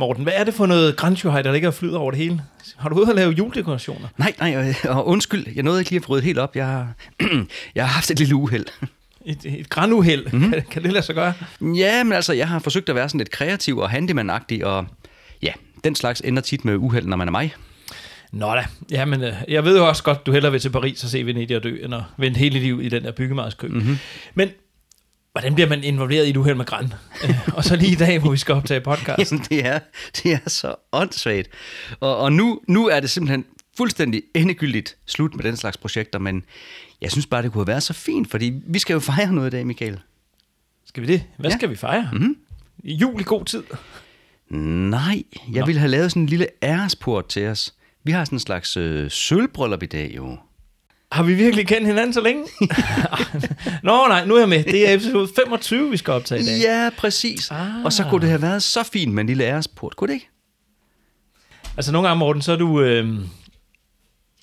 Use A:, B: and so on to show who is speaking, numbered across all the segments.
A: Morten, hvad er det for noget grænshøj, der ligger og flyder over det hele? Har du ude at lave juledekorationer?
B: Nej, nej, og, undskyld, jeg nåede ikke lige at rydde helt op. Jeg, har- jeg har haft et lille uheld.
A: Et, et granuheld, mm-hmm. kan, kan det lade sig gøre?
B: Ja, men altså, jeg har forsøgt at være sådan lidt kreativ og handyman og ja, den slags ender tit med uheld, når man er mig.
A: Nå da, jamen, øh, jeg ved jo også godt, du hellere vil til Paris og se Venedig og dø, end at vente hele livet i den der byggemarskø. Mm-hmm. Men hvordan bliver man involveret i et uheld med græn? Og så lige i dag, hvor vi skal optage podcast.
B: Jamen, det er, det er så åndssvagt. Og, og nu, nu er det simpelthen fuldstændig endegyldigt slut med den slags projekter, men jeg synes bare, det kunne have været så fint, fordi vi skal jo fejre noget i dag, Michael.
A: Skal vi det? Hvad
B: ja.
A: skal vi fejre? Mm-hmm. Jul i god tid.
B: Nej, jeg
A: Nå.
B: ville have lavet sådan en lille æresport til os. Vi har sådan en slags øh, sølvbryllup i dag, jo.
A: Har vi virkelig kendt hinanden så længe? Nå nej, nu er jeg med. Det er episode 25, vi skal optage i dag.
B: Ja, præcis.
A: Ah.
B: Og så kunne det have været så fint med en lille æresport, kunne det ikke?
A: Altså nogle gange, Morten, så er du... Øh,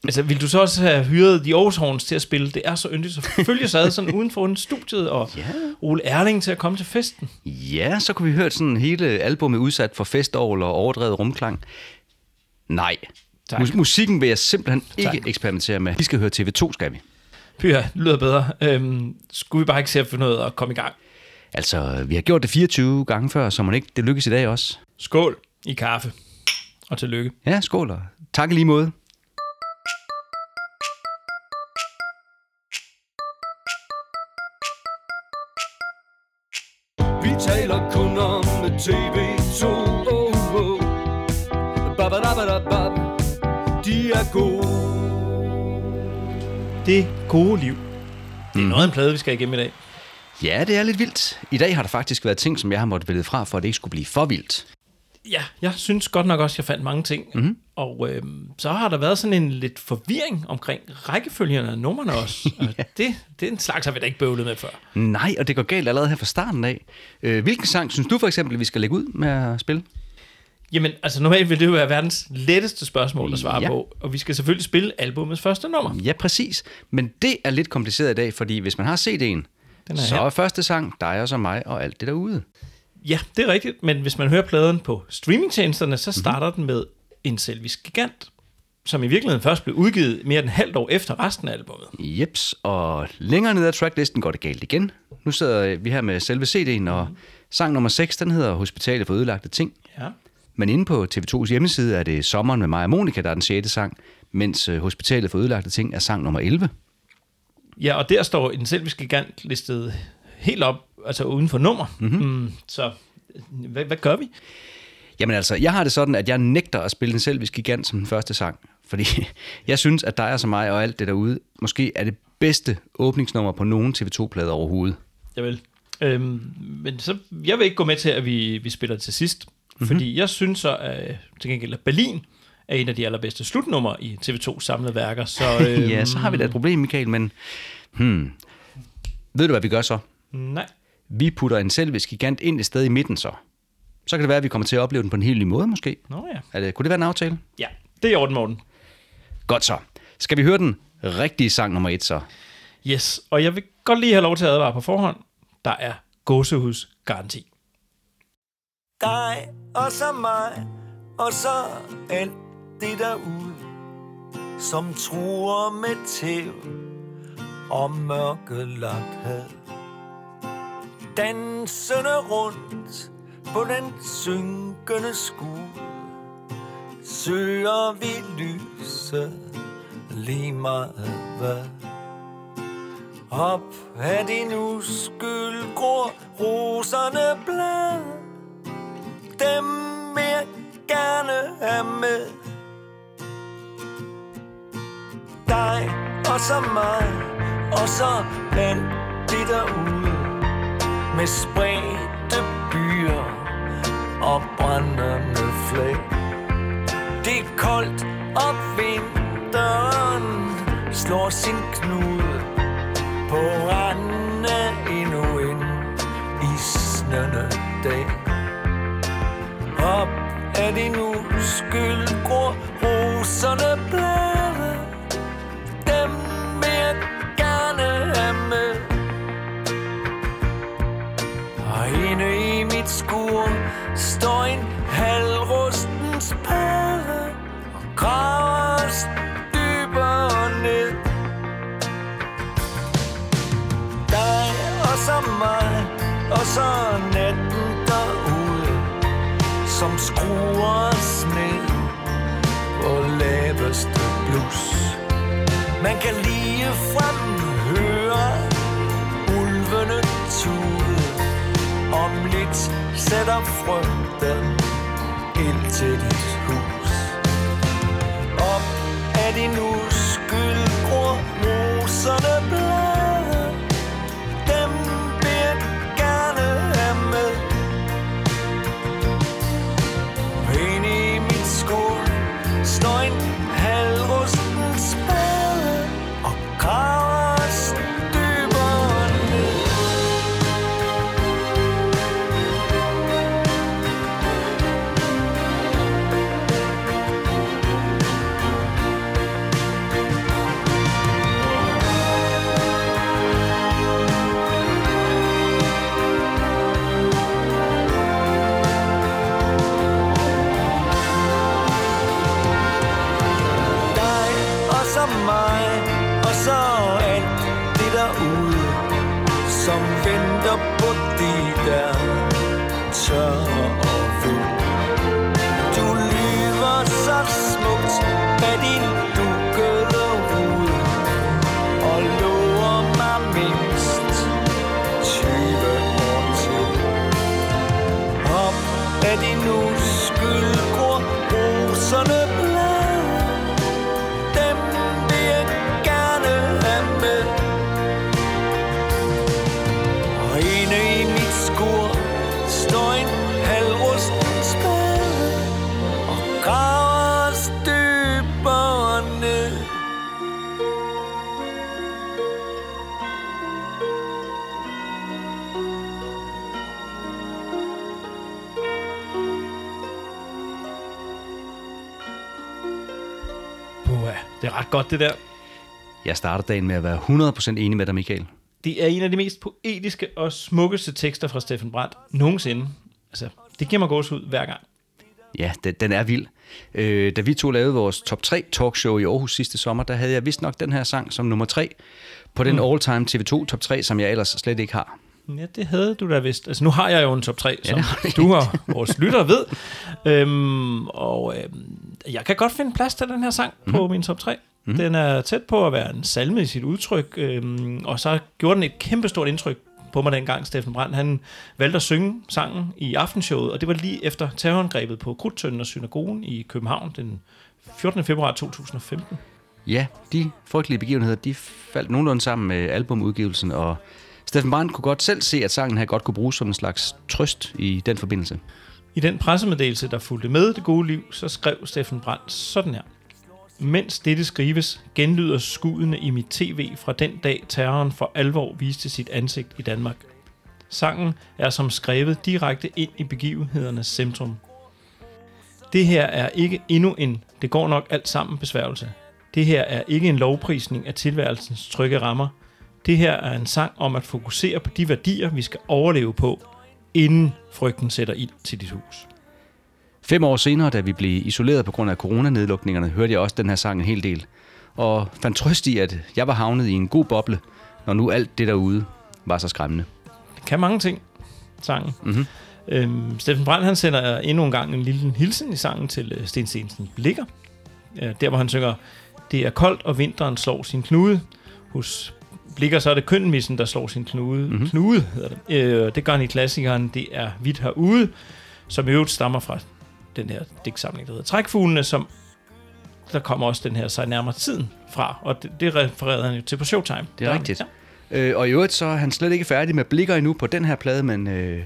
A: altså, vil du så også have hyret de Aarhus Horns til at spille? Det er så yndigt, så følge sig ad sådan uden for studiet, og
B: Ja.
A: Ole Erling til at komme til festen.
B: Ja, så kunne vi høre sådan hele albumet udsat for festovl og overdrevet rumklang. Nej,
A: Tak.
B: Mus- musikken vil jeg simpelthen
A: Tak.
B: ikke eksperimentere med. Vi skal høre TV2, skal vi.
A: Pyha, det lyder bedre. Øhm, skulle vi bare ikke se at finde noget at komme i gang?
B: Altså, vi har gjort det 24 gange før, så må ikke det lykkes i dag også.
A: Skål i kaffe. Og tillykke.
B: Ja, skål og tak i lige måde.
C: Vi taler kun om TV2
A: Det gode liv. Det er noget af en plade, vi skal igennem i dag.
B: Ja, det er lidt vildt. I dag har der faktisk været ting, som jeg har måttet vælge fra, for at det ikke skulle blive for vildt.
A: Ja, jeg synes godt nok også, at jeg fandt mange ting. Mm-hmm. Og øhm, så har der været sådan en lidt forvirring omkring rækkefølgerne af numrene også. Og det, det er en slags, har vi da ikke bøvlet med før.
B: Nej, og det går galt allerede her fra starten af. Øh, hvilken sang synes du for eksempel, vi skal lægge ud med at spille?
A: Jamen, altså normalt vil det jo være verdens letteste spørgsmål at svare
B: Ja.
A: på. Og vi skal selvfølgelig spille albumets første nummer.
B: Ja, præcis. Men det er lidt kompliceret i dag, fordi hvis man har CD'en,
A: Den er
B: så
A: her.
B: er første sang dig og så mig og alt det derude.
A: Ja, det er rigtigt. Men hvis man hører pladen på streamingtjenesterne, så starter mm-hmm. den med en selvisk gigant, som i virkeligheden først blev udgivet mere end halvt år efter resten af albummet.
B: Jeps, og længere ned ad tracklisten går det galt igen. Nu sidder vi her med selve CD'en, og sang nummer 6, den hedder Hospitalet for ødelagte ting.
A: Ja.
B: Men inde på TV2's hjemmeside er det Sommeren med mig og Monika, der er den 6. sang, mens øh, Hospitalet for ødelagte ting er sang nummer 11.
A: Ja, og der står en selvisk gigant listet helt op, altså uden for nummer. Mm-hmm. Mm, så hvad, hvad gør vi?
B: Jamen altså, jeg har det sådan, at jeg nægter at spille den selvisk gigant som den første sang. Fordi jeg synes, at dig og så mig og alt det derude, måske er det bedste åbningsnummer på nogen TV2-plade overhovedet.
A: Jeg vil. Øhm, men så, jeg vil ikke gå med til, at vi, vi spiller til sidst. Mm-hmm. Fordi jeg synes så, at til gengæld, at Berlin er en af de allerbedste slutnumre i TV2 samlede værker. Så, øhm,
B: Ja, så har vi da et problem, Michael, men... Hmm. Ved du, hvad vi gør så?
A: Nej.
B: Vi putter en selvisk gigant ind et sted i midten så. Så kan det være, at vi kommer til at opleve den på en helt ny måde, måske.
A: Nå ja.
B: Er det, kunne det være en aftale?
A: Ja, det er i orden, Morten.
B: Godt så. Skal vi høre den rigtige sang nummer et så?
A: Yes, og jeg vil godt lige have lov til at advare på forhånd. Der er gåsehus garanti
C: dig og så mig, og så alt det derude, som truer med tæv og mørke had. Dansende rundt på den synkende skud, søger vi lyset lige meget hvad. Op af din uskyld gror roserne blad dem vil jeg gerne have med. Dig og så mig Og så alt de derude. Med spredte byer Og brændende flag. Det er koldt og vinteren Slår sin knude På randen af endnu en isnende dag op af din uskyld gror roserne blade. Dem vil jeg gerne have med. Og inde i mit skur står en
D: halvrusten spade og graver os dybere ned. Dig og så mig og så natten som skruer ned på laveste blus. Man kan lige frem høre ulvene tude. Om lidt sætter frygten ild til dit hus. Op af din uskyld gror
A: moserne blå. Ret godt, det der.
B: Jeg starter dagen med at være 100% enig med dig, Michael.
A: Det er en af de mest poetiske og smukkeste tekster fra Steffen Brandt nogensinde. Altså, det giver mig gås ud hver gang.
B: Ja, den, den er vild. Øh, da vi to lavede vores top 3 talkshow i Aarhus sidste sommer, der havde jeg vist nok den her sang som nummer 3 på den all-time TV2 top 3, som jeg ellers slet ikke har.
A: Ja, det havde du da vist. Altså, nu har jeg jo en top 3, som
B: det har
A: du og vores lyttere ved. Øhm, og øhm, jeg kan godt finde plads til den her sang mm. på min top 3. Mm. Den er tæt på at være en salme i sit udtryk, øhm, og så gjorde den et kæmpestort indtryk på mig dengang, Steffen Brandt. Han valgte at synge sangen i aftenshowet, og det var lige efter terrorangrebet på Krudtønden og Synagogen i København den 14. februar 2015.
B: Ja, de frygtelige begivenheder, de faldt nogenlunde sammen med albumudgivelsen, og Steffen Brandt kunne godt selv se, at sangen havde godt kunne bruges som en slags trøst i den forbindelse.
A: I den pressemeddelelse, der fulgte med det gode liv, så skrev Steffen Brandt sådan her. Mens dette skrives, genlyder skuddene i mit tv fra den dag terroren for alvor viste sit ansigt i Danmark. Sangen er som skrevet direkte ind i begivenhedernes centrum. Det her er ikke endnu en, det går nok alt sammen besværgelse. Det her er ikke en lovprisning af tilværelsens trygge rammer. Det her er en sang om at fokusere på de værdier, vi skal overleve på, inden frygten sætter ild til dit hus.
B: Fem år senere, da vi blev isoleret på grund af coronanedlukningerne, hørte jeg også den her sang en hel del. Og fandt trøst i, at jeg var havnet i en god boble, når nu alt det derude var så skræmmende.
A: Det kan mange ting, sangen. Mm-hmm. Øhm, Steffen Brandt han sender endnu en gang en lille hilsen i sangen til øh, Sten Stensen Blikker. Øh, der hvor han synger, det er koldt og vinteren slår sin knude. Hos Blikker så er det kønmissen, der slår sin knude. Mm-hmm. Knude hedder det. Øh, det gør han i klassikeren, det er Hvidt herude, som i øvrigt stammer fra den her digtsamling, der hedder Trækfuglene, som der kommer også den her sig nærmere tiden fra, og det, det refererede han jo til på Showtime.
B: Det er
A: Der-
B: rigtigt.
A: Ja.
B: Øh, og i øvrigt så er han slet ikke færdig med blikker endnu på den her plade, men øh,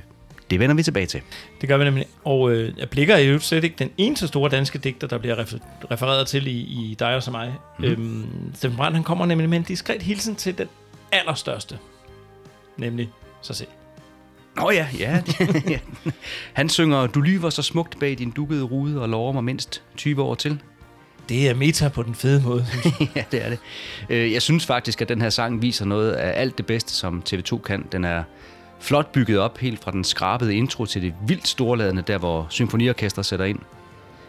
B: det vender vi tilbage til.
A: Det gør vi nemlig. Og øh, jeg blikker er jo slet ikke den eneste store danske digter, der bliver refer- refereret til i, i dig og så mig. Mm. Øhm, Steffen Brandt, han kommer nemlig med en diskret hilsen til den allerstørste. Nemlig sig selv.
B: Oh, ja, ja. Han synger, du lyver så smukt bag din dukkede rude og lover mig mindst 20 år til.
A: Det er meta på den fede måde.
B: ja, det er det. Øh, Jeg synes faktisk, at den her sang viser noget af alt det bedste, som TV2 kan. Den er flot bygget op helt fra den skrabede intro til det vildt storladende, der hvor symfoniorkester sætter ind.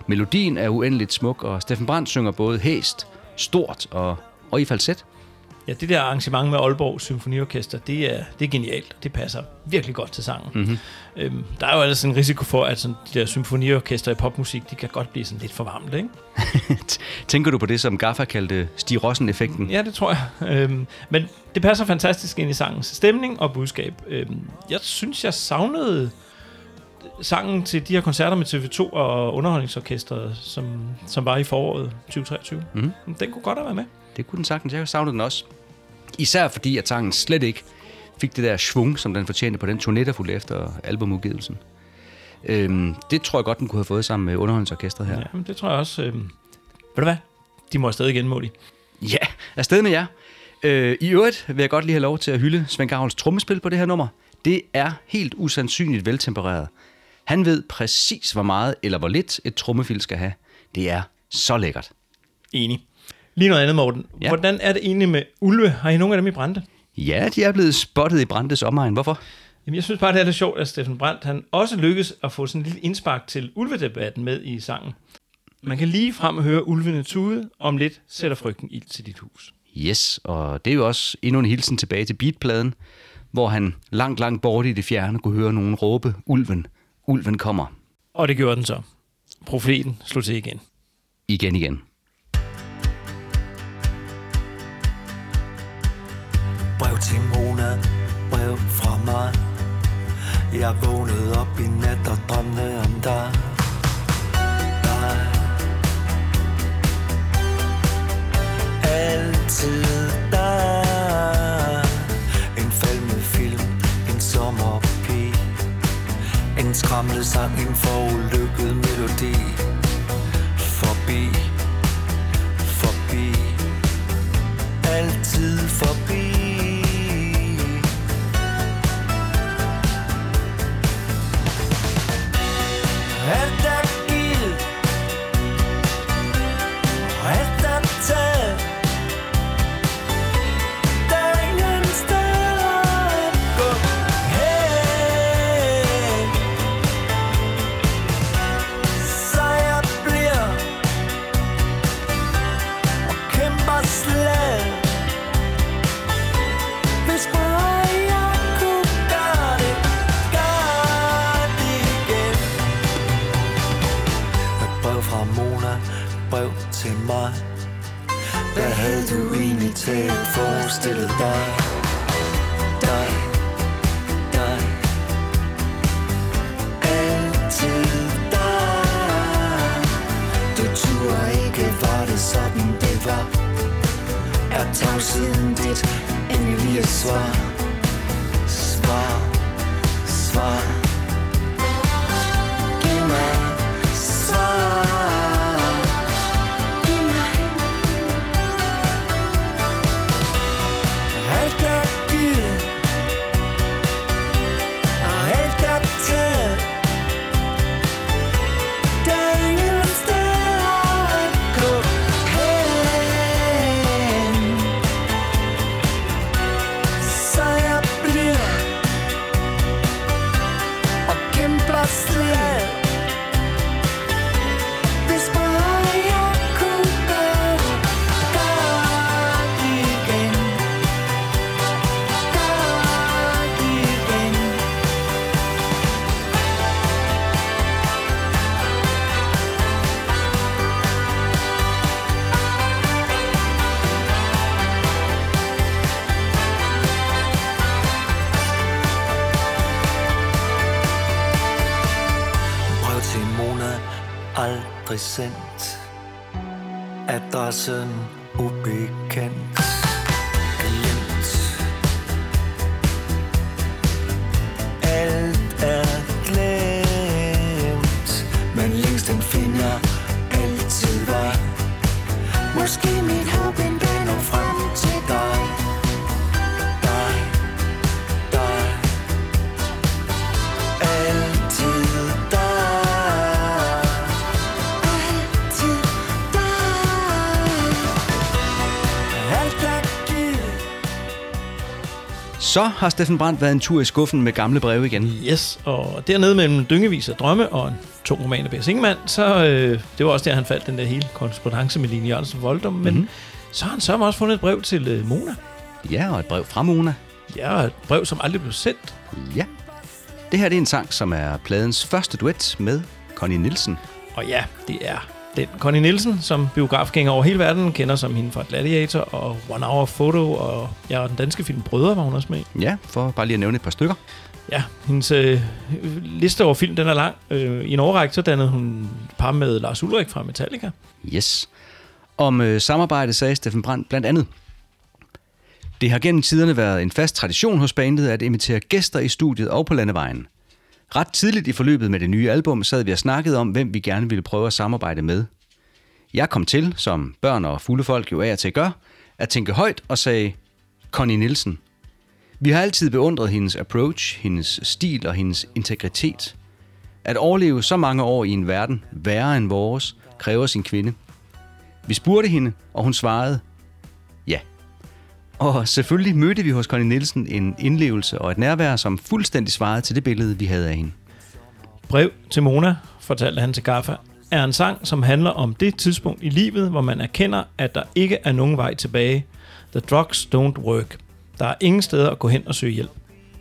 B: Melodien er uendeligt smuk, og Steffen Brandt synger både hæst, stort og, og i falset.
A: Ja, det der arrangement med Aalborg Symfoniorkester, det er, det er genialt. Det passer virkelig godt til sangen.
B: Mhm.
A: Øhm, der er jo altså en risiko for, at sådan, de der symfoniorkester i popmusik, de kan godt blive sådan lidt for varmt, ikke?
B: Tænker du på det, som Gaffa kaldte Stig Rossen-effekten?
A: Ja, det tror jeg. Øhm, men det passer fantastisk ind i sangens stemning og budskab. Øhm, jeg synes, jeg savnede sangen til de her koncerter med TV2 og Underholdningsorkestret, som, som var i foråret 2023.
B: Mhm.
A: Den kunne godt have været med.
B: Det kunne den sagtens. Jeg savnede den også. Især fordi, at sangen slet ikke fik det der svung, som den fortjente på den turné, der fulgte efter albumudgivelsen. Øhm, det tror jeg godt, den kunne have fået sammen med underholdningsorkestret her.
A: Ja, men det tror jeg også. Øhm, ved du hvad? De må stadig genmål i.
B: Ja, afsted med jer. Øh, I øvrigt vil jeg godt lige have lov til at hylde Svend Gavls trommespil på det her nummer. Det er helt usandsynligt veltempereret. Han ved præcis, hvor meget eller hvor lidt et trommefil skal have. Det er så lækkert.
A: Enig. Lige noget andet, Morten.
B: Ja.
A: Hvordan er det egentlig med ulve? Har I nogen af dem i Brande?
B: Ja, de er blevet spottet i Brandes omegn. Hvorfor?
A: Jamen, jeg synes bare, det er lidt sjovt, at Steffen Brandt han også lykkes at få sådan en lille indspark til ulvedebatten med i sangen. Man kan lige frem høre ulvene tude, om lidt sætter frygten ild til dit hus.
B: Yes, og det er jo også endnu en hilsen tilbage til beatpladen, hvor han langt, langt borte i det fjerne kunne høre nogen råbe, ulven, ulven kommer.
A: Og det gjorde den så. Profeten slog til igen.
B: Igen igen.
C: Jeg vågnede op i nat og drømte om dig. Dig Altid dig. En falmet film, en sommerpige. En skramlet sang, en forulykket melodi. Du forestillet dig? Dig, dig. Altid dig. Du turde ikke, var det sådan det var. Er tavsheden dit endelige Svar, Så
B: har Steffen Brandt været en tur i skuffen med gamle breve igen.
A: Yes, og dernede mellem dyngevis af drømme og en tung roman af B.S. Ingemann, så øh, det var også der, han faldt den der hele korrespondence med Line Jørgensen Voldum, men
B: Mhm.
A: mm-hmm. så har han så også fundet et brev til øh, Mona.
B: Ja, og et brev fra Mona.
A: Ja, og et brev, som aldrig blev sendt.
B: Ja. Det her det er en sang, som er pladens første duet med Connie Nielsen.
A: Og ja, det er den Connie Nielsen, som biografgænger over hele verden kender som hende fra Gladiator og One Hour Photo, og ja, og den danske film Brødre var hun også med.
B: Ja, for bare lige at nævne et par stykker.
A: Ja, hendes øh, liste over film, den er lang. Øh, I en overrække, så dannede hun par med Lars Ulrik fra Metallica.
B: Yes. Om øh, samarbejde sagde Steffen Brandt blandt andet. Det har gennem tiderne været en fast tradition hos bandet at invitere gæster i studiet og på landevejen. Ret tidligt i forløbet med det nye album sad vi og snakkede om, hvem vi gerne ville prøve at samarbejde med. Jeg kom til, som børn og fulde folk jo af og til gør, at tænke højt og sagde, Connie Nielsen. Vi har altid beundret hendes approach, hendes stil og hendes integritet. At overleve så mange år i en verden værre end vores, kræver sin kvinde. Vi spurgte hende, og hun svarede. Og selvfølgelig mødte vi hos Connie Nielsen en indlevelse og et nærvær, som fuldstændig svarede til det billede, vi havde af hende.
A: Brev til Mona, fortalte han til Gaffa, er en sang, som handler om det tidspunkt i livet, hvor man erkender, at der ikke er nogen vej tilbage. The drugs don't work. Der er ingen steder at gå hen og søge hjælp.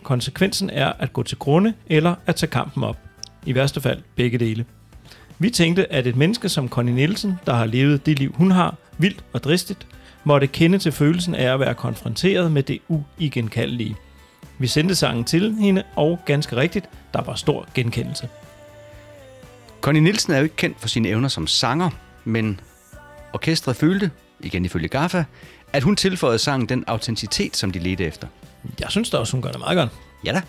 A: Konsekvensen er at gå til grunde eller at tage kampen op. I værste fald begge dele. Vi tænkte, at et menneske som Connie Nielsen, der har levet det liv, hun har, vildt og dristigt, måtte kende til følelsen af at være konfronteret med det uigenkaldelige. Vi sendte sangen til hende, og ganske rigtigt, der var stor genkendelse.
B: Connie Nielsen er jo ikke kendt for sine evner som sanger, men orkestret følte, igen ifølge Gaffa, at hun tilføjede sangen den autenticitet, som de ledte efter.
A: Jeg synes da også, hun gør det meget godt.
B: Ja da.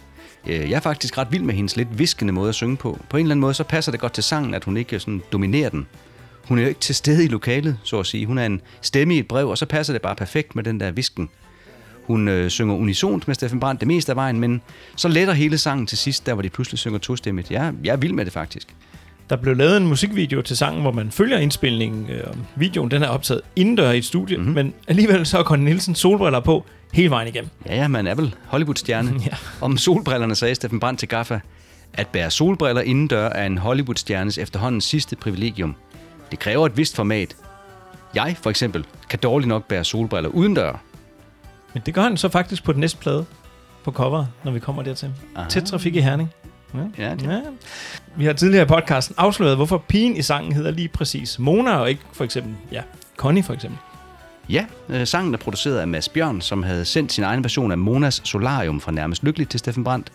B: Øh, Jeg er faktisk ret vild med hendes lidt viskende måde at synge på. På en eller anden måde, så passer det godt til sangen, at hun ikke sådan dominerer den. Hun er jo ikke til stede i lokalet, så at sige. Hun er en stemme i et brev, og så passer det bare perfekt med den der visken. Hun øh, synger unisont med Steffen Brandt det meste af vejen, men så letter hele sangen til sidst, der hvor de pludselig synger tostemmet. Jeg, jeg er vild med det faktisk.
A: Der blev lavet en musikvideo til sangen, hvor man følger indspilningen. Øh, videoen den er optaget indendør i et studie, mm-hmm. men alligevel så er Connie Nielsen solbriller på hele vejen igennem.
B: Ja, ja, man er vel Hollywood-stjerne.
A: Ja.
B: Om solbrillerne sagde Steffen Brandt til Gaffa, at bære solbriller indendør er en Hollywood-stjernes efterhånden sidste privilegium. Det kræver et vist format. Jeg, for eksempel, kan dårligt nok bære solbriller udendør.
A: Men det gør han så faktisk på den næste plade på cover, når vi kommer dertil.
B: Aha.
A: Tæt trafik i Herning.
B: Ja, det,
A: Ja. Vi har tidligere i podcasten afsløret, hvorfor pigen i sangen hedder lige præcis Mona, og ikke for eksempel, ja, Connie for eksempel.
B: ja øh, sangen er produceret af Mads Bjørn, som havde sendt sin egen version af Monas Solarium fra Nærmest Lykkeligt til Steffen Brandt.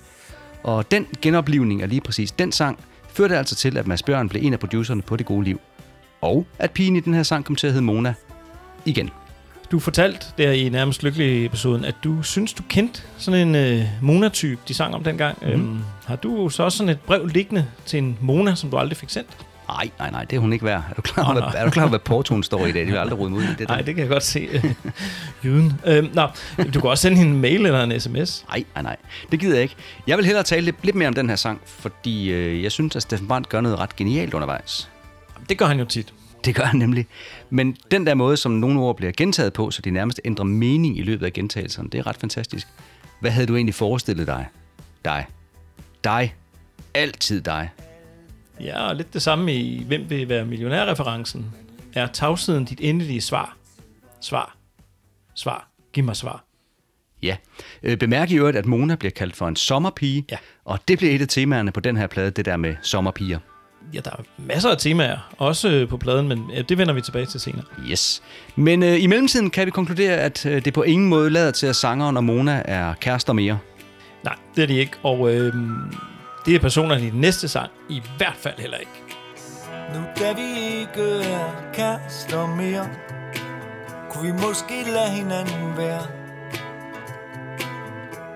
B: Og den genoplivning af lige præcis den sang førte altså til, at Mads Bjørn blev en af producerne på Det Gode Liv. Og at pigen i den her sang kom til at hedde Mona igen.
A: Du fortalte der i nærmest lykkelig episoden, at du synes, du kendte sådan en øh, Mona-type, de sang om dengang. Mm. Øhm, har du så også sådan et brev liggende til en Mona, som du aldrig fik sendt?
B: Nej, nej, nej, det er hun ikke værd. Er du klar over,
A: Nå,
B: hvad, er du klar hvad portoen står i dag? Det vil aldrig rode ud i. Det
A: Nej, det kan jeg godt se. øh, Jyden. Øhm, nå, du kan også sende hende en mail eller en sms.
B: Nej, nej, nej. Det gider jeg ikke. Jeg vil hellere tale lidt, lidt mere om den her sang, fordi øh, jeg synes, at Steffen Brandt gør noget ret genialt undervejs.
A: Det gør han jo tit.
B: Det gør han nemlig. Men den der måde, som nogle ord bliver gentaget på, så de nærmest ændrer mening i løbet af gentagelserne, det er ret fantastisk. Hvad havde du egentlig forestillet dig? Dig. Dig. Altid dig.
A: Ja, og lidt det samme i Hvem vil være millionærreferencen. Er tavsheden dit endelige svar? Svar. Svar. Giv mig svar.
B: Ja. Øh, Bemærk i øvrigt, at Mona bliver kaldt for en sommerpige,
A: Ja.
B: og det bliver et af temaerne på den her plade, det der med sommerpiger.
A: Ja, der er masser af temaer, også øh, på pladen, men ja, det vender vi tilbage til senere.
B: Yes. Men øh, i mellemtiden kan vi konkludere, at øh, det på ingen måde lader til, at sangeren og Mona er kærester mere.
A: Nej, det er de ikke, og øh, det er personerne i den næste sang i hvert fald heller ikke.
C: Nu da vi ikke er kærester mere Kunne vi måske lade hinanden være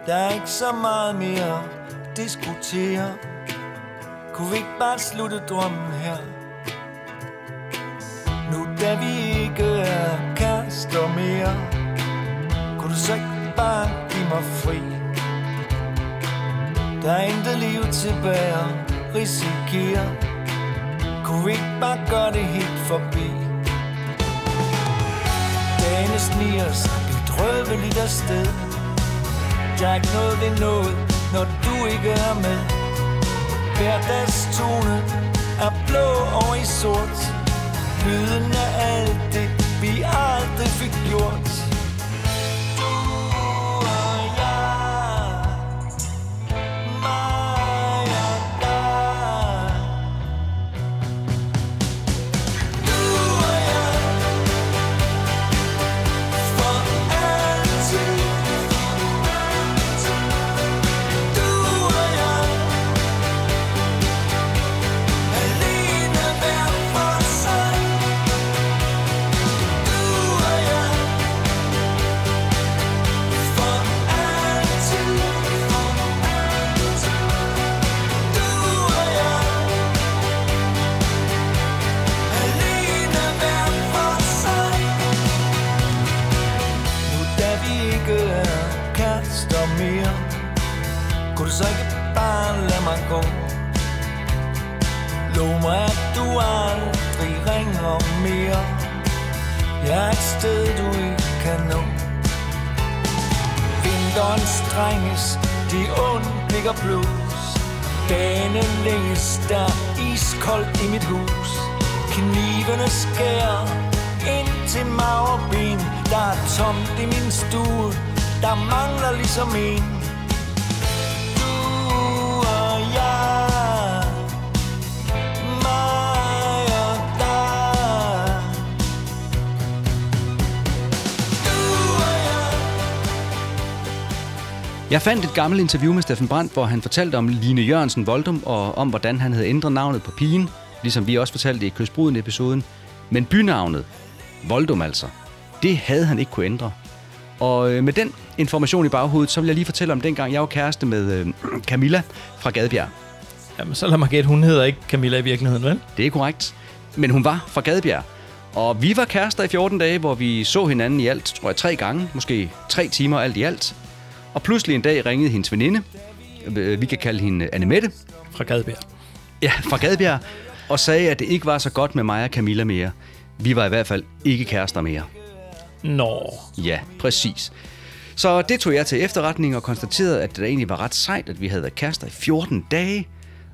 C: Der er ikke så meget mere at diskutere kunne vi ikke bare slutte drømmen her? Nu da vi ikke er kærester mere Kunne du så ikke bare give mig fri? Der er intet liv tilbage at risikere. Kunne vi ikke bare gøre det helt forbi? Dagene sniger sig bedrøveligt afsted. Der er ikke noget ved noget, når du ikke er med. Hverdagstone er blå og i sort. Lyden af alt det, vi aldrig fik gjort. Mig, at du aldrig ringer mere. Jeg er et sted, du ikke kan nå. Vinteren strenges, de undblikker blues. Dagene længes der iskoldt i mit hus. Knivene skærer ind til mave og ben Der er tomt i min stue. Der mangler ligesom en Jeg
B: fandt et gammelt interview med Steffen Brandt, hvor han fortalte om Line Jørgensen Voldum, og om hvordan han havde ændret navnet på pigen, ligesom vi også fortalte i Kystbruden-episoden. Men bynavnet, Voldum altså, det havde han ikke kunne ændre. Og øh, med den information i baghovedet, så vil jeg lige fortælle om dengang, jeg var kæreste med øh, Camilla fra Gadebjerg.
A: Jamen, så lad mig gætte, hun hedder ikke Camilla i virkeligheden, vel?
B: Det er korrekt. Men hun var fra Gadebjerg. Og vi var kærester i 14 dage, hvor vi så hinanden i alt, tror jeg, tre gange. Måske tre timer alt i alt. Og pludselig en dag ringede hendes veninde. øh, Vi kan kalde hende Annemette.
A: Fra Gadebjerg.
B: Ja, fra Gadebjerg. Og sagde, at det ikke var så godt med mig og Camilla mere. Vi var i hvert fald ikke kærester mere.
A: Nå,
B: Ja, præcis. Så det tog jeg til efterretning og konstaterede, at det egentlig var ret sejt, at vi havde været kærester i 14 dage.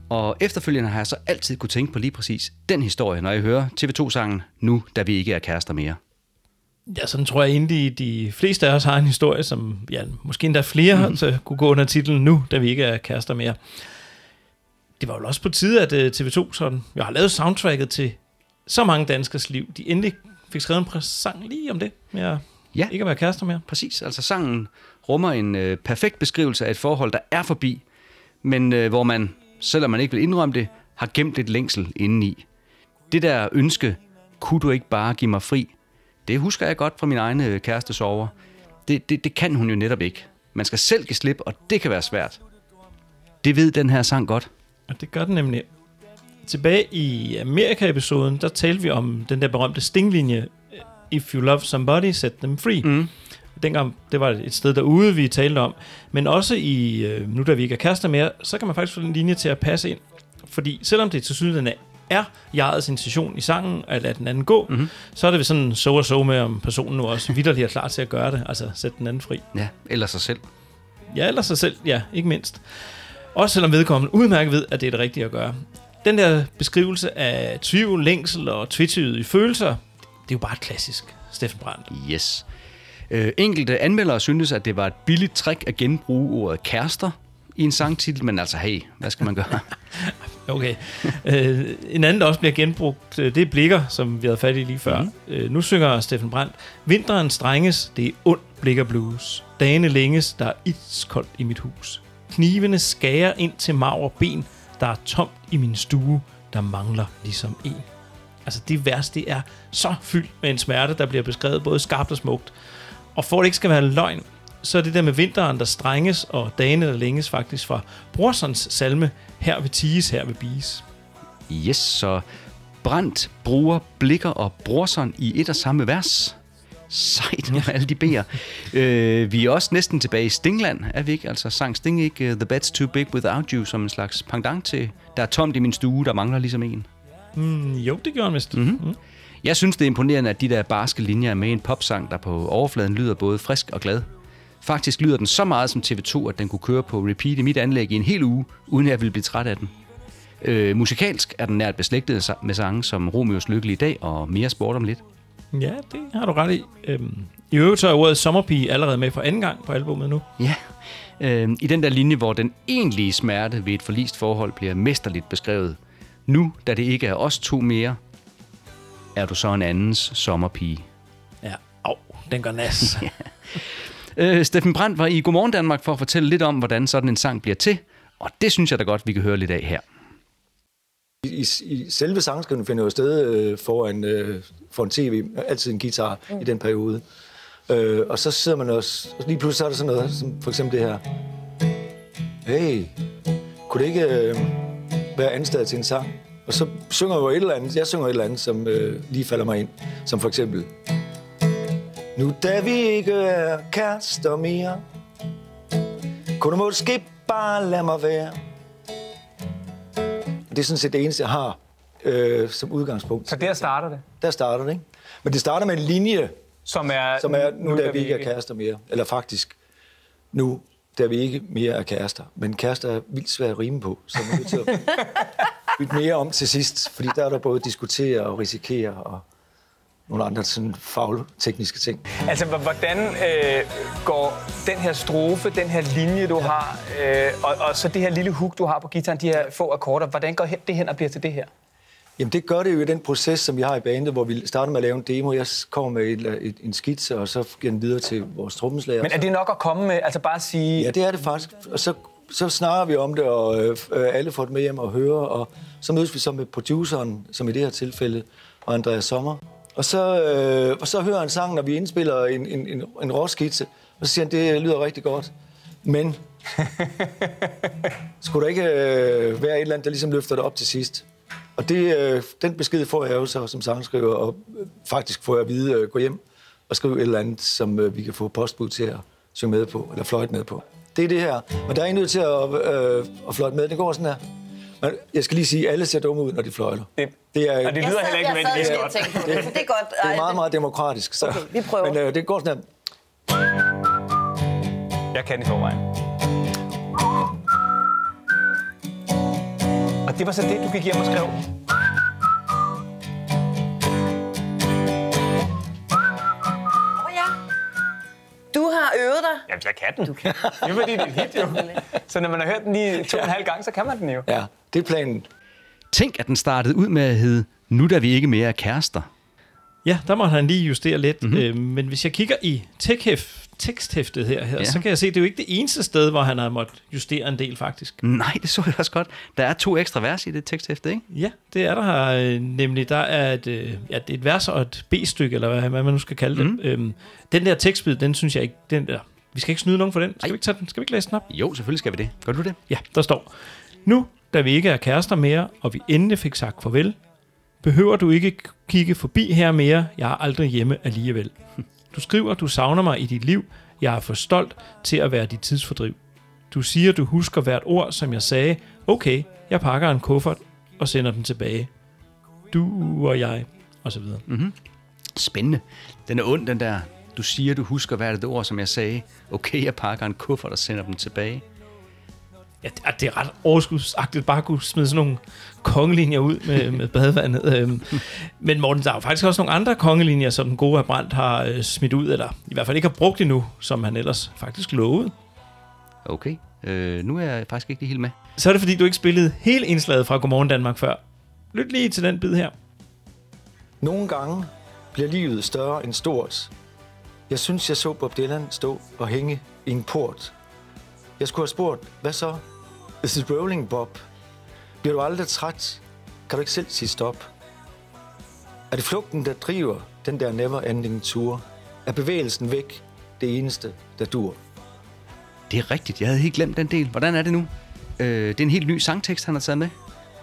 B: Og efterfølgende har jeg så altid kunne tænke på lige præcis den historie, når jeg hører TV2-sangen Nu, da vi ikke er kærester mere.
A: Ja, sådan tror jeg egentlig, de fleste af os har en historie, som ja, måske endda flere mm. så kunne gå under titlen nu, da vi ikke er kærester mere. Det var jo også på tide, at øh, TV2 sådan, jeg har lavet soundtracket til så mange danskers liv. De endelig fik skrevet en præsang lige om det, med at
B: Ja.
A: ikke at være kærester mere.
B: Præcis, altså sangen rummer en øh, perfekt beskrivelse af et forhold, der er forbi, men øh, hvor man, selvom man ikke vil indrømme det, har gemt et længsel indeni. Det der ønske, kunne du ikke bare give mig fri, det husker jeg godt fra min egen øh, kæreste sover. Det, det, det kan hun jo netop ikke. Man skal selv give slip, og det kan være svært. Det ved den her sang godt.
A: Og det gør den nemlig. Tilbage i Amerika-episoden, der talte vi om den der berømte stinglinje, If you love somebody, set them free. Mm. Dengang, det var et sted derude, vi talte om. Men også i, øh, nu da vi ikke er kærester mere, så kan man faktisk få den linje til at passe ind. Fordi selvom det til syden er jegets intention i sangen, at lade den anden gå, mm-hmm. så er det sådan så og så med, om personen nu også vidderligt er klar til at gøre det, altså sætte den anden fri.
B: Ja, eller sig selv.
A: Ja, eller sig selv, ja, ikke mindst. Også selvom vedkommende udmærket ved, at det er det rigtige at gøre. Den der beskrivelse af tvivl, længsel og tvetydige følelser, det er jo bare et klassisk Steffen Brandt.
B: Yes. Øh, enkelte anmeldere syntes, at det var et billigt trick at genbruge ordet kærester i en sangtitel, men altså hey, hvad skal man gøre?
A: Okay. øh, en anden, der også bliver genbrugt, øh, det er Blikker, som vi havde fat i lige før. Mm. Øh, nu synger Steffen Brandt. Vinteren strenges, det er ond Blikker blues. Dagene længes, der er iskoldt i mit hus. Knivene skærer ind til maver ben, der er tomt i min stue, der mangler ligesom en. Altså det vers, det er så fyldt med en smerte, der bliver beskrevet både skarpt og smukt. Og for at det ikke skal være løgn, så er det der med vinteren, der strenges, og dagene, der længes faktisk fra Brorsons salme, her vil tiges, her vil bies.
B: Yes, så Brandt bruger blikker og brorson i et og samme vers. Sejt med alle de B'er. øh, vi er også næsten tilbage i Stingland, er vi ikke? Altså sang Sting ikke uh, The Bed's Too Big Without You som en slags pendant til Der er tomt i min stue, der mangler ligesom en.
A: Mm, jo, det gjorde han vist. Mm-hmm. Mm.
B: Jeg synes, det er imponerende, at de der barske linjer er med i en popsang, der på overfladen lyder både frisk og glad. Faktisk lyder den så meget som TV2, at den kunne køre på repeat i mit anlæg i en hel uge, uden at jeg ville blive træt af den. Øh, musikalsk er den nært beslægtet med sange som Romeos Lykkelige Dag og Mere Sport om lidt.
A: Ja, det har du ret i. Øhm, I øvrigt så er ordet sommerpige allerede med for anden gang på albumet nu.
B: Ja, øh, i den der linje, hvor den egentlige smerte ved et forlist forhold bliver mesterligt beskrevet. Nu, da det ikke er os to mere, er du så en andens sommerpige.
A: Ja, au, den går nas.
B: Øh, Steffen Brandt var i Godmorgen Danmark for at fortælle lidt om, hvordan sådan en sang bliver til, og det synes jeg da godt, vi kan høre lidt af her.
E: I, i selve sangskrivningen finder jo sted øh, foran, øh, foran tv, altid en guitar mm. i den periode. Øh, og så sidder man også, og lige pludselig så er der sådan noget, som for eksempel det her. Hey, kunne det ikke øh, være anstedet til en sang? Og så synger jeg jo et eller andet, jeg synger et eller andet, som øh, lige falder mig ind. Som for eksempel. Nu da vi ikke er kærester mere, kunne du måske bare lade mig være. Det er sådan set det eneste, jeg har øh, som udgangspunkt.
F: Så der starter det,
E: Der starter det, ikke? Men det starter med en linje,
F: som er...
E: som er nu, der vi ikke er kærester mere. Eller faktisk, nu, der vi ikke mere er kærester. Men kærester er vildt svært at rime på, så man er nødt til at bytte mere om til sidst. Fordi der er der både diskutere og risikere og nogle andre sådan fagtekniske ting.
F: Altså, hvordan øh, går den her strofe, den her linje, du har, øh, og, og så det her lille hook, du har på gitaren, de her få akkorder, hvordan går det hen og bliver til det her?
E: Jamen det gør det jo i den proces, som vi har i bandet, hvor vi starter med at lave en demo. Jeg kommer med et, et, en skitse, og så giver den videre til vores trommeslager.
F: Men er det nok at komme med, altså bare at sige...
E: Ja, det er det faktisk. Og så, så snakker vi om det, og øh, øh, alle får det med hjem og hører, og så mødes vi så med produceren, som i det her tilfælde, og Andreas Sommer. Og så, øh, og så hører han sangen, når vi indspiller en, en, en, en råskitse, og så siger han, det lyder rigtig godt. Men skulle der ikke øh, være et eller andet, der ligesom løfter det op til sidst? Og det, øh, den besked får jeg jo så som sangskriver, og øh, faktisk får jeg at vide, øh, gå hjem og skrive et eller andet, som øh, vi kan få postbud til at synge med på, eller fløjte med på. Det er det her. Men der er ingen nødt til at, øh, at fløjte med. Det går sådan her. Men jeg skal lige sige, at alle ser dumme ud, når de fløjter.
F: Det-
E: det er,
F: Og det lyder heller ikke nødvendigvis godt.
G: på det, så det er godt.
E: det er meget, meget demokratisk. Så.
G: Okay, vi prøver.
E: Men øh, det går sådan her.
F: Jeg kan i forvejen. Og det var så det, du gik hjem og skrev?
G: Åh, ja. Du har øvet dig.
F: Jamen, jeg kan den. Du kan. Det er fordi, det er et hit, jo. Så når man har hørt den lige to og en halv gang, så kan man den jo.
E: Ja, det er planen.
B: Tænk, at den startede ud med at hedde Nu da vi ikke mere er kærester.
A: Ja, der må han lige justere lidt. Mm-hmm. Øh, men hvis jeg kigger i tekhæft, teksthæftet her, her
B: Ja.
A: så kan jeg se, at det er jo ikke det eneste sted, hvor han har måttet justere en del, faktisk.
B: Nej, det så jeg også godt. Der er to ekstra vers i det teksthæfte, ikke?
A: Ja, det er der her. øh, Nemlig, der er et, øh, ja, det er et vers og et B-stykke, eller hvad, hvad man nu skal kalde det. Øhm, den der tekstbid, den synes jeg ikke... Den der, vi skal ikke snyde nogen for den. Skal
B: Ej.
A: vi ikke, tage den? Skal vi ikke læse den op?
B: Jo, selvfølgelig skal vi det. Gør du det?
A: Ja, der står. Nu, da vi ikke er kærester mere, og vi endelig fik sagt farvel, behøver du ikke kigge forbi her mere. Jeg er aldrig hjemme alligevel. Du skriver, du savner mig i dit liv. Jeg er for stolt til at være dit tidsfordriv. Du siger, du husker hvert ord, som jeg sagde. Okay, jeg pakker en kuffert og sender den tilbage. Du og jeg, og så videre. Mm-hmm.
B: Spændende. Den er ond, den der. Du siger, du husker hvert ord, som jeg sagde. Okay, jeg pakker en kuffert og sender den tilbage.
A: Ja, det er- det er ret overskudsagtigt bare at kunne smide sådan nogle kongelinjer ud med, med badevandet. Øhm, Men Morten, der er jo faktisk også nogle andre kongelinjer, som den gode Brandt har øh, smidt ud, eller i hvert fald ikke har brugt endnu, som han ellers faktisk lovede.
B: Okay. Øh, nu er jeg faktisk ikke helt med.
A: Så er det fordi, du ikke spillede hele indslaget fra Godmorgen Danmark før. Lyt lige til den bid her.
E: Nogle gange bliver livet større end stort. Jeg synes, jeg så Bob Dylan stå og hænge i en port. Jeg skulle have spurgt, hvad så? Is rolling, Bob? Bliver du aldrig træt? Kan du ikke selv sige stop? Er det flugten, der driver den der never-ending tour? Er bevægelsen væk det eneste, der dur?
B: Det er rigtigt. Jeg havde helt glemt den del. Hvordan er det nu? Øh, det er en helt ny sangtekst, han har taget med.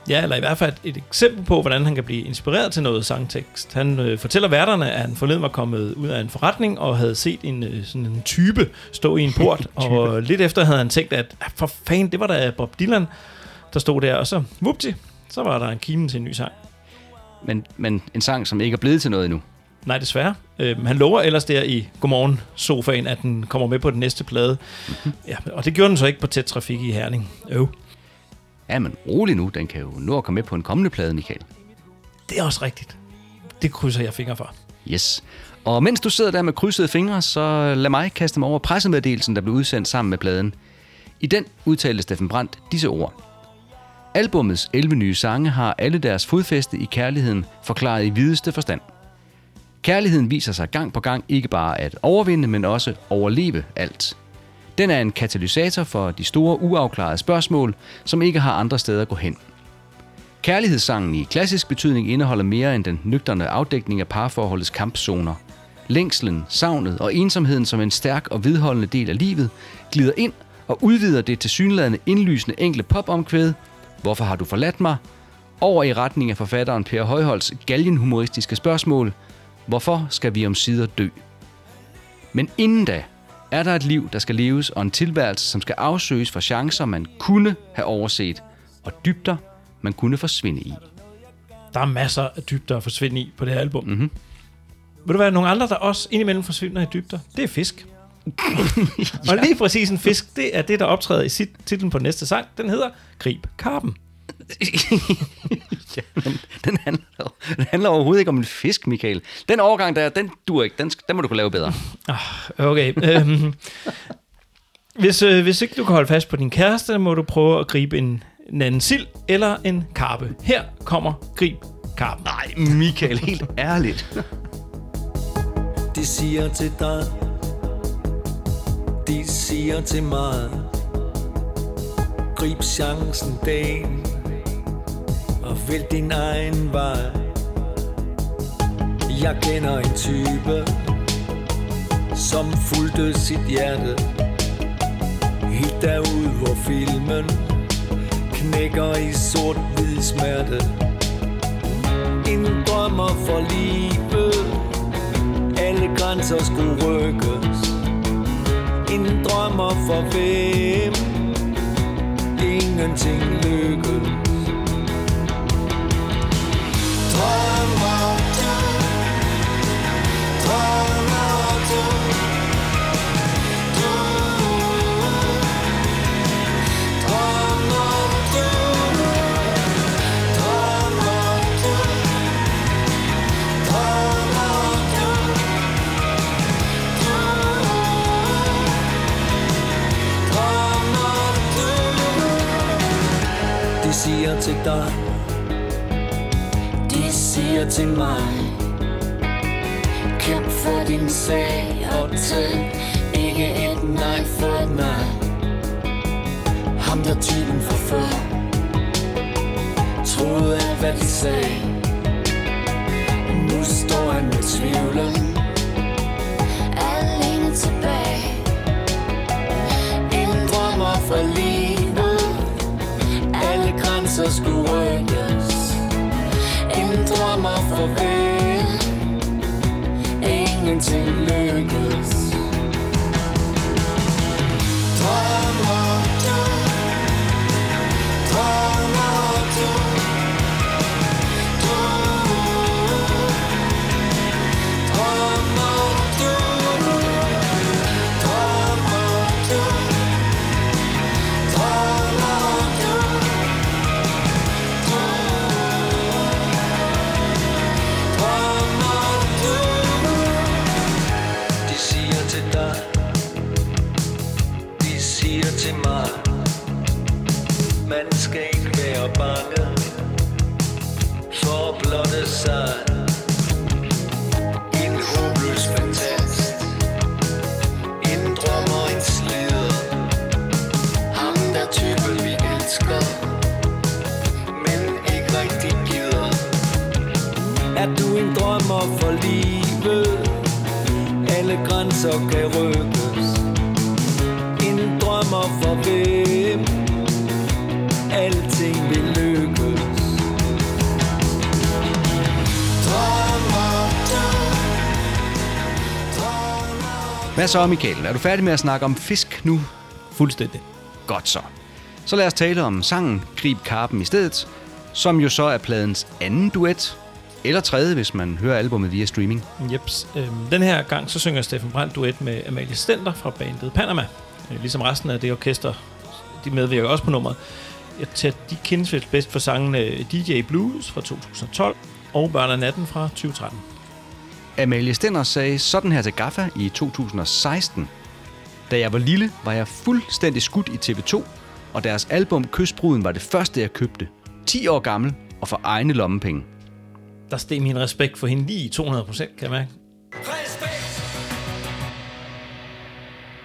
A: Ja, eller i hvert fald et eksempel på, hvordan han kan blive inspireret til noget sangtekst. Han øh, fortæller værterne, at han forleden var kommet ud af en forretning og havde set en, øh, sådan en type stå i en port. og lidt efter havde han tænkt, at "Ah, for fanden, det var da Bob Dylan, der stod der. Og så, vupti, så var der en kimen til en ny sang.
B: Men, men en sang, som ikke er blevet til noget endnu.
A: Nej, desværre. Øh, han lover ellers der i Godmorgen-sofaen, at den kommer med på den næste plade. Ja, og det gjorde den så ikke på tæt trafik i Herning. Øv.
B: Ja, men rolig nu. Den kan jo nå at komme med på en kommende plade, Michael.
A: Det er også rigtigt. Det krydser jeg fingre for.
B: Yes. Og mens du sidder der med krydsede fingre, så lad mig kaste mig over pressemeddelelsen, der blev udsendt sammen med pladen. I den udtalte Steffen Brandt disse ord. Albummets 11 nye sange har alle deres fodfæste i kærligheden forklaret i videste forstand. Kærligheden viser sig gang på gang ikke bare at overvinde, men også overleve alt. Den er en katalysator for de store uafklarede spørgsmål, som ikke har andre steder at gå hen. Kærlighedssangen i klassisk betydning indeholder mere end den nøgterne afdækning af parforholdets kampzoner. Længslen, savnet og ensomheden som en stærk og vedholdende del af livet glider ind og udvider det til synlædende indlysende enkle popomkvæd Hvorfor har du forladt mig? Over i retning af forfatteren Per Højholds galgenhumoristiske spørgsmål Hvorfor skal vi om sider dø? Men inden da er der et liv, der skal leves, og en tilværelse, som skal afsøges for chancer, man kunne have overset, og dybder, man kunne forsvinde i.
A: der er masser af dybder at forsvinde i på det her album. Mm-hmm. Vil du være nogle andre, der også indimellem forsvinder i dybder? Det er fisk. Og lige præcis en fisk, det er det, der optræder i sit, titlen på næste sang. Den hedder Grib Karpen.
B: Ja, men den handler, den handler overhovedet ikke om en fisk, Michael. Den overgang der, den dur ikke. Den, den må du kunne lave bedre.
A: Okay. øhm, hvis, øh, hvis ikke du kan holde fast på din kæreste, må du prøve at gribe en, en anden sild eller en karpe. Her kommer Grib Karpen.
B: Nej, Michael, helt ærligt.
C: De siger til dig De siger til mig Grib chancen dagen og vælg din egen vej. Jeg kender en type Som fulgte sit hjerte. Helt derud hvor filmen Knækker i sort-hvid smerte. En drømmer for livet. Alle grænser skulle rykkes. En drømmer for hvem? Ingenting lykkes. Drømmer siger til mig Kæmp for din sag og tag Ikke et nej for et nej Ham der typen for før Troede alt hvad de sagde. Nu står han med tvivlen
H: alene tilbage.
C: En drømmer for livet Alle grænser skulle rykkes. En drømmer for hvem Ingenting lykkes. Drømmer du Drømmer Du grænser kan rykkes. En drømmer for hvem
B: Hvad så, Michael? Er du færdig med at snakke om fisk nu?
A: Fuldstændig.
B: Godt så. Så lad os tale om sangen Grib Karpen i stedet, som jo så er pladens anden duet, eller tredje, hvis man hører albummet via streaming.
A: Jeps. Øhm, den her gang så synger Steffen Brandt duet med Amalie Stenter fra bandet Panama. Øh, ligesom resten af det orkester, de medvirker også på nummeret. Jeg tager de kendes bedst for sangen øh, DJ Blues fra 2012 og Børn af natten fra 2013.
B: Amalie Stenner sagde sådan her til Gaffa i 2016. Da jeg var lille, var jeg fuldstændig skudt i TV2, og deres album Kysbruden var det første, jeg købte. 10 år gammel og for egne lommepenge.
A: Der steg min respekt for hende lige i 200 procent, kan jeg mærke.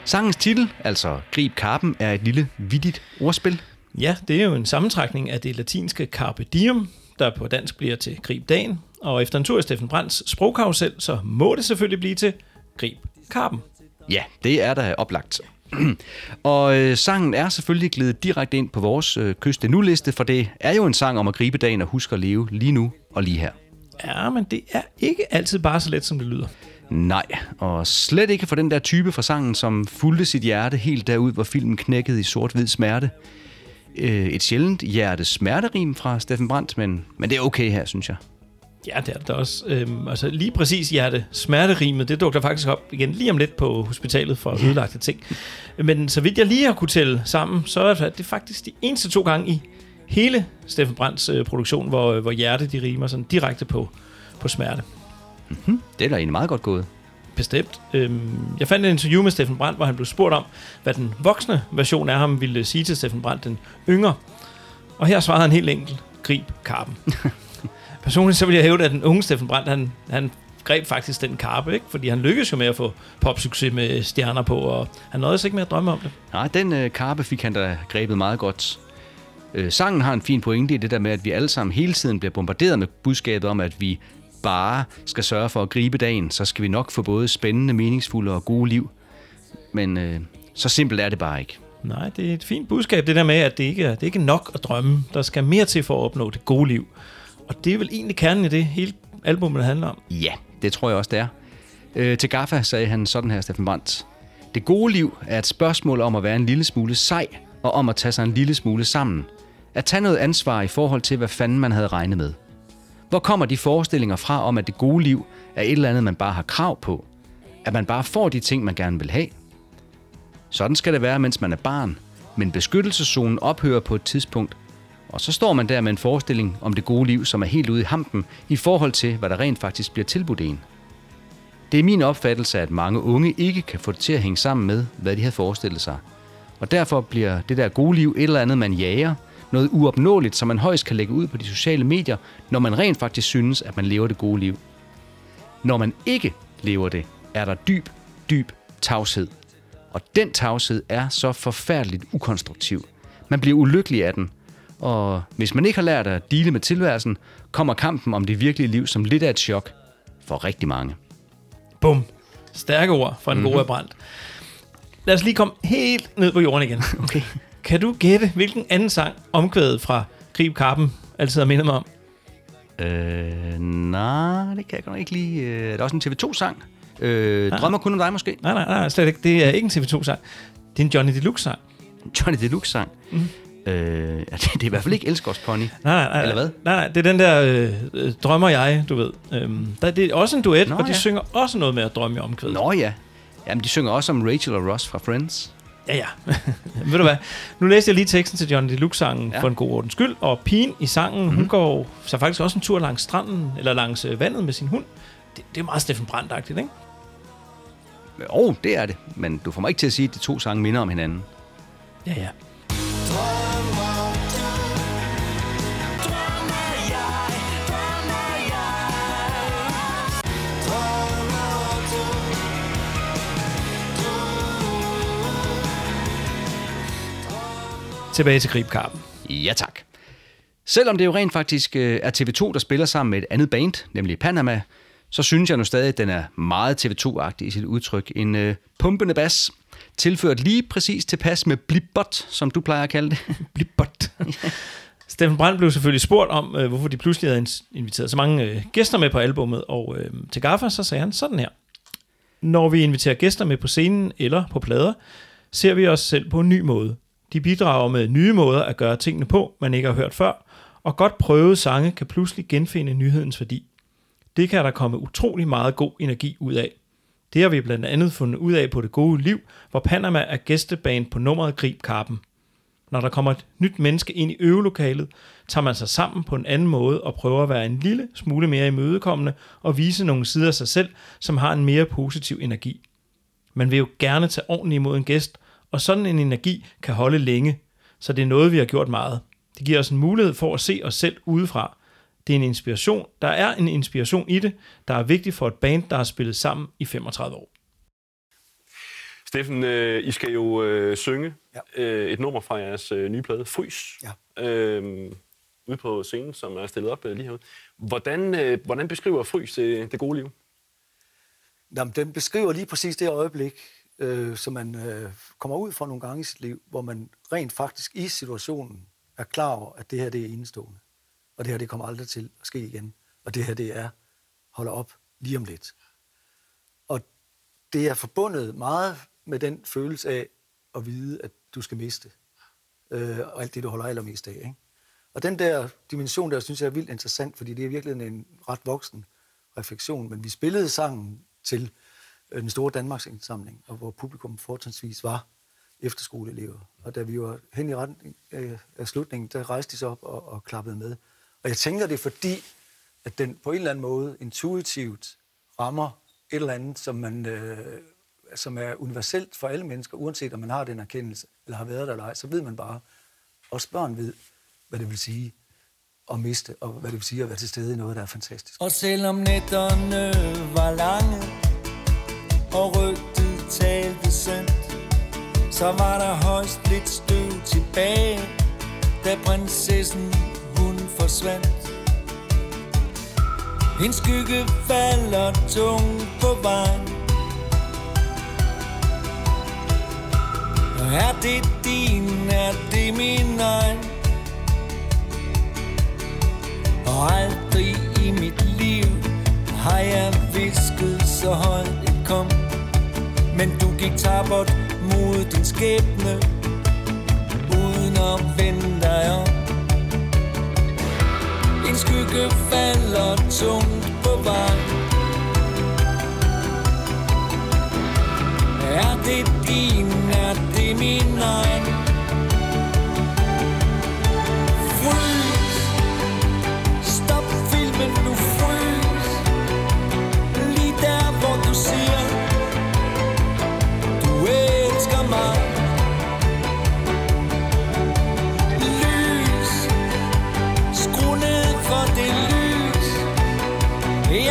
B: Sangens titel, altså Grib Karpen, er et lille vittigt ordspil.
A: Ja, det er jo en sammentrækning af det latinske carpe diem, der på dansk bliver til grib dagen. Og efter en tur i Steffen Brands sprogkarusel, så må det selvfølgelig blive til grib karpen.
B: Ja, det er da oplagt. og øh, sangen er selvfølgelig glædet direkte ind på vores øh, Kyste Nu-liste, for det er jo en sang om at gribe dagen og huske at leve lige nu og lige her.
A: Ja, men det er ikke altid bare så let, som det lyder.
B: Nej, og slet ikke for den der type fra sangen, som fulgte sit hjerte helt derud, hvor filmen knækkede i sort-hvid smerte. Øh, et sjældent hjertes smerterim fra Steffen Brandt, men, men det er okay her, synes jeg.
A: Ja, det er det også. Øhm, altså lige præcis hjerte smerterimet, det dukker faktisk op igen lige om lidt på hospitalet for ødelagte ting. Men så vidt jeg lige har kunne tælle sammen, så er det faktisk de eneste to gange i hele Steffen Brandts øh, produktion, hvor, hvor hjerte de rimer sådan direkte på, på smerte.
B: Det er da egentlig meget godt gået.
A: Bestemt. Øhm, jeg fandt et interview med Steffen Brandt, hvor han blev spurgt om, hvad den voksne version af ham ville sige til Steffen Brandt, den yngre. Og her svarede han helt enkelt, grib karpen. Personligt så vil jeg hævde, at den unge Steffen Brandt, han, han greb faktisk den karpe, ikke? fordi han lykkedes jo med at få popsucces med stjerner på, og han nåede ikke med at drømme om det.
B: Nej, den øh, karpe fik han da grebet meget godt. Øh, sangen har en fin pointe i det der med, at vi alle sammen hele tiden bliver bombarderet med budskabet om, at vi bare skal sørge for at gribe dagen, så skal vi nok få både spændende, meningsfulde og gode liv. Men øh, så simpelt er det bare ikke.
A: Nej, det er et fint budskab, det der med, at det ikke er, det er ikke nok at drømme. Der skal mere til for at opnå det gode liv. Og det er vel egentlig kernen i det, hele albumet handler om.
B: Ja, det tror jeg også, det er. Øh, til Gaffa sagde han sådan her, Steffen Brandt. Det gode liv er et spørgsmål om at være en lille smule sej, og om at tage sig en lille smule sammen. At tage noget ansvar i forhold til, hvad fanden man havde regnet med. Hvor kommer de forestillinger fra om, at det gode liv er et eller andet, man bare har krav på? At man bare får de ting, man gerne vil have? Sådan skal det være, mens man er barn. Men beskyttelseszonen ophører på et tidspunkt, og så står man der med en forestilling om det gode liv, som er helt ude i hampen i forhold til, hvad der rent faktisk bliver tilbudt en. Det er min opfattelse, at mange unge ikke kan få det til at hænge sammen med, hvad de havde forestillet sig. Og derfor bliver det der gode liv et eller andet, man jager, noget uopnåeligt, som man højst kan lægge ud på de sociale medier, når man rent faktisk synes, at man lever det gode liv. Når man ikke lever det, er der dyb, dyb tavshed. Og den tavshed er så forfærdeligt ukonstruktiv. Man bliver ulykkelig af den. Og hvis man ikke har lært at dele med tilværelsen, kommer kampen om det virkelige liv som lidt af et chok for rigtig mange.
A: Bum. Stærke ord fra en mm-hmm. god brændt. Lad os lige komme helt ned på jorden igen. Okay. Kan du gætte, hvilken anden sang omkvædet fra Grib Karpen altid har mindet mig om?
B: Øh, nej, det kan jeg godt ikke lige. Øh, Er der også en TV2-sang? Øh, Drømmer kun om dig måske?
A: Nej, nej, nej, slet ikke. Det er ikke en TV2-sang. Det er en Johnny Deluxe-sang.
B: Johnny Deluxe-sang? Mm. Øh, det, det er i hvert fald ikke Elskårs Pony.
A: Nej, nej.
B: Eller hvad?
A: Nej, nej, det er den der øh, øh, Drømmer jeg, du ved. Øhm, der, det er også en duet,
B: Nå,
A: og de
B: ja.
A: synger også noget med at drømme i omkvædet.
B: Nå ja. Jamen, de synger også om Rachel og Ross fra Friends.
A: Ja, ja. Ved du hvad? Nu læste jeg lige teksten til Johnny Deluxe-sangen ja. For en god ordens skyld, og pigen i sangen, mm-hmm. hun går så faktisk også en tur langs stranden, eller langs øh, vandet med sin hund. Det, det er meget Steffen Brandt-agtigt, ikke?
B: Jo, oh, det er det. Men du får mig ikke til at sige, at de to sange minder om hinanden.
A: Ja, ja. Tilbage til Gribkarpen.
B: Ja, tak. Selvom det jo rent faktisk øh, er TV2, der spiller sammen med et andet band, nemlig Panama, så synes jeg nu stadig, at den er meget TV2-agtig i sit udtryk. En øh, pumpende bas, tilført lige præcis tilpas med blibbot, som du plejer at kalde det.
A: Blibbot. Steffen Brandt blev selvfølgelig spurgt om, øh, hvorfor de pludselig havde inviteret så mange øh, gæster med på albummet, og øh, til Gaffa så sagde han sådan her. Når vi inviterer gæster med på scenen eller på plader, ser vi os selv på en ny måde. De bidrager med nye måder at gøre tingene på, man ikke har hørt før, og godt prøvede sange kan pludselig genfinde nyhedens værdi. Det kan der komme utrolig meget god energi ud af. Det har vi blandt andet fundet ud af på Det Gode Liv, hvor Panama er gæsteband på nummeret Grib Karpen. Når der kommer et nyt menneske ind i øvelokalet, tager man sig sammen på en anden måde og prøver at være en lille smule mere imødekommende og vise nogle sider af sig selv, som har en mere positiv energi. Man vil jo gerne tage ordentligt imod en gæst, og sådan en energi kan holde længe, så det er noget, vi har gjort meget. Det giver os en mulighed for at se os selv udefra. Det er en inspiration. Der er en inspiration i det, der er vigtig for et band, der har spillet sammen i 35 år.
I: Steffen, øh, I skal jo øh, synge
E: Ja.
I: øh, et nummer fra jeres øh, nye plade, Frys,
E: Ja.
I: øh, ude på scenen, som er stillet op øh, lige herude. Hvordan, øh, hvordan beskriver Frys det, det gode liv?
E: Jamen, den beskriver lige præcis det øjeblik, øh, som man øh, kommer ud fra nogle gange i sit liv, hvor man rent faktisk i situationen er klar over, at det her det er enestående. Og det her det kommer aldrig til at ske igen. Og det her det er holder op lige om lidt. Og det er forbundet meget med den følelse af at vide, at du skal miste. øh, og alt det, du holder allermest af. Ikke? Og den der dimension der, synes jeg er vildt interessant, fordi det er virkelig en ret voksen refleksion. Men vi spillede sangen til Øh, den store Danmarks indsamling, og hvor publikum fortrinsvis var efterskoleelever. Og da vi var hen i retning øh, af slutningen, der rejste de sig op og, og klappede med. Og jeg tænker, det er fordi, at den på en eller anden måde intuitivt rammer et eller andet, som, man, øh, som er universelt for alle mennesker, uanset om man har den erkendelse, eller har været der eller ej, så ved man bare, også børn ved, hvad det vil sige at miste, og hvad det vil sige at være til stede i noget, der er fantastisk.
C: Og selvom nætterne var lange, og rygtet talte sandt, så var der højst lidt støv tilbage, da prinsessen hun forsvandt. En skygge falder tung på vejen. Er det din, er det min egen? Men du gik tabert mod din skæbne, uden at vende dig om. En skygge falder tungt på vej. Er det din, er det min egen?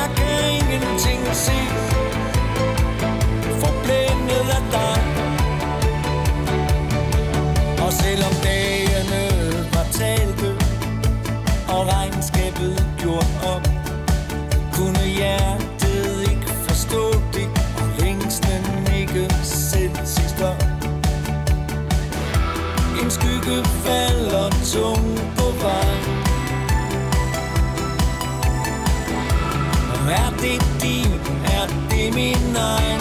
C: Jeg kan ingenting se, forblændet af dig. Er det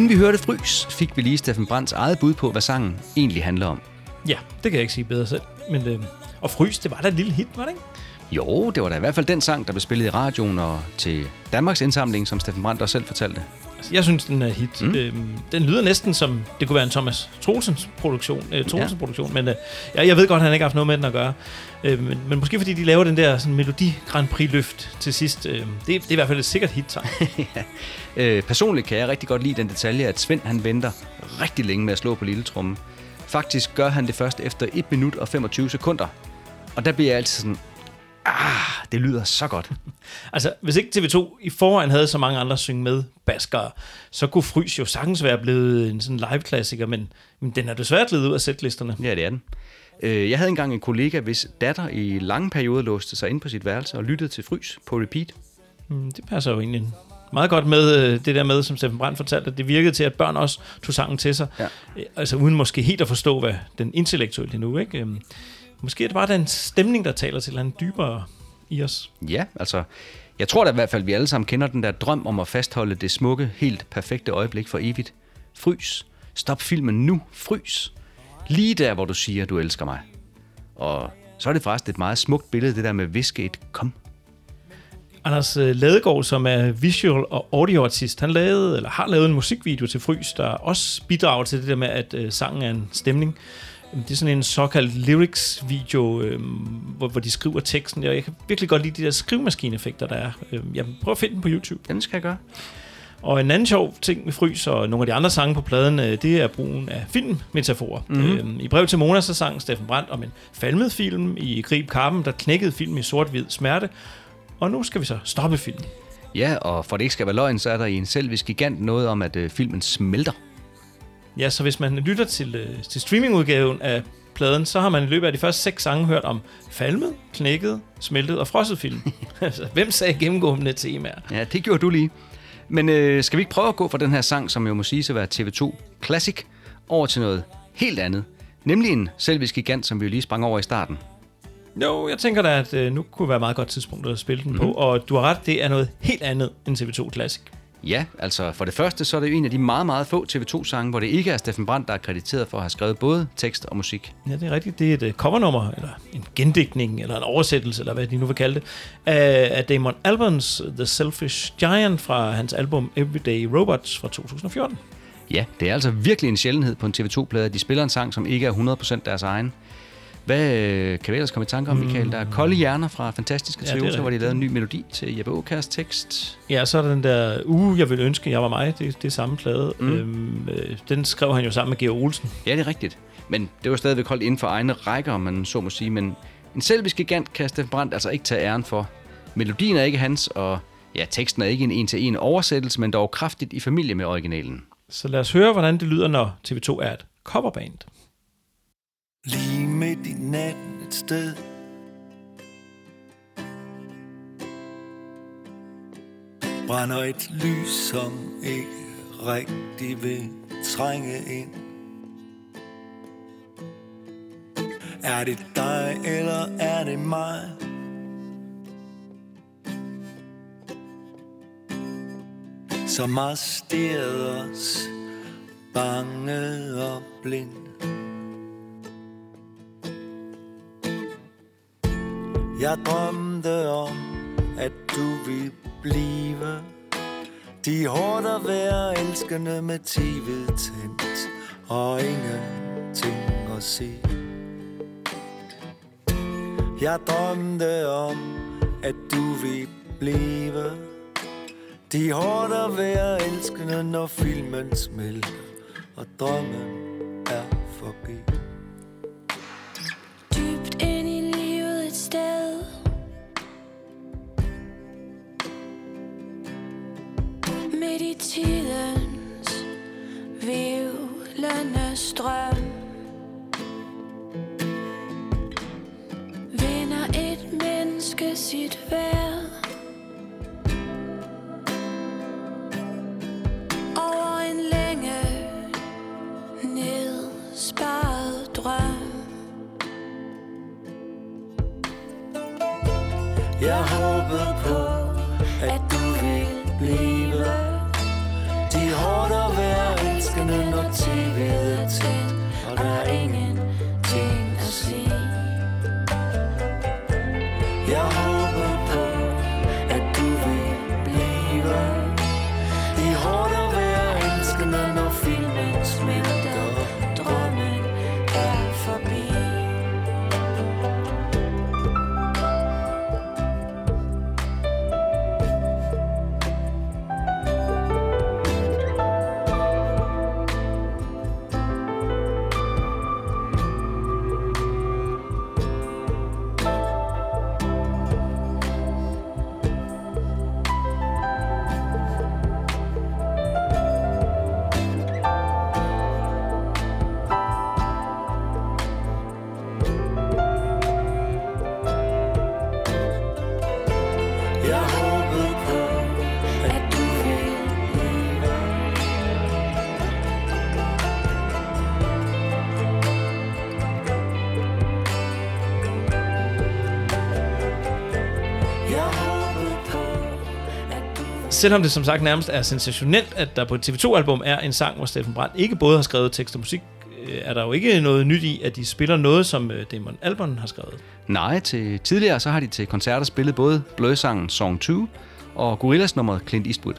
B: Inden vi hørte Frys, fik vi lige Steffen Brands eget bud på, hvad sangen egentlig handler om.
A: Ja, det kan jeg ikke sige bedre selv. Men, øh, og Frys, det var da et lille hit, var det ikke?
B: Jo, det var da i hvert fald den sang, der blev spillet i radioen og til Danmarks indsamling, som Steffen Brandt også selv fortalte.
A: Altså, jeg synes, den er hit. Mm. Øhm, den lyder næsten som, det kunne være en Thomas Troelsens produktion, øh, Troelsens
B: Ja.
A: produktion men øh, jeg, jeg ved godt, at han ikke har haft noget med den at gøre. Øh, men, men måske fordi de laver den der sådan, Melodi Grand Prix løft til sidst. Øh, det, det er i hvert fald et sikkert hit sang.
B: Øh, personligt kan jeg rigtig godt lide den detalje, at Svend han venter rigtig længe med at slå på lille tromme. Faktisk gør han det først efter 1 minut og 25 sekunder. Og der bliver jeg altid sådan, ah, det lyder så godt.
A: altså, hvis ikke TV2 i forvejen havde så mange andre synge med baskere, så kunne Frys jo sagtens være blevet en sådan live-klassiker, men, men den er desværre glædet ud af sætlisterne.
B: Ja, det er den. Øh, Jeg havde engang en kollega, hvis datter i lange perioder låste sig ind på sit værelse og lyttede til Frys på repeat.
A: Mm, det passer jo egentlig meget godt med øh, det der med, som Steffen Brandt fortalte, at det virkede til, at børn også tog sangen til sig.
B: Ja.
A: Øh, Altså uden måske helt at forstå, hvad den intellektuelle nu, ikke? Øhm, Måske er det bare den stemning, der taler til en dybere i os.
B: Ja, altså, jeg tror da i hvert fald, at vi alle sammen kender den der drøm om at fastholde det smukke, helt perfekte øjeblik for evigt. Frys. Stop filmen nu. Frys. Lige der, hvor du siger, du elsker mig. Og så er det forresten et meget smukt billede, det der med viske et kom.
A: Anders øh, Ladegaard, som er visual og audio artist, han lavede, eller har lavet en musikvideo til Frys, der også bidrager til det der med, at øh, sangen er en stemning. Øhm, Det er sådan en såkaldt lyrics-video, øh, hvor, hvor de skriver teksten. Jeg, jeg kan virkelig godt lide de der skrivemaskine-effekter, der er. Øh, jeg prøver at finde den på YouTube.
B: Den skal jeg gøre.
A: Og en anden sjov ting med Frys og nogle af de andre sange på pladen, øh, det er brugen af filmmetaforer.
B: Mhm.
A: Mm-hmm. Øhm, I brev til Mona, så sang Steffen Brandt om en falmet film i Grib Karpen, der knækkede film i sort-hvid smerte. Og nu skal vi så stoppe filmen.
B: Ja, og for det ikke skal være løgn, så er der i en selvisk gigant noget om, at øh, filmen smelter.
A: Ja, så hvis man lytter til, øh, til streamingudgaven af pladen, så har man i løbet af de første seks sange hørt om falmet, knækket, smeltet og frosset film. altså, hvem sagde gennemgående temaer?
B: Ja, det gjorde du lige. Men øh, skal vi ikke prøve at gå fra den her sang, som jo må sige at være TV2 Classic, over til noget helt andet? Nemlig en selvisk gigant, som vi jo lige sprang over i starten.
A: Jo, jeg tænker da, at øh, nu kunne være et meget godt tidspunkt at spille den.
B: Mhm.
A: på. Og du har ret, det er noget helt andet end TV2 Classic.
B: Ja, altså for det første, så er det jo en af de meget, meget få TV2-sange, hvor det ikke er Steffen Brandt, der er krediteret for at have skrevet både tekst og musik.
A: Ja, det er rigtigt. Det er et øh, covernummer, eller en gendækning, eller en oversættelse, eller hvad de nu vil kalde det, af, af Damon Albarns The Selfish Giant fra hans album Everyday Robots fra 2014.
B: Ja, det er altså virkelig en sjældenhed på en TV2-plade, at de spiller en sang, som ikke er 100% deres egen. Hvad øh, kan vi ellers komme i tanke om, Michael? Der er Kolde Hjerner fra Fantastiske
A: Mm. Ja,
B: hvor de lavede en ny melodi til Jeppe Aukers tekst.
A: Ja, så er der den der uge, jeg vil ønske, jeg var mig. Det, det er samme plade.
B: Mm.
A: Mm. Øhm, øh, den skrev han jo sammen med Georg Olsen.
B: Ja, det er rigtigt. Men det var stadigvæk holdt inden for egne rækker, om man så må sige. Men en selvisk gigant kan Steffen Brandt altså ikke tage æren for. Melodien er ikke hans, og ja, teksten er ikke en en-til-en oversættelse, men dog kraftigt i familie med originalen.
A: Så lad os høre, hvordan det lyder, når TV2 er et coverband.
C: Lige midt i natten et sted. Brænder et lys, som ikke rigtig vil trænge ind. Er det dig, eller er det mig? Som har stirret os bange og blind. Jeg drømte om, at du ville blive. De hårdt at være elskende med tv'et tændt Og ingenting at se. Jeg drømte om, at du ville blive. De hårdt at være elskende, når filmen smelter Og drømmen er forbi.
H: Midt i tidens vivlende strøm. Vinder et menneske sit værd. Over en længe nedsparet drøm.
C: Jeg håber på, at du vil blive
A: Selvom det som sagt nærmest er sensationelt, at der på et TV2-album er en sang, hvor Steffen Brandt ikke både har skrevet tekst og musik, øh, er der jo ikke noget nyt i, at de spiller noget, som øh, Damon Albarn har skrevet.
B: Nej, til tidligere så har de til koncerter spillet både Blødsangen Song 2 og Gorillas nummeret Clint Eastwood.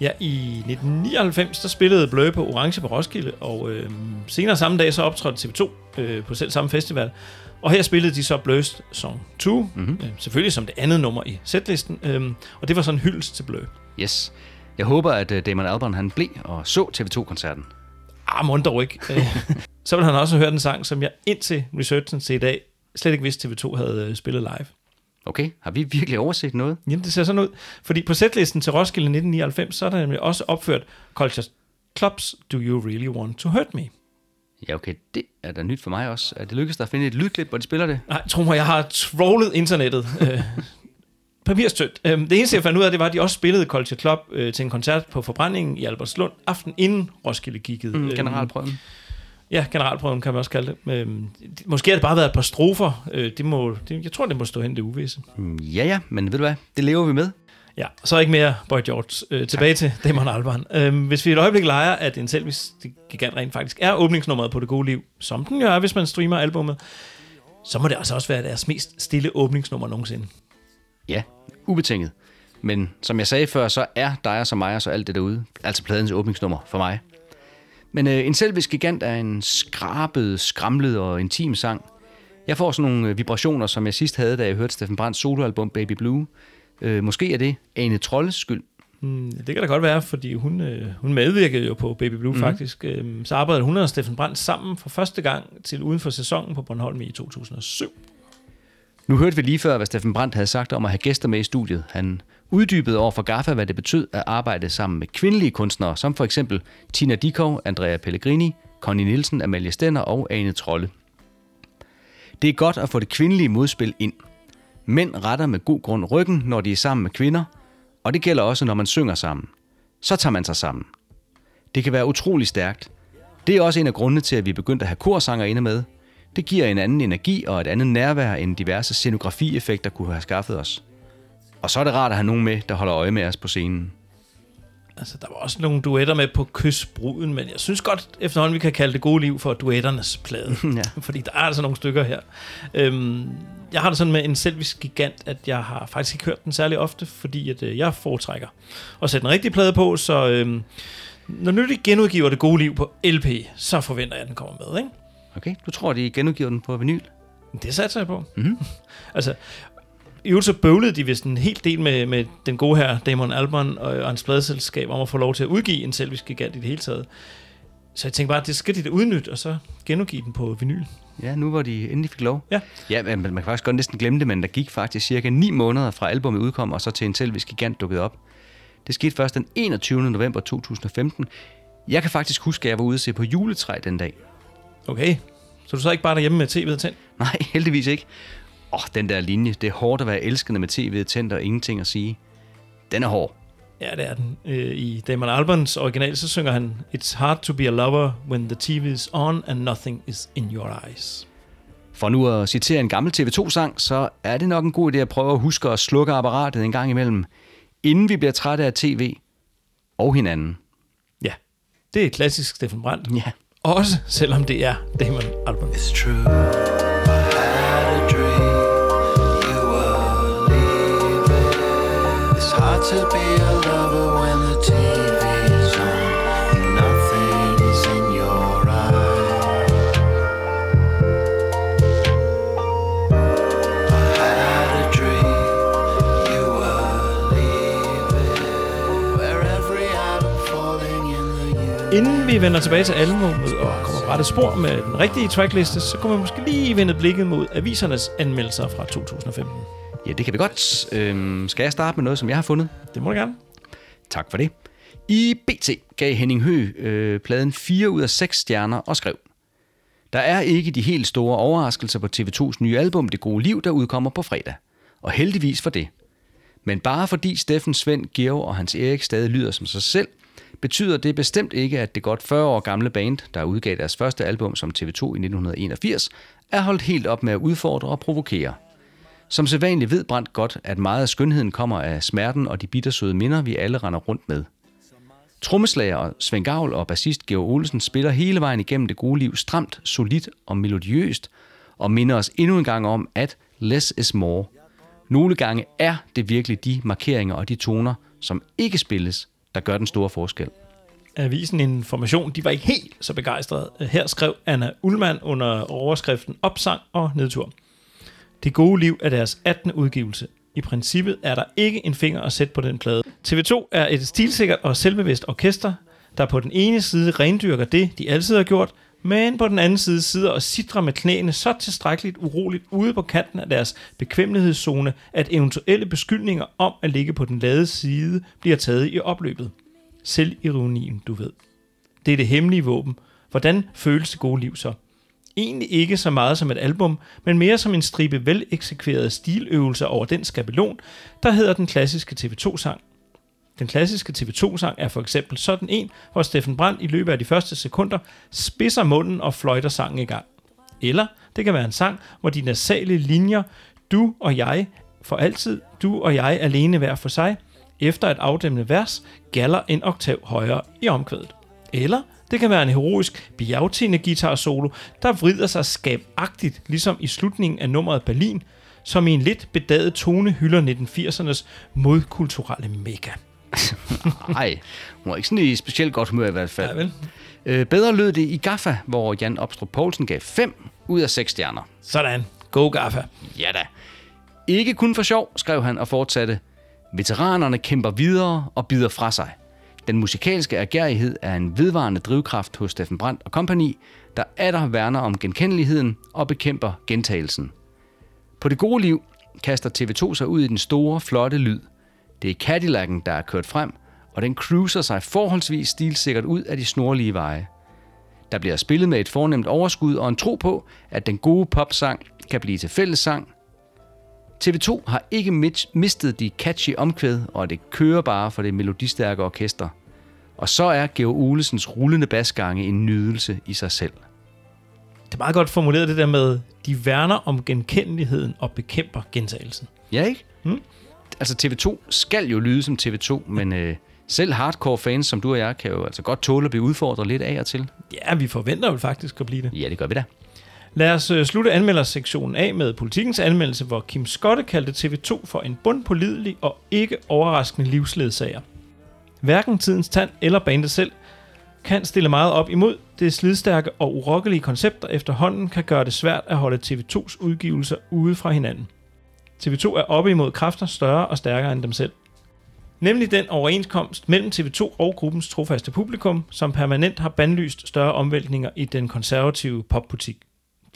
A: Ja, i 1999, der spillede Blø på Orange på Roskilde, og øh, senere samme dag, så optrådte TV2 øh, på selv samme festival. Og her spillede de så Bløs Song 2, mm-hmm. øh, selvfølgelig som det andet nummer i setlisten, øh, og det var sådan en hyldest til Blø.
B: Yes. Jeg håber, at øh, Damon Albarn han blev og så TV2-koncerten.
A: Ah, må dog ikke. Øh, så vil han også have hørt en sang, som jeg indtil researchen til i dag slet ikke vidste TV2 havde øh, spillet live.
B: Okay, har vi virkelig overset noget?
A: Jamen, det ser sådan ud. Fordi på setlisten til Roskilde 1999, så er der nemlig også opført Culture Clubs Do You Really Want To Hurt Me?
B: Ja, okay, det er da nyt for mig også. Er det lykkedes dig at finde et lydklip, hvor de spiller det?
A: Nej, tro mig, jeg har trollet internettet. Papirstødt. Øhm, det eneste, jeg fandt ud af, det var, at de også spillede Culture Club øh, til en koncert på Forbrændingen i Albertslund aften inden Roskilde kiggede.
B: Mm, generalprøven.
A: Ja, generalprøven kan man også kalde det. Øhm, måske har det bare været et par strofer. Øh, det må, det, jeg tror, det må stå hen det uvisse.
B: Mm, Ja, ja, men ved du hvad? Det lever vi med.
A: Ja, så ikke mere Boy George. Øh, tilbage til Damon Albarn. Øhm, hvis vi et øjeblik leger, at en selvis gigant rent faktisk er åbningsnummeret på det gode liv, som den jo er, hvis man streamer albummet, så må det altså også være deres mest stille åbningsnummer nogensinde.
B: Ja, ubetinget. Men som jeg sagde før, så er dig og så mig og så alt det derude, altså pladens åbningsnummer for mig. Men øh, en selvisk gigant er en skrabet, skramlet og intim sang. Jeg får sådan nogle øh, vibrationer, som jeg sidst havde, da jeg hørte Steffen Brandts soloalbum Baby Blue. Øh, måske er det Ane Trolles skyld.
A: Mm, det kan da godt være, fordi hun, øh, hun medvirkede jo på Baby Blue mm. faktisk. Øhm, så arbejdede hun og Steffen Brandt sammen for første gang til uden for sæsonen på Bornholm i 2007.
B: Nu hørte vi lige før, hvad Steffen Brandt havde sagt om at have gæster med i studiet. Han uddybede over for Gaffa, hvad det betød at arbejde sammen med kvindelige kunstnere, som for eksempel Tina Dikov, Andrea Pellegrini, Connie Nielsen, Amalie Stenner og Ane Trolle. Det er godt at få det kvindelige modspil ind. Mænd retter med god grund ryggen, når de er sammen med kvinder, og det gælder også, når man synger sammen. Så tager man sig sammen. Det kan være utrolig stærkt. Det er også en af grundene til, at vi begyndte at have korsanger inde med. Det giver en anden energi og et andet nærvær, end diverse scenografieffekter kunne have skaffet os. Og så er det rart at have nogen med, der holder øje med os på scenen.
A: Altså, der var også nogle duetter med på Kysbruden, men jeg synes godt efterhånden, vi kan kalde det gode liv for duetternes plade.
B: Ja.
A: Fordi der er altså nogle stykker her. Øhm, jeg har det sådan med en selvisk gigant, at jeg har faktisk ikke hørt den særlig ofte, fordi at, øh, jeg foretrækker at sætte en rigtig plade på, så øhm, når nu de genudgiver det gode liv på LP, så forventer jeg, at den kommer med, ikke?
B: Okay, du tror, de genudgiver den på vinyl?
A: Det satser jeg på.
B: Mhm.
A: altså, i øvrigt så bøvlede de vist en hel del med, med den gode her Damon Albarn og, og hans pladeselskab om at få lov til at udgive en selvisk gigant i det hele taget. Så jeg tænkte bare, at det skal de da udnytte, og så genudgive den på vinyl.
B: Ja, nu hvor de endelig fik lov.
A: Ja.
B: Ja, men man kan faktisk godt næsten glemme det, men der gik faktisk cirka 9 måneder fra albumet udkom, og så til en selvisk gigant dukkede op. Det skete først den 21. november 2015. Jeg kan faktisk huske, at jeg var ude at se på juletræ den dag.
A: Okay, så du så ikke bare derhjemme med tv'et tændt?
B: Nej, heldigvis ikke. Åh, oh, den der linje. Det er hårdt at være elskende med tv'et tændt og ingenting at sige. Den er hård.
A: Ja, det er den. Øh, I Damon Albarns original, så synger han It's hard to be a lover when the TV is on and nothing is in your eyes.
B: For nu at citere en gammel TV2-sang, så er det nok en god idé at prøve at huske at slukke apparatet en gang imellem, inden vi bliver trætte af tv og hinanden.
A: Ja, det er klassisk Steffen Brandt.
B: Ja.
A: Også selvom det er Damon Albarn.
J: It's true. Dream you were leaving. Hard to be a lover when the TV's
A: Inden vi vender tilbage til albumet og kommer på rette spor med den rigtige trackliste, så kommer vi måske lige vende blikket mod avisernes anmeldelser fra 2015.
B: Ja, det kan vi godt. Øhm, skal jeg starte med noget, som jeg har fundet?
A: Det må du gerne.
B: Tak for det. I BT gav Henning Hø øh, pladen 4 ud af 6 stjerner og skrev, Der er ikke de helt store overraskelser på TV2's nye album Det Gode Liv, der udkommer på fredag. Og heldigvis for det. Men bare fordi Steffen, Svend, Georg og Hans Erik stadig lyder som sig selv, betyder det bestemt ikke, at det godt 40 år gamle band, der udgav deres første album som TV2 i 1981, er holdt helt op med at udfordre og provokere. Som sædvanligt ved Brandt godt, at meget af skønheden kommer af smerten og de bittersøde minder, vi alle render rundt med. Trommeslager Svend Gavl og bassist Georg Olsen spiller hele vejen igennem det gode liv stramt, solidt og melodiøst, og minder os endnu en gang om, at less is more. Nogle gange er det virkelig de markeringer og de toner, som ikke spilles, der gør den store forskel.
A: Avisen Information, de var ikke helt så begejstrede. Her skrev Anna Ullmann under overskriften Opsang og Nedtur. Det gode liv er deres 18. udgivelse. I princippet er der ikke en finger at sætte på den plade. TV2 er et stilsikkert og selvbevidst orkester, der på den ene side rendyrker det, de altid har gjort, men på den anden side sidder og sidrer med knæene så tilstrækkeligt uroligt ude på kanten af deres bekvemmelighedszone, at eventuelle beskyldninger om at ligge på den lade side bliver taget i opløbet. Selvironien, du ved. Det er det hemmelige våben. Hvordan føles det gode liv så? Egentlig ikke så meget som et album, men mere som en stribe veleksekverede stiløvelser over den skabelon, der hedder den klassiske TV2-sang. Den klassiske TV2-sang er for eksempel sådan en, hvor Steffen Brandt i løbet af de første sekunder spidser munden og fløjter sangen i gang. Eller det kan være en sang, hvor de nasale linjer, du og jeg for altid, du og jeg alene hver for sig, efter et afdæmmende vers, galler en oktav højere i omkvædet. Eller det kan være en heroisk bjergtinde guitar solo, der vrider sig skabagtigt, ligesom i slutningen af nummeret Berlin, som i en lidt bedaget tone hylder 1980'ernes modkulturelle mega.
B: Nej, hun var ikke sådan i specielt godt humør i hvert fald.
A: Ja, vel.
B: Øh, bedre lød det i Gaffa, hvor Jan Opstrup Poulsen gav 5 ud af 6 stjerner.
A: Sådan. Go Gaffa.
B: Ja da. Ikke kun for sjov, skrev han og fortsatte. Veteranerne kæmper videre og bider fra sig. Den musikalske ergærighed er en vedvarende drivkraft hos Steffen Brandt og kompagni, der atter værner om genkendeligheden og bekæmper gentagelsen. På det gode liv kaster TV2 sig ud i den store, flotte lyd. Det er Cadillacen, der er kørt frem, og den cruiser sig forholdsvis stilsikkert ud af de snorlige veje. Der bliver spillet med et fornemt overskud og en tro på, at den gode popsang kan blive til fællessang. TV2 har ikke mistet de catchy omkvæd, og det kører bare for det melodistærke orkester. Og så er Georg Olesens rullende basgange en nydelse i sig selv.
A: Det er meget godt formuleret det der med, de værner om genkendeligheden og bekæmper gentagelsen.
B: Ja, ikke?
A: Mm.
B: Altså TV2 skal jo lyde som TV2, men øh, selv hardcore fans som du og jeg kan jo altså godt tåle at blive udfordret lidt af og til.
A: Ja, vi forventer vel faktisk at blive det.
B: Ja, det gør vi da.
A: Lad os øh, slutte anmeldersektionen af med politikens anmeldelse, hvor Kim Skotte kaldte TV2 for en bundpålidelig og ikke overraskende livsledsager. Hverken tidens tand eller bandet selv kan stille meget op imod det slidstærke og urokkelige koncept, der efterhånden kan gøre det svært at holde TV2's udgivelser ude fra hinanden. TV2 er oppe imod kræfter større og stærkere end dem selv. Nemlig den overenskomst mellem TV2 og gruppens trofaste publikum, som permanent har bandlyst større omvæltninger i den konservative popbutik.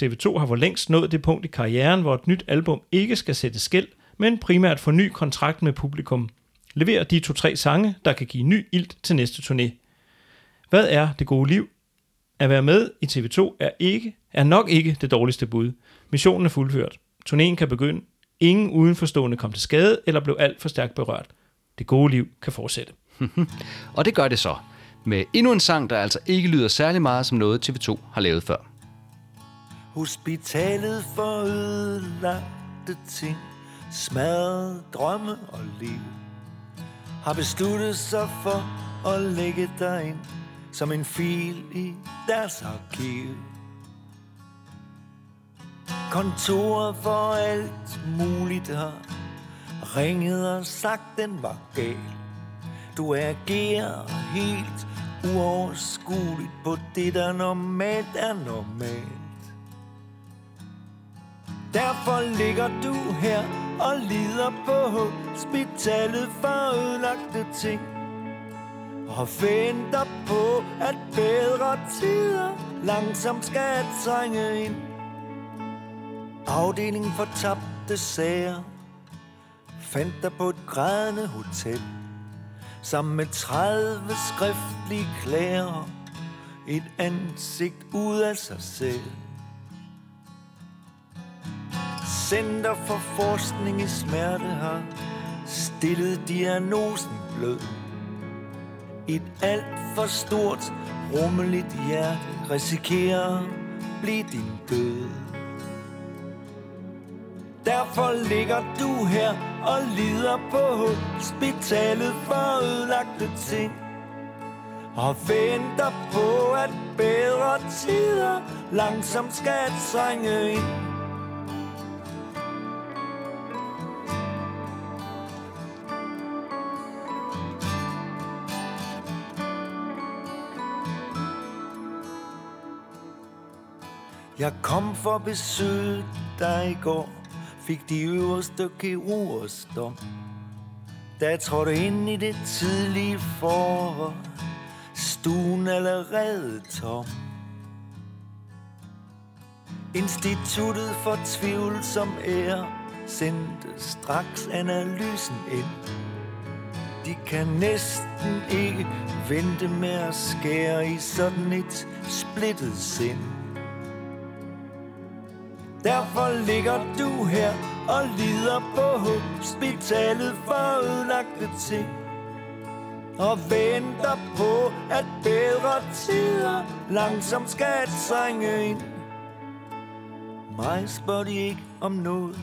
A: TV2 har for længst nået det punkt i karrieren, hvor et nyt album ikke skal sætte skæld, men primært forny kontrakt med publikum. Lever de to-tre sange, der kan give ny ilt til næste turné. Hvad er det gode liv? At være med i TV2 er, ikke, er nok ikke det dårligste bud. Missionen er fuldført. Turnéen kan begynde. Ingen udenforstående kom til skade eller blev alt for stærkt berørt. Det gode liv kan fortsætte.
B: Og det gør det så. Med endnu en sang, der altså ikke lyder særlig meget som noget TV2 har lavet før.
C: Hospitalet for ødelagte ting Smadrede drømme og liv Har besluttet sig for at lægge dig ind Som en fil i deres arkiv Kontoret for alt muligt har Ringet og sagt, den var gal Du agerer helt uoverskueligt På det, der normalt er normalt Derfor ligger du her og lider på hospitalet for ødelagte ting. Og venter på, at bedre tider langsomt skal trænge ind. Afdelingen for tabte sager fandt dig på et grædende hotel. Sammen med 30 skriftlige klager. Et ansigt ud af sig selv. Center for Forskning i Smerte har stillet diagnosen blød. Et alt for stort, rummeligt hjerte risikerer at blive din død. Derfor ligger du her og lider på hospitalet for ødelagte ting. Og venter på, at bedre tider langsomt skal trænge ind. Jeg kom for besøg dig i går Fik de øverste kirurgers dom Da jeg trådte ind i det tidlige forår Stuen allerede tom. Instituttet for tvivl som ære Sendte straks analysen ind. De kan næsten ikke vente med at skære i sådan et splittet sind. Derfor ligger du her og lider på hospitalet for ødelagte ting. Og venter på, at bedre tider langsomt skal trænge ind. Mig spørger de ikke om noget.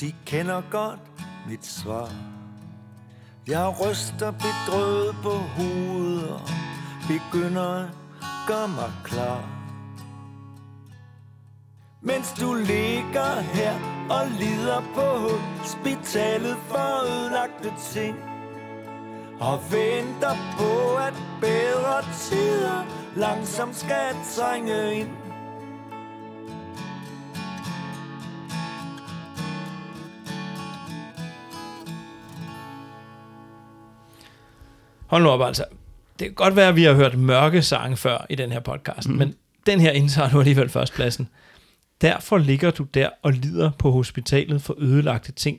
C: De kender godt mit svar. Jeg ryster bedrøvet på hovedet og begynder at gøre mig klar mens du ligger her og lider på hospitalet for ødelagte ting Og venter på, at bedre tider langsomt skal trænge ind
A: Hold nu op altså. Det kan godt være, at vi har hørt mørke sange før i den her podcast, mm. men den her indtager nu alligevel førstpladsen. Derfor ligger du der og lider på hospitalet for ødelagte ting,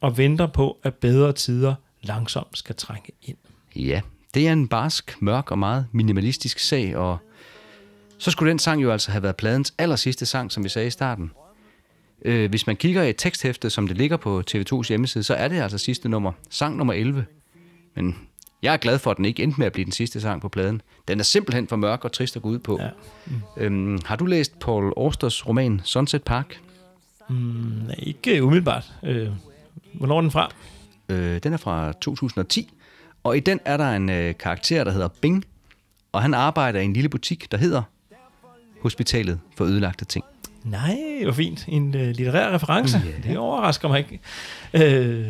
A: og venter på, at bedre tider langsomt skal trænge ind.
B: Ja, det er en barsk, mørk og meget minimalistisk sag, og så skulle den sang jo altså have været pladens aller sidste sang, som vi sagde i starten. Øh, hvis man kigger i et teksthæfte, som det ligger på TV2's hjemmeside, så er det altså sidste nummer, sang nummer 11. Men jeg er glad for, at den ikke endte med at blive den sidste sang på pladen. Den er simpelthen for mørk og trist at gå ud på. Ja. Mm. Øhm, har du læst Paul Austers roman Sunset Park?
A: Mm, nej, ikke umiddelbart. Øh, hvornår er den fra?
B: Øh, den er fra 2010, og i den er der en øh, karakter, der hedder Bing, og han arbejder i en lille butik, der hedder Hospitalet for ødelagte ting.
A: Nej, hvor fint. En øh, litterær reference.
B: Ja.
A: Det overrasker mig ikke. Øh,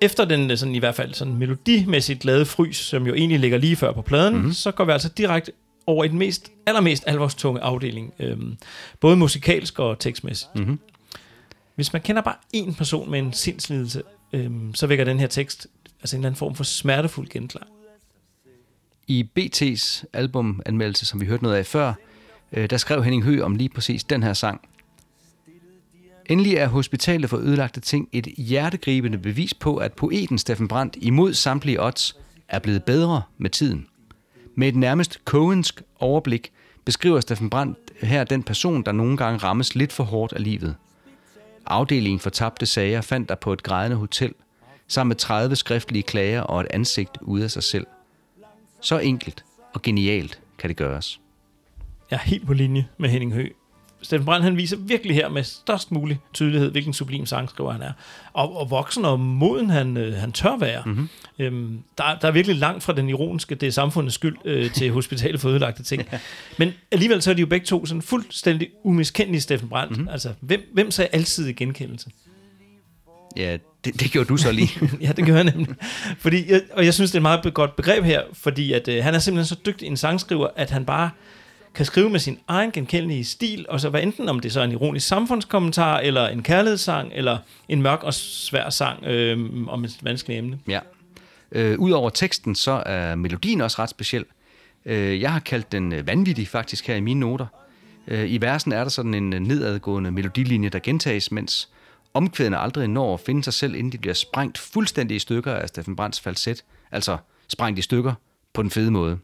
A: efter den sådan, i hvert fald sådan melodimæssigt glade frys, som jo egentlig ligger lige før på pladen, mm-hmm. så går vi altså direkte over i den mest, allermest alvorstunge afdeling. Øhm, både musikalsk og tekstmæssigt.
B: Mm-hmm.
A: Hvis man kender bare én person med en sindslidelse, øhm, så vækker den her tekst altså en eller anden form for smertefuld genklang.
B: I BT's albumanmeldelse, som vi hørte noget af før, øh, der skrev Henning Høgh om lige præcis den her sang. Endelig er Hospitalet for ødelagte ting et hjertegribende bevis på, at poeten Steffen Brandt imod samtlige odds er blevet bedre med tiden. Med et nærmest kogensk overblik beskriver Steffen Brandt her den person, der nogle gange rammes lidt for hårdt af livet. Afdelingen for tabte sager fandt der på et grædende hotel, sammen med 30 skriftlige klager og et ansigt ude af sig selv. Så enkelt og genialt kan det gøres.
A: Jeg er helt på linje med Henning Høgh. Steffen Brandt han viser virkelig her med størst mulig tydelighed, hvilken sublim sangskriver han er. Og, og voksen og moden han, øh, han tør være. Mm-hmm. Øhm, der, der er virkelig langt fra den ironiske, det er samfundets skyld, øh, til hospitalet for ødelagte ting. Men alligevel så er de jo begge to sådan fuldstændig umiskendelige Steffen Brandt. Mm-hmm. Altså, hvem, hvem sagde altid i genkendelse?
B: Ja, det, det gjorde du så lige.
A: ja, det gør jeg nemlig. Fordi, jeg, og jeg synes, det er et meget godt begreb her, fordi at, øh, han er simpelthen så dygtig en sangskriver, at han bare kan skrive med sin egen genkendelige stil, og så hvad enten om det så er en ironisk samfundskommentar, eller en kærlighedssang, eller en mørk og svær sang øh, om et vanskeligt emne.
B: Ja. Øh, Udover teksten, så er melodien også ret speciel. Øh, jeg har kaldt den øh, vanvittig faktisk her i mine noter. Øh, I versen er der sådan en øh, nedadgående melodilinje, der gentages, mens omkvædene aldrig når at finde sig selv, inden de bliver sprængt fuldstændig i stykker af Steffen Brands falset. Altså sprængt i stykker på den fede måde.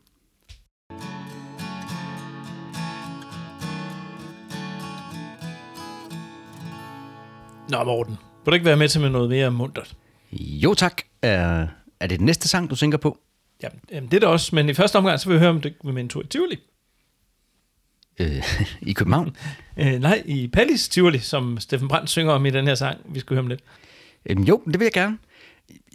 A: Nå, Morten, vil du ikke være med til med noget mere muntert?
B: Jo tak. Er, er det den næste sang, du tænker på?
A: Ja, jamen, det er det også, men i første omgang, så vil jeg høre, om ikke vil med en tur i Tivoli.
B: Øh, I København?
A: Øh, nej, i Pallis Tivoli, som Steffen Brandt synger om i den her sang. Vi skal høre om lidt.
B: Øhm, jo, det vil jeg gerne.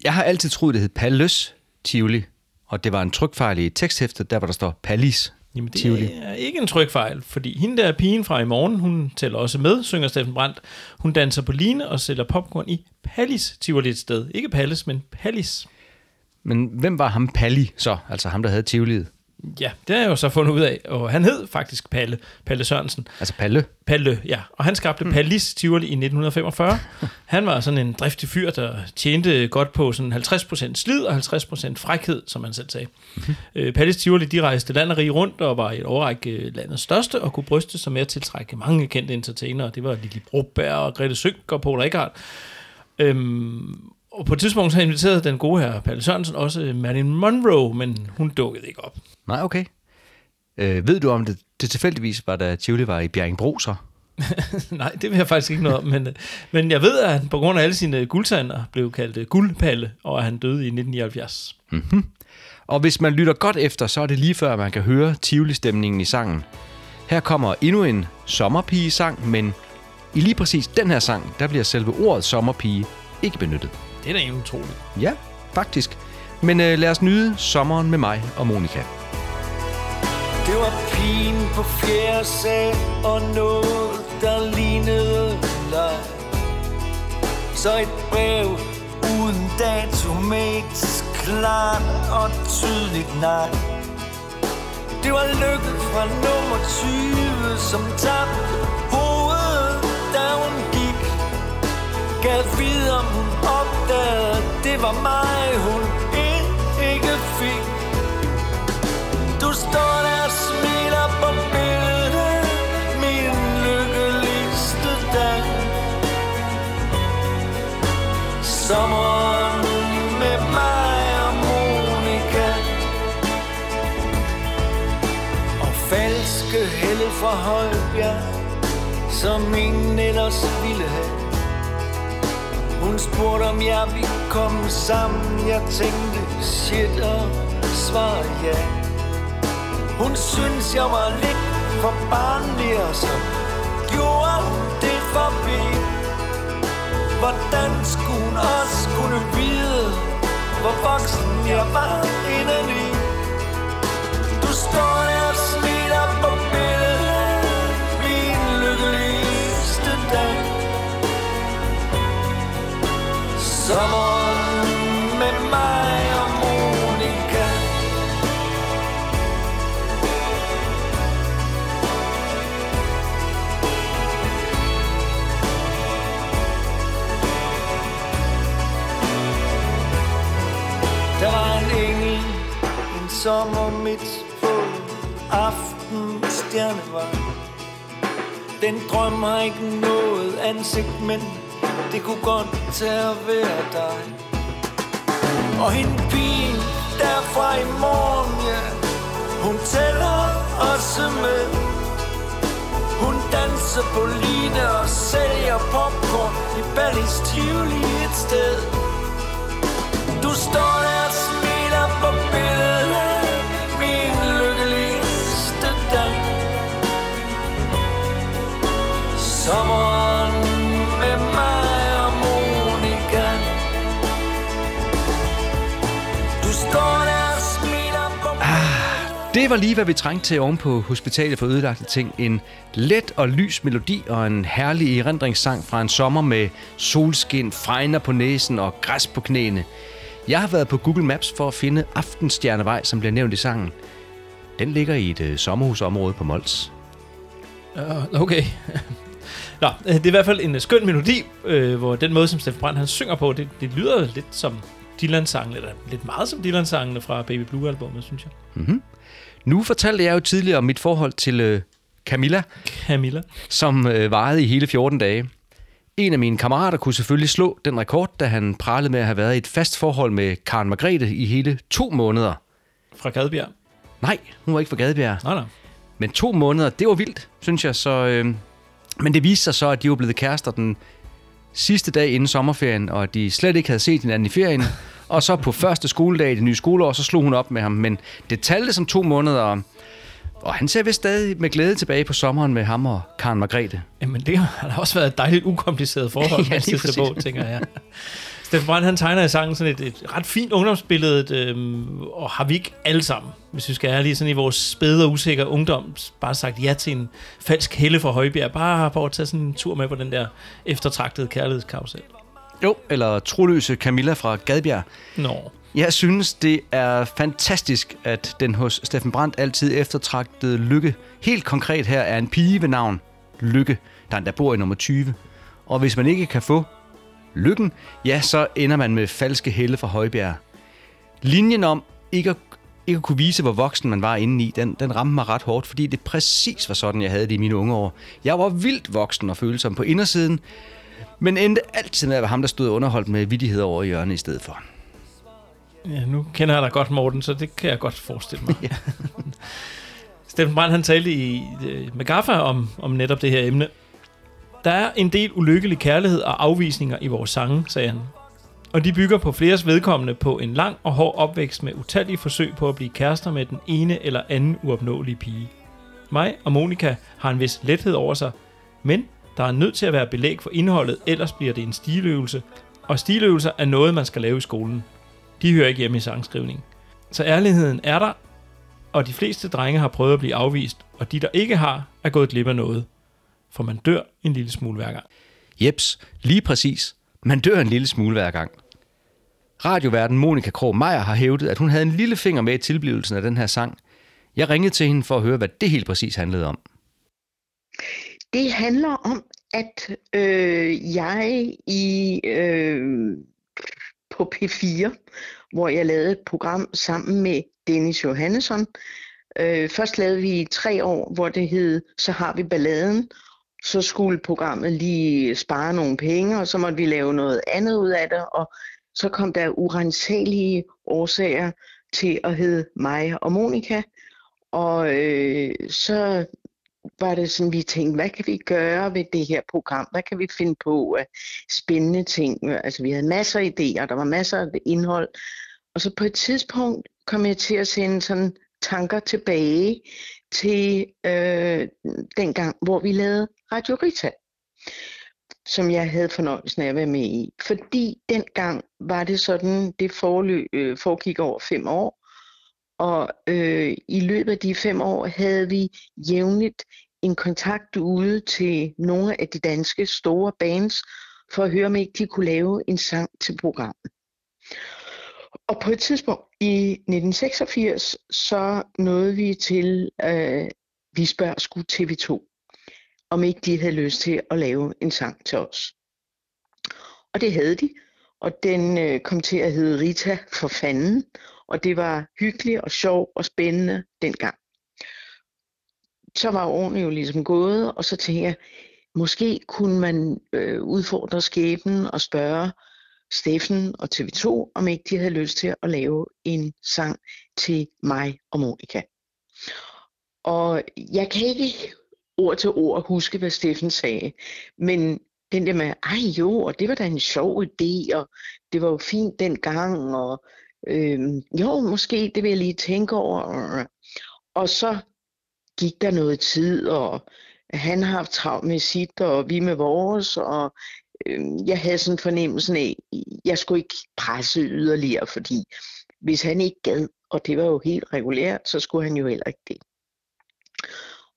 B: Jeg har altid troet, det hed Palles Tivoli, og det var en trykfejl i teksthæftet, der hvor der står Pallis
A: Jamen, det
B: Tivoli.
A: er ikke en trykfejl, fordi hende der pigen fra i morgen, hun tæller også med, synger Steffen Brandt. Hun danser på line og sælger popcorn i Pallis Tivoli et sted. Ikke Palles, men Pallis.
B: Men hvem var ham Palli så? Altså ham, der havde Tivoliet?
A: Ja, det har jeg jo så fundet ud af. Og han hed faktisk Palle, Palle Sørensen.
B: Altså Palle?
A: Palle, ja. Og han skabte mm. Pallis Tivoli i 1945. Han var sådan en driftig fyr, der tjente godt på sådan 50% slid og 50% frækhed, som han selv sagde. Mm. Øh, Pallis Tivoli, de rejste land og rige rundt og var i et overrække landets største og kunne bryste sig med at tiltrække mange kendte entertainere. Det var Lili Broberg og Grete Sønk og Paul Rikard. Øhm, og på et tidspunkt så inviterede den gode her Palle Sørensen også Marilyn Monroe, men hun dukkede ikke op.
B: Nej, okay. Øh, ved du om det, det tilfældigvis var, da Tivoli var i Bjerringbro så?
A: Nej, det ved jeg faktisk ikke noget om, men, men jeg ved, at han på grund af alle sine guldtander blev kaldt øh, guldpalle, og at han døde i 1979.
B: Mm-hmm. Og hvis man lytter godt efter, så er det lige før, man kan høre Tivoli-stemningen i sangen. Her kommer endnu en sommerpige-sang, men i lige præcis den her sang, der bliver selve ordet sommerpige ikke benyttet.
A: Det er da egentlig utroligt.
B: Ja, faktisk. Men øh, lad os nyde sommeren med mig og Monika.
C: Det var pigen på fjerde sal og noget, der lignede leg. Så et brev uden dato med et klart og tydeligt nej. Det var lykke fra nummer 20, som tabte hovedet, da hun gik. Gad vide, om hun opdagede, det var mig, hun ikke fik. Du står der og smiler på billedet Min lykkeligste dag. Sommeren med mig og Monika Og falske helle fra Højbjerg Som ingen ellers ville have. Hun spurgte om jeg ville komme sammen Jeg tænkte shit og svar ja hun synes, jeg var lidt for barnlig, og så gjorde det forbi. Hvordan skulle hun også kunne vide, hvor voksen jeg var indeni? Du står der Sommeren med mig og Monika. Der var en engel en sommer midt på aftenstjernevej. Den drøm har ikke noget ansigt, men det kunne godt tage at være dig. Og hende pigen derfra i morgen, ja, hun tæller også med. Hun danser på line og sælger popcorn i Ballis Tivoli et sted. Du står der
B: Det var lige, hvad vi trængte til oven på Hospitalet for Ødelagte Ting. En let og lys melodi og en herlig erindringssang fra en sommer med solskin, fregner på næsen og græs på knæene. Jeg har været på Google Maps for at finde Aftenstjernevej, som bliver nævnt i sangen. Den ligger i et øh, sommerhusområde på Mols.
A: Uh, okay. Nå, øh, det er i hvert fald en skøn melodi, øh, hvor den måde, som Steffen Brandt han synger på, det, det lyder lidt som Dylan-sangen, eller lidt meget som Dylan-sangene fra Baby Blue-albumet, synes jeg.
B: Mm-hmm. Nu fortalte jeg jo tidligere om mit forhold til øh, Camilla,
A: Camilla.
B: som øh, varede i hele 14 dage. En af mine kammerater kunne selvfølgelig slå den rekord, da han pralede med at have været i et fast forhold med Karen Margrethe i hele to måneder.
A: Fra Gadebjerg.
B: Nej, hun var ikke fra Gadebjerg.
A: Nej, nej.
B: Men to måneder, det var vildt, synes jeg. Så, øh, men det viste sig så, at de var blevet kærester den sidste dag inden sommerferien, og de slet ikke havde set hinanden i ferien. og så på første skoledag i det nye skoleår, så slog hun op med ham. Men det talte som to måneder, og, han ser vist stadig med glæde tilbage på sommeren med ham og Karen Margrethe.
A: Jamen, det har da også været et dejligt ukompliceret forhold,
B: Ja, lige præcis.
A: bog, tænker jeg. Steffen Brandt, han tegner i sangen sådan et, et ret fint ungdomsbillede, øhm, og har vi ikke alle sammen, hvis vi skal være lige sådan i vores spæde og usikre ungdom, bare sagt ja til en falsk helle fra Højbjerg, bare for at tage sådan en tur med på den der eftertragtede kærlighedskarusel.
B: Jo, eller troløse Camilla fra Gadbjerg.
A: Nå.
B: Jeg synes, det er fantastisk, at den hos Steffen Brandt altid eftertragtede Lykke, helt konkret her, er en pige ved navn Lykke, der endda bor i nummer 20. Og hvis man ikke kan få lykken, ja, så ender man med falske helle fra Højbjerg. Linjen om ikke at, ikke at kunne vise, hvor voksen man var indeni, den, den ramte mig ret hårdt, fordi det præcis var sådan, jeg havde det i mine unge år. Jeg var vildt voksen og følsom på indersiden, men endte altid med at være ham, der stod underholdt med vidigheder over i hjørnet i stedet for.
A: Ja, nu kender jeg dig godt, Morten, så det kan jeg godt forestille mig. ja. Steffen Brandt, han talte i, øh, med Gaffa om, om netop det her emne. Der er en del ulykkelig kærlighed og afvisninger i vores sange, sagde han. Og de bygger på fleres vedkommende på en lang og hård opvækst med utallige forsøg på at blive kærester med den ene eller anden uopnåelige pige. Mig og Monika har en vis lethed over sig, men der er nødt til at være belæg for indholdet, ellers bliver det en stiløvelse. Og stiløvelser er noget, man skal lave i skolen. De hører ikke hjemme i sangskrivning. Så ærligheden er der, og de fleste drenge har prøvet at blive afvist, og de, der ikke har, er gået glip af noget. For man dør en lille smule hver gang.
B: Jeps, lige præcis. Man dør en lille smule hver gang. Radioverden Monika Krog Meier har hævdet, at hun havde en lille finger med i tilblivelsen af den her sang. Jeg ringede til hende for at høre, hvad det helt præcis handlede om.
K: Det handler om, at øh, jeg i øh, på P4, hvor jeg lavede et program sammen med Dennis Johannesson. Øh, først lavede vi i tre år, hvor det hed Så har vi balladen. Så skulle programmet lige spare nogle penge, og så måtte vi lave noget andet ud af det. Og så kom der urensagelige årsager til at hedde mig og Monika. Og øh, så var det sådan, vi tænkte, hvad kan vi gøre ved det her program? Hvad kan vi finde på af spændende ting? Altså, vi havde masser af idéer, der var masser af indhold. Og så på et tidspunkt kom jeg til at sende sådan tanker tilbage til øh, den gang, hvor vi lavede Radio Rita, som jeg havde fornøjelsen af at være med i. Fordi dengang var det sådan, det forløb, øh, foregik over fem år, og øh, i løbet af de fem år havde vi jævnligt en kontakt ude til nogle af de danske store bands, for at høre, om ikke de kunne lave en sang til programmet. Og på et tidspunkt i 1986, så nåede vi til, øh, vi spørger skulle TV2, om ikke de havde lyst til at lave en sang til os. Og det havde de, og den øh, kom til at hedde Rita for fanden, og det var hyggeligt og sjov og spændende dengang. Så var årene jo ligesom gået, og så tænkte jeg, måske kunne man øh, udfordre skæbnen og spørge Steffen og TV2, om ikke de havde lyst til at lave en sang til mig og Monika. Og jeg kan ikke ord til ord huske, hvad Steffen sagde, men den der med, ej jo, og det var da en sjov idé, og det var jo fint dengang, og øh, jo, måske, det vil jeg lige tænke over. Og så gik der noget tid, og han har haft travlt med sit, og vi med vores, og øh, jeg havde sådan fornemmelsen af, jeg skulle ikke presse yderligere, fordi hvis han ikke gad, og det var jo helt regulært, så skulle han jo heller ikke det.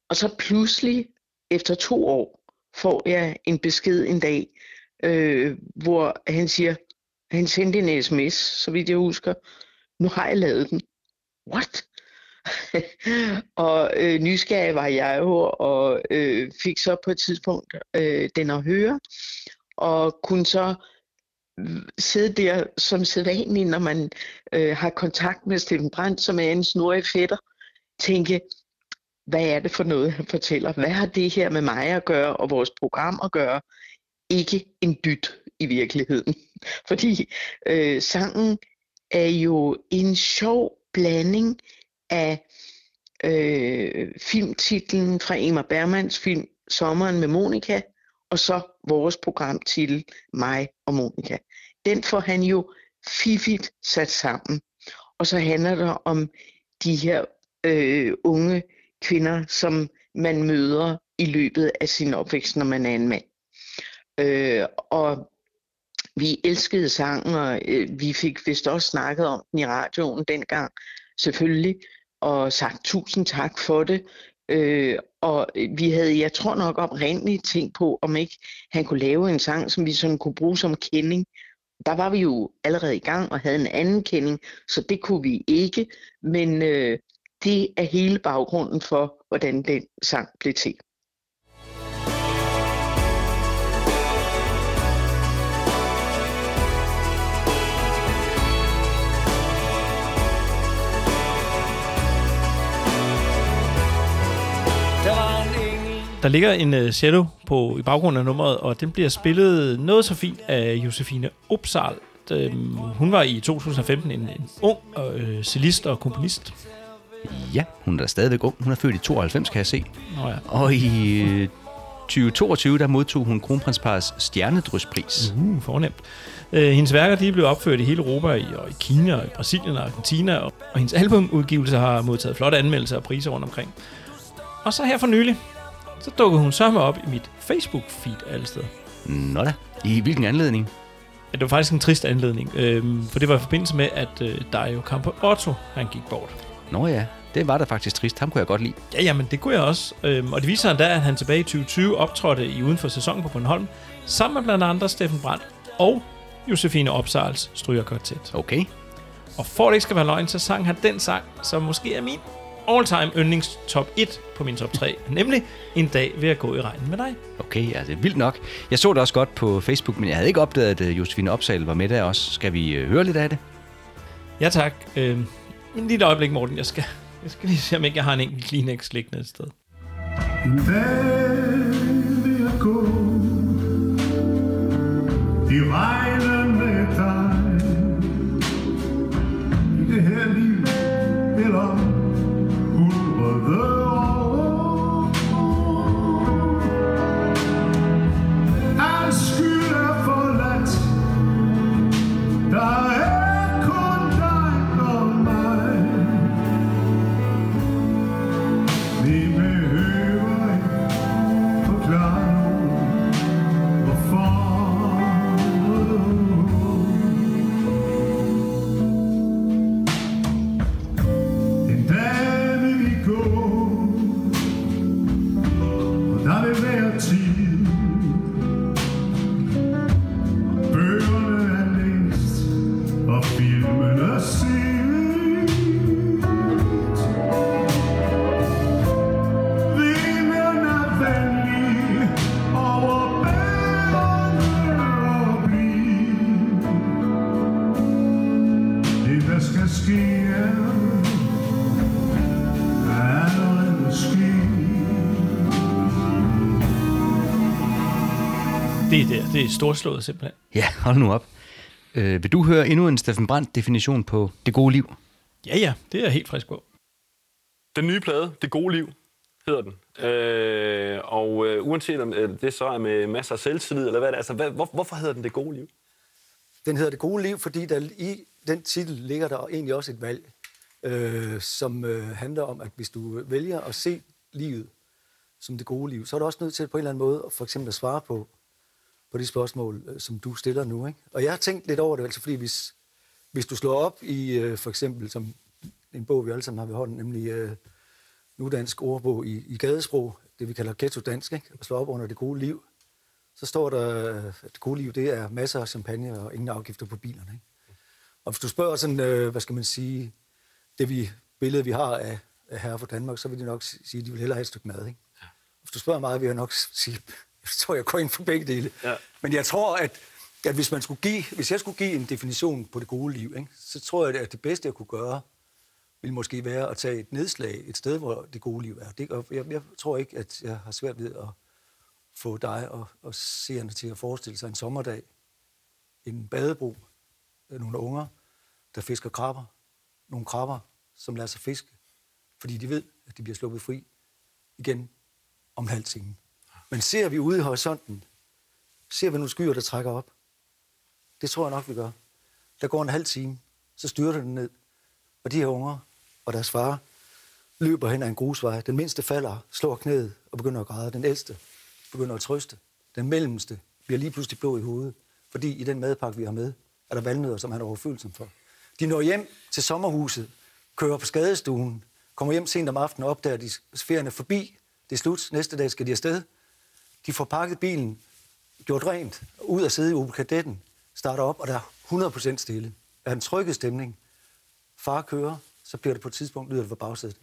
K: Og så pludselig, efter to år, får jeg en besked en dag, øh, hvor han siger, han sendte en sms, så vidt jeg husker, nu har jeg lavet den. What? og øh, nysgerrig var jeg jo, og øh, fik så på et tidspunkt øh, den at høre, og kunne så øh, sidde der som sædvanligt, når man øh, har kontakt med Steffen Brandt, som er en snorig fætter, tænke, hvad er det for noget, han fortæller? Hvad har det her med mig at gøre, og vores program at gøre? Ikke en dyt i virkeligheden. Fordi øh, sangen er jo en sjov blanding af øh, filmtitlen fra Emma Bermans film Sommeren med Monika, og så vores programtitel Mig og Monika. Den får han jo fiffigt sat sammen. Og så handler det om de her øh, unge kvinder, som man møder i løbet af sin opvækst, når man er en mand. Øh, og vi elskede sangen, og øh, vi fik vist også snakket om den i radioen dengang, selvfølgelig, og sagt tusind tak for det. Øh, og øh, vi havde, jeg tror nok oprindeligt tænkt på, om ikke han kunne lave en sang, som vi sådan kunne bruge som kending. Der var vi jo allerede i gang og havde en anden kending, så det kunne vi ikke. Men øh, det er hele baggrunden for, hvordan den sang blev til.
C: Der
A: ligger en uh, cello på, i baggrunden af nummeret, og den bliver spillet noget så fint af Josefine Opsal. Øhm, hun var i 2015 en, en ung øh, cellist og komponist.
B: Ja, hun er stadigvæk ung. Hun er født i 92, kan jeg se.
A: Nå ja.
B: Og i øh, 2022, der modtog hun kronprinsparets stjernedryspris.
A: Uh, fornemt. Øh, hendes værker de blev opført i hele Europa, i, og i Kina, og i Brasilien og Argentina, og, og hendes albumudgivelser har modtaget flotte anmeldelser og priser rundt omkring. Og så her for nylig, så dukkede hun sammen op i mit Facebook-feed alle steder.
B: Nå da. I hvilken anledning?
A: Ja, det var faktisk en trist anledning, øhm, for det var i forbindelse med, at øh, Dario Campo Otto, han gik bort.
B: Nå ja, det var da faktisk trist. Ham kunne jeg godt lide.
A: Ja, jamen, det kunne jeg også. Øhm, og det viser endda, at han tilbage i 2020 optrådte i uden for sæsonen på Bornholm, sammen med blandt andre Steffen Brandt og Josefine Opsals strygerkvartet.
B: Okay.
A: Og for det ikke skal være løgn, så sang han den sang, som måske er min all-time yndlings top 1 på min top 3, nemlig En dag vil jeg gå i regnen med dig.
B: Okay, ja, det er vildt nok. Jeg så det også godt på Facebook, men jeg havde ikke opdaget, at øh, Josefine Opsal var med der også. Skal vi øh, høre lidt af det?
A: Ja tak. Øhm, men lige et øjeblik, Morten. Jeg skal, jeg skal lige se, om ikke jeg har en enkelt Kleenex liggende et sted.
L: En dag vil jeg gå i regnen
A: storslået simpelthen.
B: Ja, hold nu op. Øh, vil du høre endnu en Steffen Brandt definition på det gode liv?
A: Ja, ja. Det er jeg helt frisk på.
I: Den nye plade, Det gode liv, hedder den. Øh, og øh, uanset om øh, det så er med masser af selvtillid, eller hvad det er, altså, hvad, hvor, hvorfor hedder den Det gode liv?
E: Den hedder Det gode liv, fordi der i den titel ligger der egentlig også et valg, øh, som øh, handler om, at hvis du vælger at se livet som det gode liv, så er du også nødt til på en eller anden måde for eksempel at svare på, på de spørgsmål, øh, som du stiller nu. Ikke? Og jeg har tænkt lidt over det, altså fordi hvis, hvis du slår op i øh, for eksempel som en bog, vi alle sammen har ved hånden, nemlig øh, nudansk ordbog i, i gadesprog, det vi kalder ghetto-dansk, ikke? og slår op under det gode liv, så står der, øh, at det gode liv, det er masser af champagne og ingen afgifter på bilerne. Ikke? Og hvis du spørger sådan, øh, hvad skal man sige, det vi, billede, vi har af, af herre for Danmark, så vil de nok sige, at de vil hellere have et stykke mad. Ikke? Ja. Hvis du spørger mig, vil jeg nok sige, jeg tror, jeg går ind for begge dele.
I: Ja.
E: Men jeg tror, at, at hvis, man skulle give, hvis jeg skulle give en definition på det gode liv, ikke, så tror jeg, at det bedste, jeg kunne gøre, ville måske være at tage et nedslag et sted, hvor det gode liv er. Det, og jeg, jeg tror ikke, at jeg har svært ved at få dig og, og seerne til at forestille sig en sommerdag, en badebro, øh, nogle unger, der fisker krabber, nogle krabber, som lader sig fiske, fordi de ved, at de bliver sluppet fri igen om halv time. Men ser vi ude i horisonten, ser vi nogle skyer, der trækker op. Det tror jeg nok, vi gør. Der går en halv time, så styrter den ned, og de her unger og deres far løber hen ad en grusvej. Den mindste falder, slår knæet og begynder at græde. Den ældste begynder at trøste. Den mellemste bliver lige pludselig blå i hovedet, fordi i den madpakke, vi har med, er der valnødder, som han er overfølsom for. De når hjem til sommerhuset, kører på skadestuen, kommer hjem sent om aftenen og opdager, at de ferien er forbi. Det er slut. Næste dag skal de afsted. De får pakket bilen, gjort rent, ud og sidde i Opel Kadetten, starter op, og der er 100% stille. Der er en trykket stemning. Far kører, så bliver det på et tidspunkt, lyder det fra bagsædet.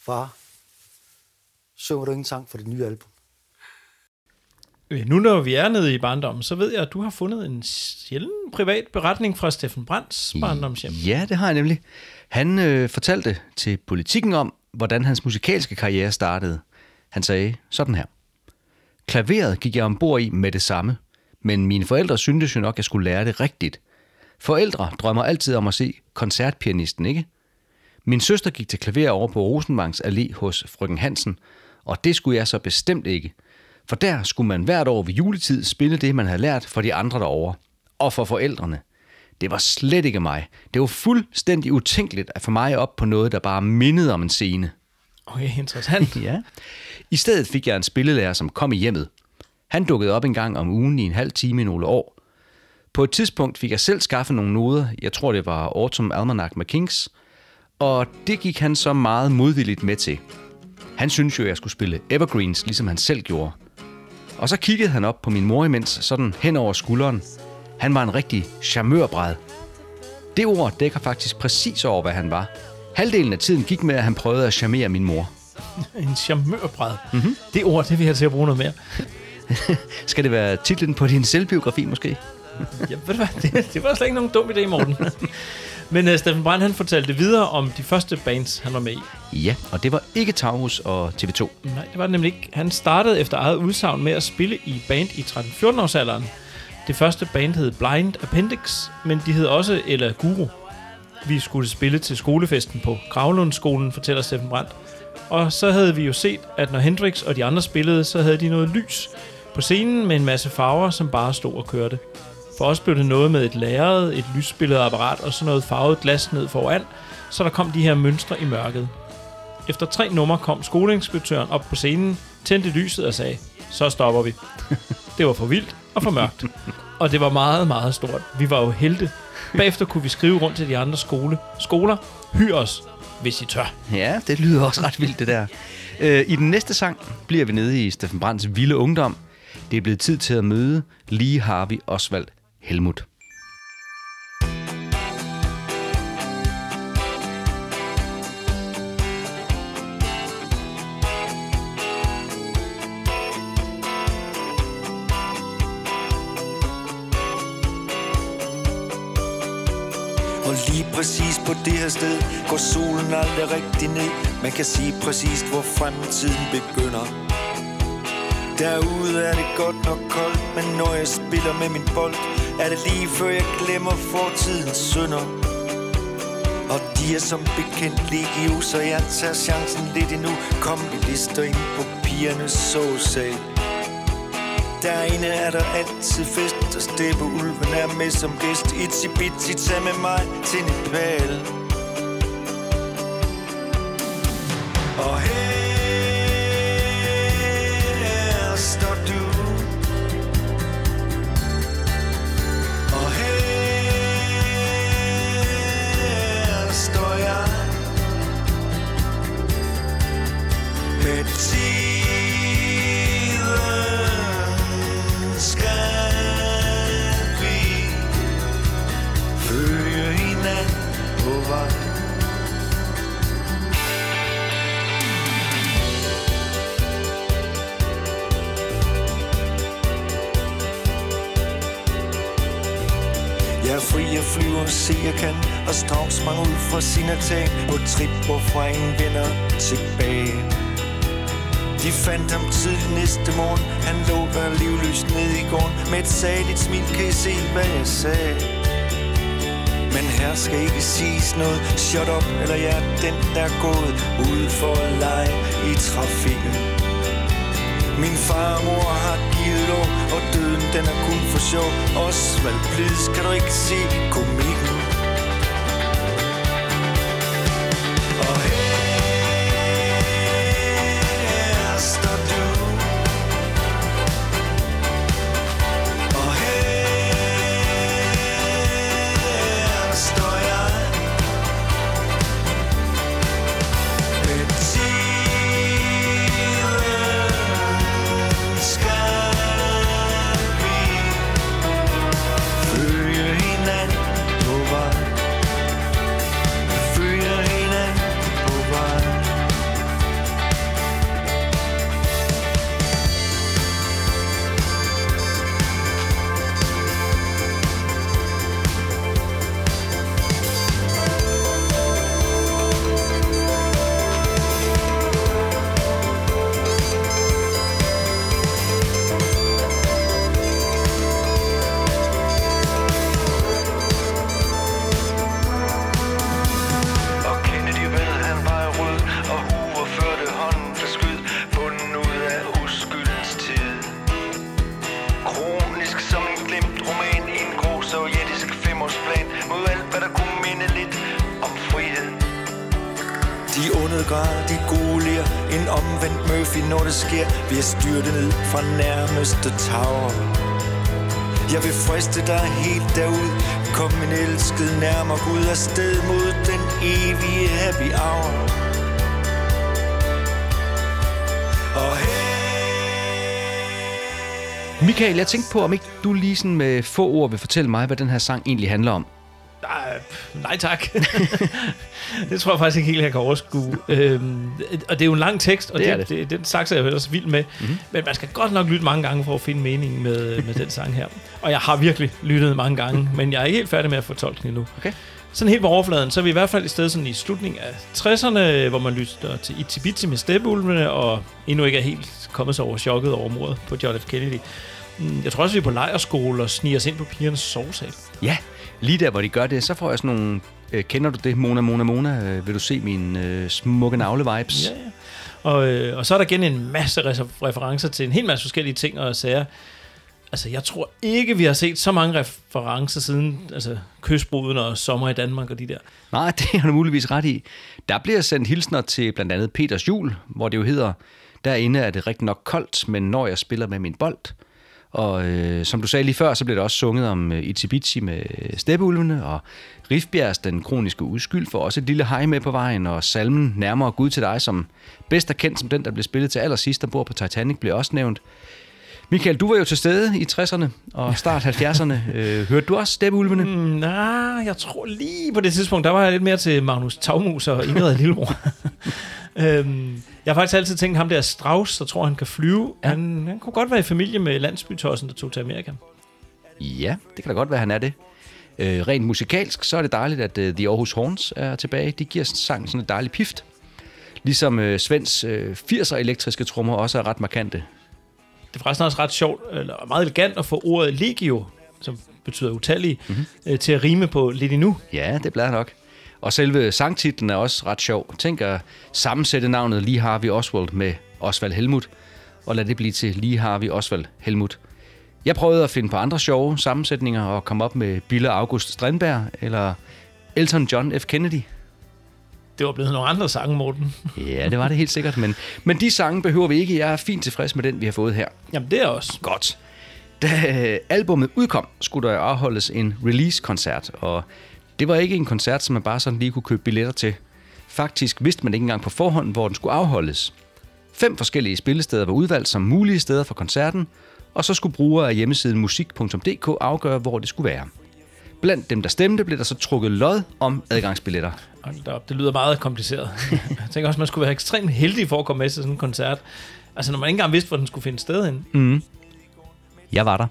E: Far, synger du ingen sang for det nye album?
A: Øh, Nu når vi er nede i barndommen, så ved jeg, at du har fundet en sjælden privat beretning fra Steffen Brands barndomshjem.
B: Ja, det har jeg nemlig. Han øh, fortalte til politikken om, hvordan hans musikalske karriere startede. Han sagde sådan her. Klaveret gik jeg ombord i med det samme, men mine forældre syntes jo nok, at jeg skulle lære det rigtigt. Forældre drømmer altid om at se koncertpianisten, ikke? Min søster gik til klaver over på Rosenbanks Allé hos frøken Hansen, og det skulle jeg så bestemt ikke. For der skulle man hvert år ved juletid spille det, man havde lært for de andre derovre. Og for forældrene. Det var slet ikke mig. Det var fuldstændig utænkeligt at få mig op på noget, der bare mindede om en scene.
A: Okay, interessant.
B: ja. I stedet fik jeg en spillelærer, som kom i hjemmet. Han dukkede op en gang om ugen i en halv time i nogle år. På et tidspunkt fik jeg selv skaffet nogle noder. Jeg tror, det var Autumn Almanac med Kings. Og det gik han så meget modvilligt med til. Han syntes jo, at jeg skulle spille Evergreens, ligesom han selv gjorde. Og så kiggede han op på min mor imens, sådan hen over skulderen. Han var en rigtig charmørbræd. Det ord dækker faktisk præcis over, hvad han var. Halvdelen af tiden gik med, at han prøvede at charmere min mor.
A: en charmørbræd.
B: Mhm.
A: Mm-hmm. Det ord, det vil jeg til at bruge noget mere.
B: Skal det være titlen på din selvbiografi måske?
A: ja, ved du hvad, det, det var slet ikke nogen dum idé, Morten. Men uh, Steffen Brandt, han fortalte videre om de første bands, han var med i.
B: Ja, og det var ikke Taurus og TV2.
A: Nej, det var det nemlig ikke. Han startede efter eget udsagn med at spille i band i 13-14 års alderen. Det første band hed Blind Appendix, men de hed også Eller Guru. Vi skulle spille til skolefesten på Gravlundsskolen, fortæller Steffen Brandt. Og så havde vi jo set, at når Hendrix og de andre spillede, så havde de noget lys på scenen med en masse farver, som bare stod og kørte. For os blev det noget med et lærred, et lysspillet apparat og sådan noget farvet glas ned foran, så der kom de her mønstre i mørket. Efter tre numre kom skoleinspektøren op på scenen, tændte lyset og sagde, så stopper vi. Det var for vildt og for mørkt. Og det var meget, meget stort. Vi var jo helte. Bagefter kunne vi skrive rundt til de andre skole. skoler. Hyr os, hvis I tør.
B: Ja, det lyder også ret vildt, det der. Øh, I den næste sang bliver vi nede i Steffen Brands vilde ungdom. Det er blevet tid til at møde lige Harvey Osvald Helmut.
C: Lige præcis på det her sted går solen aldrig rigtig ned. Man kan sige præcis, hvor fremtiden begynder. Derude er det godt nok koldt, men når jeg spiller med min bold, er det lige før jeg glemmer fortidens synder. Og de er som bekendt legio, så jeg tager chancen lidt endnu. Kom, vi lister ind på pigernes sovesal. Derinde er der altid fest, og Steppe Ulven er med som gæst. Itzi Bitsy, tag med mig til Nepal. Og her næste morgen. Han lå der livløs ned i gården Med et saligt smil, kan I se, hvad jeg sagde? Men her skal ikke siges noget. Shut up, eller jeg ja, den, der er gået Ud for at lege i trafikken. Min far og mor har givet lov Og døden den er kun for sjov. Osvald, please, kan du ikke se komik
B: Michael, jeg tænkte på, om ikke du lige sådan med få ord vil fortælle mig, hvad den her sang egentlig handler om.
A: Nej, nej tak. det tror jeg faktisk ikke helt, jeg kan overskue. Øhm, og det er jo en lang tekst, og
B: Det
A: det, det,
B: det.
A: den sagt er jeg ellers vild med. Mm-hmm. Men man skal godt nok lytte mange gange for at finde mening med, med den sang her. Og jeg har virkelig lyttet mange gange, men jeg er ikke helt færdig med at fortolke den endnu.
B: Okay.
A: Sådan helt på overfladen, så er vi i hvert fald et sted sådan i slutningen af 60'erne, hvor man lytter til Itsy Bitsy med Steppeulvene, og endnu ikke er helt kommet sig over chokket over mordet på John F. Kennedy. Mm, Jeg tror også, vi er på lejerskole og sniger os ind på pigernes sovesal.
B: Ja, lige der, hvor de gør det, så får jeg sådan nogle... Øh, kender du det? Mona, Mona, Mona. Øh, vil du se mine øh, smukke navle-vibes?
A: Ja, ja. Og, øh, og så er der igen en masse re- referencer til en hel masse forskellige ting og sager. Altså, jeg tror ikke, vi har set så mange referencer siden altså, kystbruden og sommer i Danmark og de der.
B: Nej, det har du muligvis ret i. Der bliver sendt hilsner til blandt andet Peters Jul, hvor det jo hedder, derinde er det rigtig nok koldt, men når jeg spiller med min bold. Og øh, som du sagde lige før, så bliver der også sunget om øh, Itsy med Steppeulvene, og Rifbjergs Den Kroniske Udskyld får også et lille hej med på vejen, og salmen Nærmere Gud til dig, som bedst er kendt som den, der blev spillet til allersidst ombord på Titanic, blev også nævnt. Michael, du var jo til stede i 60'erne og start 70'erne. Øh, hørte du også Steppeulvene?
A: Mm, nej, jeg tror lige på det tidspunkt, der var jeg lidt mere til Magnus Tagmus og Ingrid Lillebror. øhm, jeg har faktisk altid tænkt ham der Strauss, der tror, han kan flyve. Ja. Han, han kunne godt være i familie med landsbytossen, der tog til Amerika.
B: Ja, det kan da godt være, han er det. Øh, rent musikalsk, så er det dejligt, at uh, The Aarhus Horns er tilbage. De giver sang sådan et dejligt pift. Ligesom uh, Svends uh, 80'er elektriske trommer også er ret markante.
A: Det er forresten også ret sjovt, eller meget elegant at få ordet legio, som betyder utallige,
B: Mhm.
A: mm-hmm. øh, til at rime på lidt endnu.
B: Ja, det bliver nok. Og selve sangtitlen er også ret sjov. Tænk at sammensætte navnet Lee Harvey Oswald med Osvald Helmut, og lad det blive til Lee Harvey Osvald Helmut. Jeg prøvede at finde på andre sjove sammensætninger og komme op med Bille August Strindberg eller Elton John F. Kennedy.
A: Det var blevet nogle andre sange, Morten.
B: Ja, det var det helt sikkert, men, men de sange behøver vi ikke. Jeg er fint tilfreds med den, vi har fået her.
A: Jamen, det er også.
B: Godt. Da albummet udkom, skulle der afholdes en release-koncert, og det var ikke en koncert, som man bare sådan lige kunne købe billetter til. Faktisk vidste man ikke engang på forhånd, hvor den skulle afholdes. Fem forskellige spillesteder var udvalgt som mulige steder for koncerten, og så skulle brugere af hjemmesiden musik.dk afgøre, hvor det skulle være. Blandt dem, der stemte, blev der så trukket lod om adgangsbilletter.
A: Hold op, det lyder meget kompliceret. jeg tænker også, man skulle være ekstremt heldig for at komme med til sådan en koncert. Altså, når man ikke engang vidste, hvor den skulle finde sted hen.
B: Mm. Jeg var der.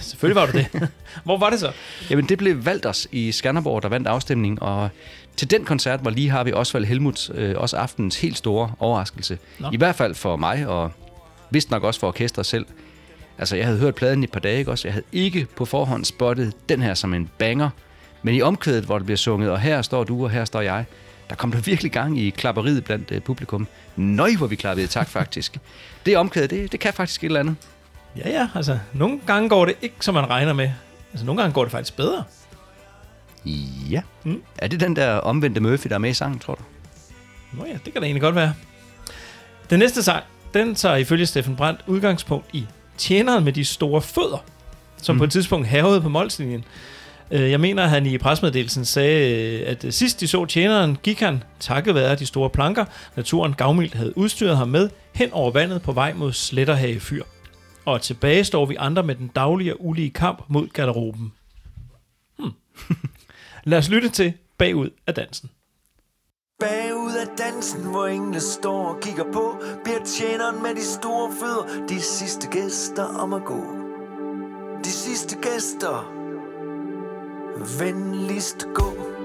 A: Selvfølgelig var du det. Hvor var det så?
B: Jamen, det blev Valders i Skanderborg, der vandt afstemningen, og til den koncert var lige har vi Osvald Helmut øh, også aftenens helt store overraskelse.
A: Nå.
B: I hvert fald for mig, og vist nok også for orkestret selv. Altså, jeg havde hørt pladen i et par dage, ikke også? Jeg havde ikke på forhånd spottet den her som en banger. Men i omkvædet, hvor det bliver sunget, og her står du, og her står jeg, der kom der virkelig gang i klapperiet blandt øh, publikum. Nøj, hvor vi klappede tak, faktisk. det omkvædet, det, det kan faktisk et eller andet.
A: Ja, ja, altså, nogle gange går det ikke, som man regner med. Altså, nogle gange går det faktisk bedre.
B: Ja. Mm. Er det den der omvendte Murphy, der er med i sangen, tror du?
A: Nå ja, det kan da egentlig godt være. Den næste sang, den tager ifølge Steffen Brandt udgangspunkt i tjeneren med de store fødder, som mm. på et tidspunkt havede på målslinjen. Øh, Jeg mener, at han i presmeddelelsen sagde, øh, at sidst de så tjeneren, gik han, takket være de store planker, naturen gavmildt havde udstyret ham med, hen over vandet på vej mod Sletterhage Fyr. Og tilbage står vi andre med den daglige og ulige kamp mod garderoben. Hmm. Lad os lytte til Bagud af dansen.
C: Bagud af dansen, hvor engle står og kigger på, bliver tjeneren med de store fødder de sidste gæster om at gå. De sidste gæster, venligst gå.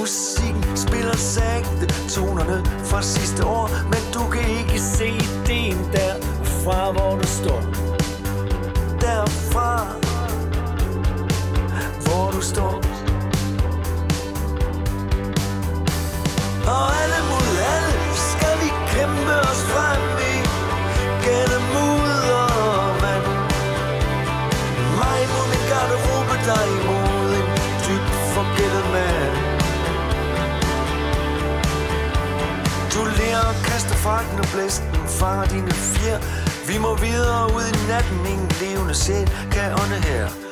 C: Musikken spiller sagte tonerne fra sidste år, men du kan ikke se ideen der fra hvor du står. Kan ånde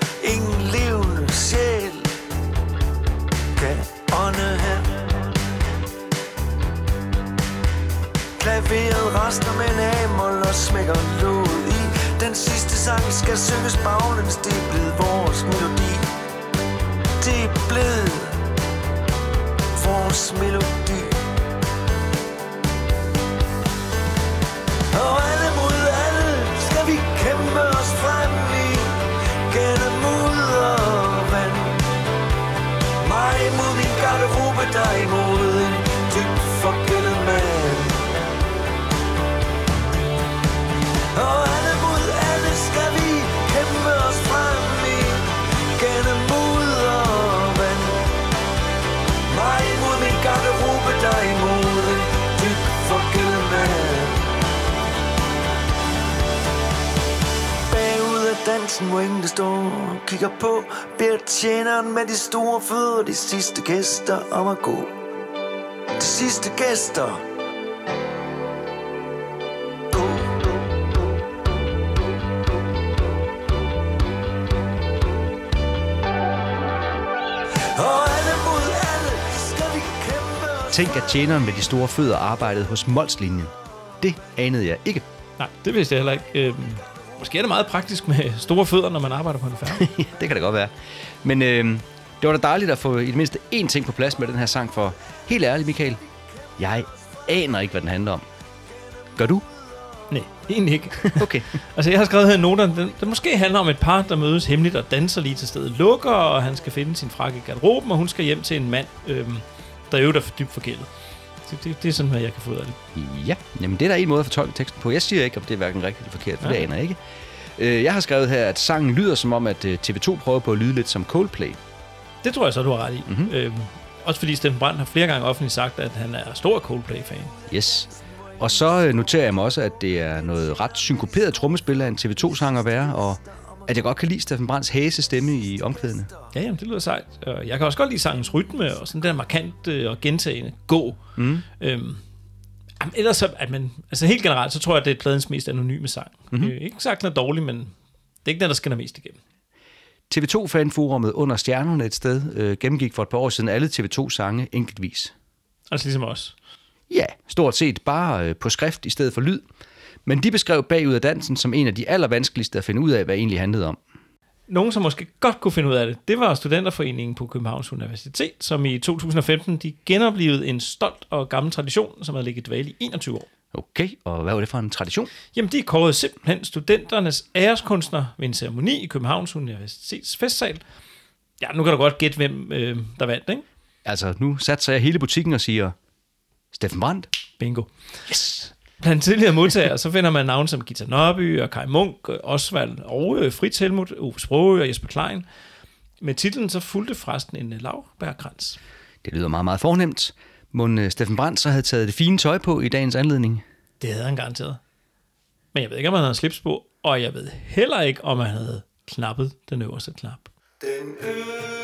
C: De sidste gæster om at gå De sidste gæster
B: Tænk, at tjeneren med de store fødder arbejdede hos Molslinjen. Det anede jeg ikke.
A: Nej, det vidste jeg heller ikke. Øhm, måske er det meget praktisk med store fødder, når man arbejder på en færge.
B: det kan det godt være. Men øh, det var da dejligt at få i det mindste én ting på plads med den her sang, for helt ærligt, Michael, jeg aner ikke, hvad den handler om. Gør du?
A: Nej, egentlig ikke.
B: Okay.
A: altså, jeg har skrevet her i noterne, den, den måske handler om et par, der mødes hemmeligt og danser lige til stedet lukker, og han skal finde sin frakke i garderoben, og hun skal hjem til en mand, øhm, der er jo der for dybt forgældet. Det, det, det, er sådan, hvad jeg kan få ud af det.
B: Ja, jamen det er der en måde at fortolke teksten på. Jeg siger ikke, om det er hverken rigtigt eller forkert, for
A: Nej.
B: det aner jeg ikke. Øh, Jeg har skrevet her, at sangen lyder som om, at øh, TV2 prøver på at lyde lidt som Coldplay.
A: Det tror jeg så, du har ret i.
B: Mhm.
A: Mm-hmm. Øhm, også fordi Steffen Brandt har flere gange offentligt sagt, at han er stor Coldplay-fan.
B: Yes. Og så øh, noterer jeg mig også, at det er noget ret synkoperet trommespil af en TV2-sang at være, og at jeg godt kan lide Steffen Brandts hæse stemme i omkvædene.
A: Ja, jamen, det lyder sejt. Og jeg kan også godt lide sangens rytme, og sådan den markant øh, og gentagende gå.
B: Mm.
A: Øhm, jamen, ellers så, at man, altså helt generelt, så tror jeg, at det er pladens mest anonyme sang.
B: Mhm.
A: Mm-hmm. Øh, ikke sagt, den er dårlig, men det er ikke den, der skinner mest igennem.
B: TV2-fanforumet under stjernerne et sted øh, gennemgik for et par år siden alle TV2-sange enkeltvis.
A: Altså ligesom os.
B: Ja, stort set bare øh, på skrift i stedet for lyd. Men de beskrev bagud af dansen som en af de allervanskeligste at finde ud af, hvad det egentlig handlede om.
A: Nogen, som måske godt kunne finde ud af det, det var Studenterforeningen på Københavns Universitet, som i 2015 de genoplevede en stolt og gammel tradition, som havde ligget dvale i 21 år.
B: Okay, og hvad var det for en tradition?
A: Jamen, de kårede simpelthen studenternes æreskunstner ved en ceremoni i Københavns Universitets festsal. Ja, nu kan du godt gætte, hvem øh, der vandt, ikke?
B: Altså, nu satser jeg hele butikken og siger, Steffen Brandt.
A: Bingo. Yes. Blandt tidligere modtagere, så finder man navne som Gita Nørby og Kai Munk, Osvald og Fritz Helmut, Ove Sprogø og Jesper Klein. Med titlen så fulgte forresten en øh, lavbærkrans.
B: Det lyder meget, meget fornemt. Må Steffen Brandt så havde taget det fine tøj på i dagens anledning?
A: Det havde han garanteret. Men jeg ved ikke, om han havde slips på, og jeg ved heller ikke, om han havde knappet den øverste knap.
C: Den øverste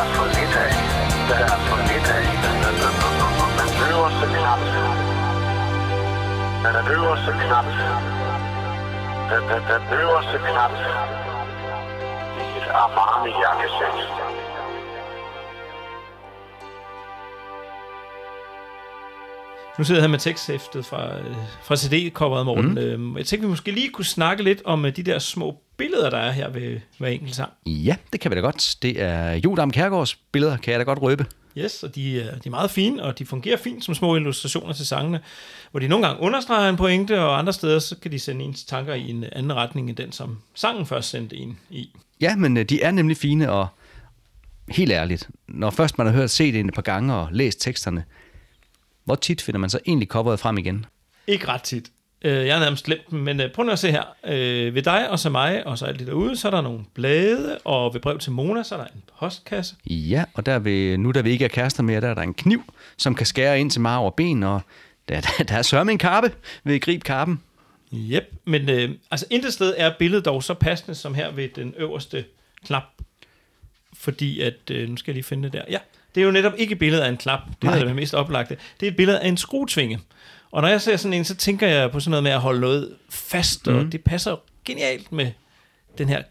C: er
M: for lidt af. Der er for lidt af. Den øverste knap. Den øverste knap. Den, den, den øverste knap. I et Armani jakkesæt.
A: Nu sidder jeg her med teksthæftet fra, fra CD-coveret, Morten.
B: Mm.
A: Jeg tænkte, vi måske lige kunne snakke lidt om de der små billeder, der er her ved hver enkelt sang.
B: Ja, det kan vi da godt. Det er Jodam Kærgaards billeder, kan jeg da godt røbe.
A: Yes, og de, er- de er meget fine, og de fungerer fint som små illustrationer til sangene, hvor de nogle gange understreger en pointe, og andre steder så kan de sende ens tanker i en anden retning end den, som sangen først sendte en i.
B: Ja, men øh, de er nemlig fine, og helt ærligt, når først man har hørt CD'en et par gange og læst teksterne, hvor tit finder man så egentlig coveret frem igen?
A: Ikke ret tit. Øh, Jeg har nærmest glemt dem, men øh, prøv nu at se her. Øh, Ved dig og så mig, og så alt det derude, så er der nogle blade, og ved brev til Mona, så er der en postkasse.
B: Ja, og der vil, nu da vi ikke er kærester mere, der er der en kniv, som kan skære ind til marv og ben, og der, der, der er sørme en karpe ved grib karpen.
A: Yep, men øh, altså intet sted er billedet dog så passende som her ved den øverste knap. Fordi at, øh, nu skal jeg lige finde det der. Ja, det er jo netop ikke et billede af en klap. Det
B: Nej.
A: er det mest oplagte. Det er et billede af en skruetvinge. Og når jeg ser sådan en, så tænker jeg på sådan noget med at holde noget fast, mm. og
B: Mhm.
A: det passer genialt med den her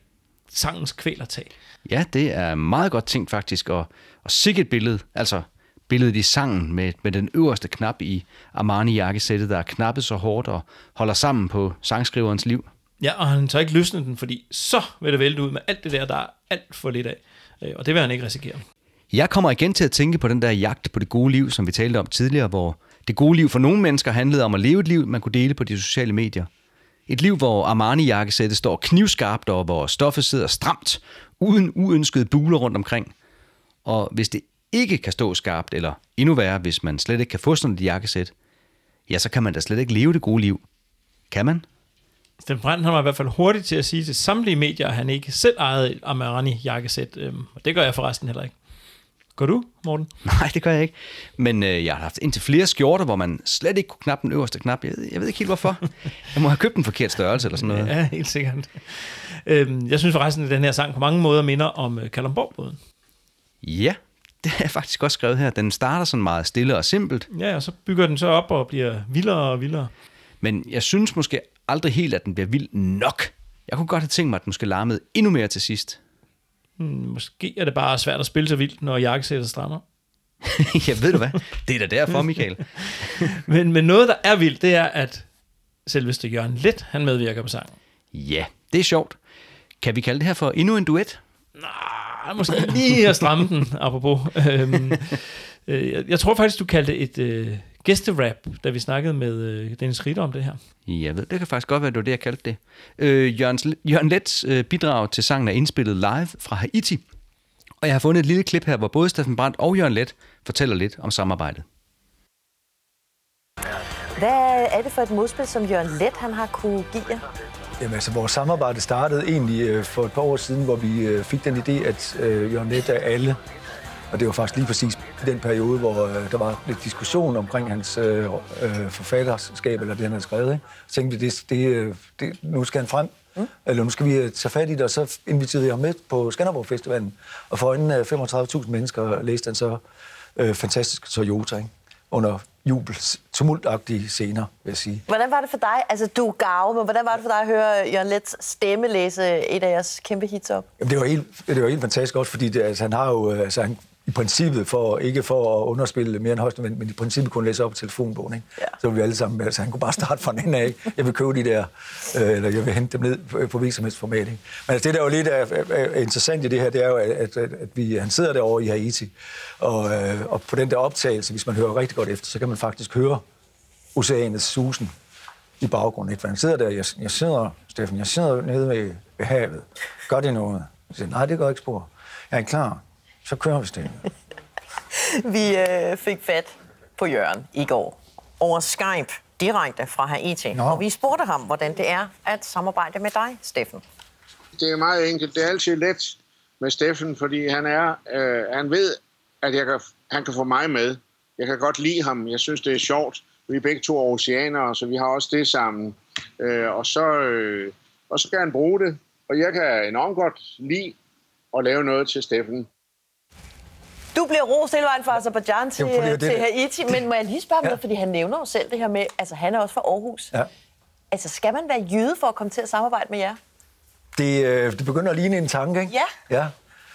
A: sangens kvælertag.
B: Ja, det er meget godt tænkt faktisk, og, og sikkert billede, altså billedet i sangen med, med den øverste knap i Armani-jakkesættet, der er knappet så hårdt og holder sammen på sangskriverens liv.
A: Ja, og han tør ikke løsne den, fordi så vil det vælte ud med alt det der, der er alt for lidt af. Øh, Og det vil han ikke risikere.
B: Jeg kommer igen til at tænke på den der jagt på det gode liv, som vi talte om tidligere, hvor det gode liv for nogle mennesker handlede om at leve et liv, man kunne dele på de sociale medier. Et liv, hvor Armani-jakkesættet står knivskarpt, og hvor stoffet sidder stramt, uden uønskede buler rundt omkring. Og hvis det ikke kan stå skarpt, eller endnu værre, hvis man slet ikke kan få sådan et jakkesæt, ja, så kan man da slet ikke leve det gode liv. Kan man?
A: Sten Brandt han var i hvert fald hurtig til at sige til samtlige medier, at han ikke selv ejede et Armani-jakkesæt. Øhm, og det gør jeg forresten heller ikke. Gør du, Morten?
B: Nej, det gør jeg ikke. Men øh, jeg har haft indtil flere skjorter, hvor man slet ikke kunne knappe den øverste knap. Jeg, ved- jeg ved ikke helt hvorfor. Jeg må have købt en forkert størrelse eller sådan noget.
A: Ja, helt sikkert. Øhm, jeg synes forresten, at den her sang på mange måder minder om øh, Kalundborg-båden.
B: Ja, det er faktisk også skrevet her. Den starter sådan meget stille og simpelt.
A: Ja, og så bygger den så op og bliver vildere og vildere.
B: Men jeg synes måske aldrig helt, at den bliver vild nok. Jeg kunne godt have tænkt mig, at den måske larmede endnu mere til sidst.
A: Hmm, måske er det bare svært at spille så vildt, når jakkesættet strammer.
B: ja, ved du hvad? Det er da derfor, Michael.
A: men, men noget, der er vildt, det er, at selveste Jørgen Let, han medvirker på sangen.
B: Ja, det er sjovt. Kan vi kalde det her for endnu en duet?
A: Nej, måske lige at stramme den, apropos. Øhm, øh, jeg, jeg tror faktisk, du kaldte det et øh, gæsterap, da vi snakkede med øh, Dennis Ritter om det her.
B: Jeg ved, det kan faktisk godt være, det var det, jeg kaldte det. Øh, Jørgens, Jørgen Lets øh, bidrag til sangen er indspillet live fra Haiti. Og jeg har fundet et lille klip her, hvor både Steffen Brandt og Jørgen Let fortæller lidt om samarbejdet.
N: Hvad er det for et modspil, som Jørgen Let han har kunne give jer?
E: Jamen altså, vores samarbejde startede egentlig øh, for et par år siden, hvor vi øh, fik den idé, at øh, Jørgen Let af alle, og det var faktisk lige præcis i den periode, hvor øh, der var lidt diskussion omkring hans øh, øh, forfatterskab, eller det, han havde skrevet. Ikke? Så tænkte vi, det, det, øh, det, nu skal han frem, mm. eller nu skal vi øh, tage fat i det, og så inviterede vi ham med på Skanderborg Festivalen, og for af 35.000 mennesker læste han så øh, fantastisk Toyota, ikke? under jubel, tumultagtige scener, vil jeg sige.
N: Hvordan var det for dig? Altså, du gave, men hvordan var det for dig at høre Jørgen Lets stemme læse et af jeres kæmpe hits op?
E: Jamen, det var helt, det var helt fantastisk også, fordi det, altså, han har jo, øh, altså, han, i princippet, for, ikke for at underspille mere end højst, men, men i princippet kunne læse op på telefonbogen. Ikke? Ja. Så var vi alle sammen, altså han kunne bare starte fra en ende af. Ikke? Jeg vil købe de der, øh, eller jeg vil hente dem ned på, virksomhedsformat. Ikke? Men altså, det, der er jo lidt er, er, er interessant i det her, det er jo, at, at, at vi, han sidder derovre i Haiti, og, øh, og på den der optagelse, hvis man hører rigtig godt efter, så kan man faktisk høre oceanets susen i baggrunden. Ikke? For han sidder der, jeg, jeg sidder, Steffen, jeg sidder nede ved, ved havet. Gør det noget? Jeg siger, nej, det gør ikke spor. Jeg er klar. Så kører vi Steffen.
N: Vi øh, fik fat på Jørgen i går over Skype direkte fra Haiti.
O: Nå.
N: Og vi spurgte ham, hvordan det er at samarbejde med dig, Steffen.
O: Det er meget enkelt. Det er altid let med Steffen, fordi han er, øh, han ved, at jeg kan, han kan få mig med. Jeg kan godt lide ham. Jeg synes, det er sjovt. Vi er begge to oceanere, så vi har også det sammen. Øh, og, så, øh, og så kan han bruge det. Og jeg kan enormt godt lide at lave noget til Steffen.
N: Du bliver rost hele vejen fra Azerbaijan til,
E: Jamen, fordi det
N: til
E: det.
N: Haiti, men må jeg lige spørge om noget, fordi han nævner jo selv det her med, altså han er også fra Aarhus.
E: Ja.
N: Altså skal man være jyde for at komme til at samarbejde med jer?
E: Det, øh, det begynder at ligne en tanke, ikke?
N: Ja.
E: ja.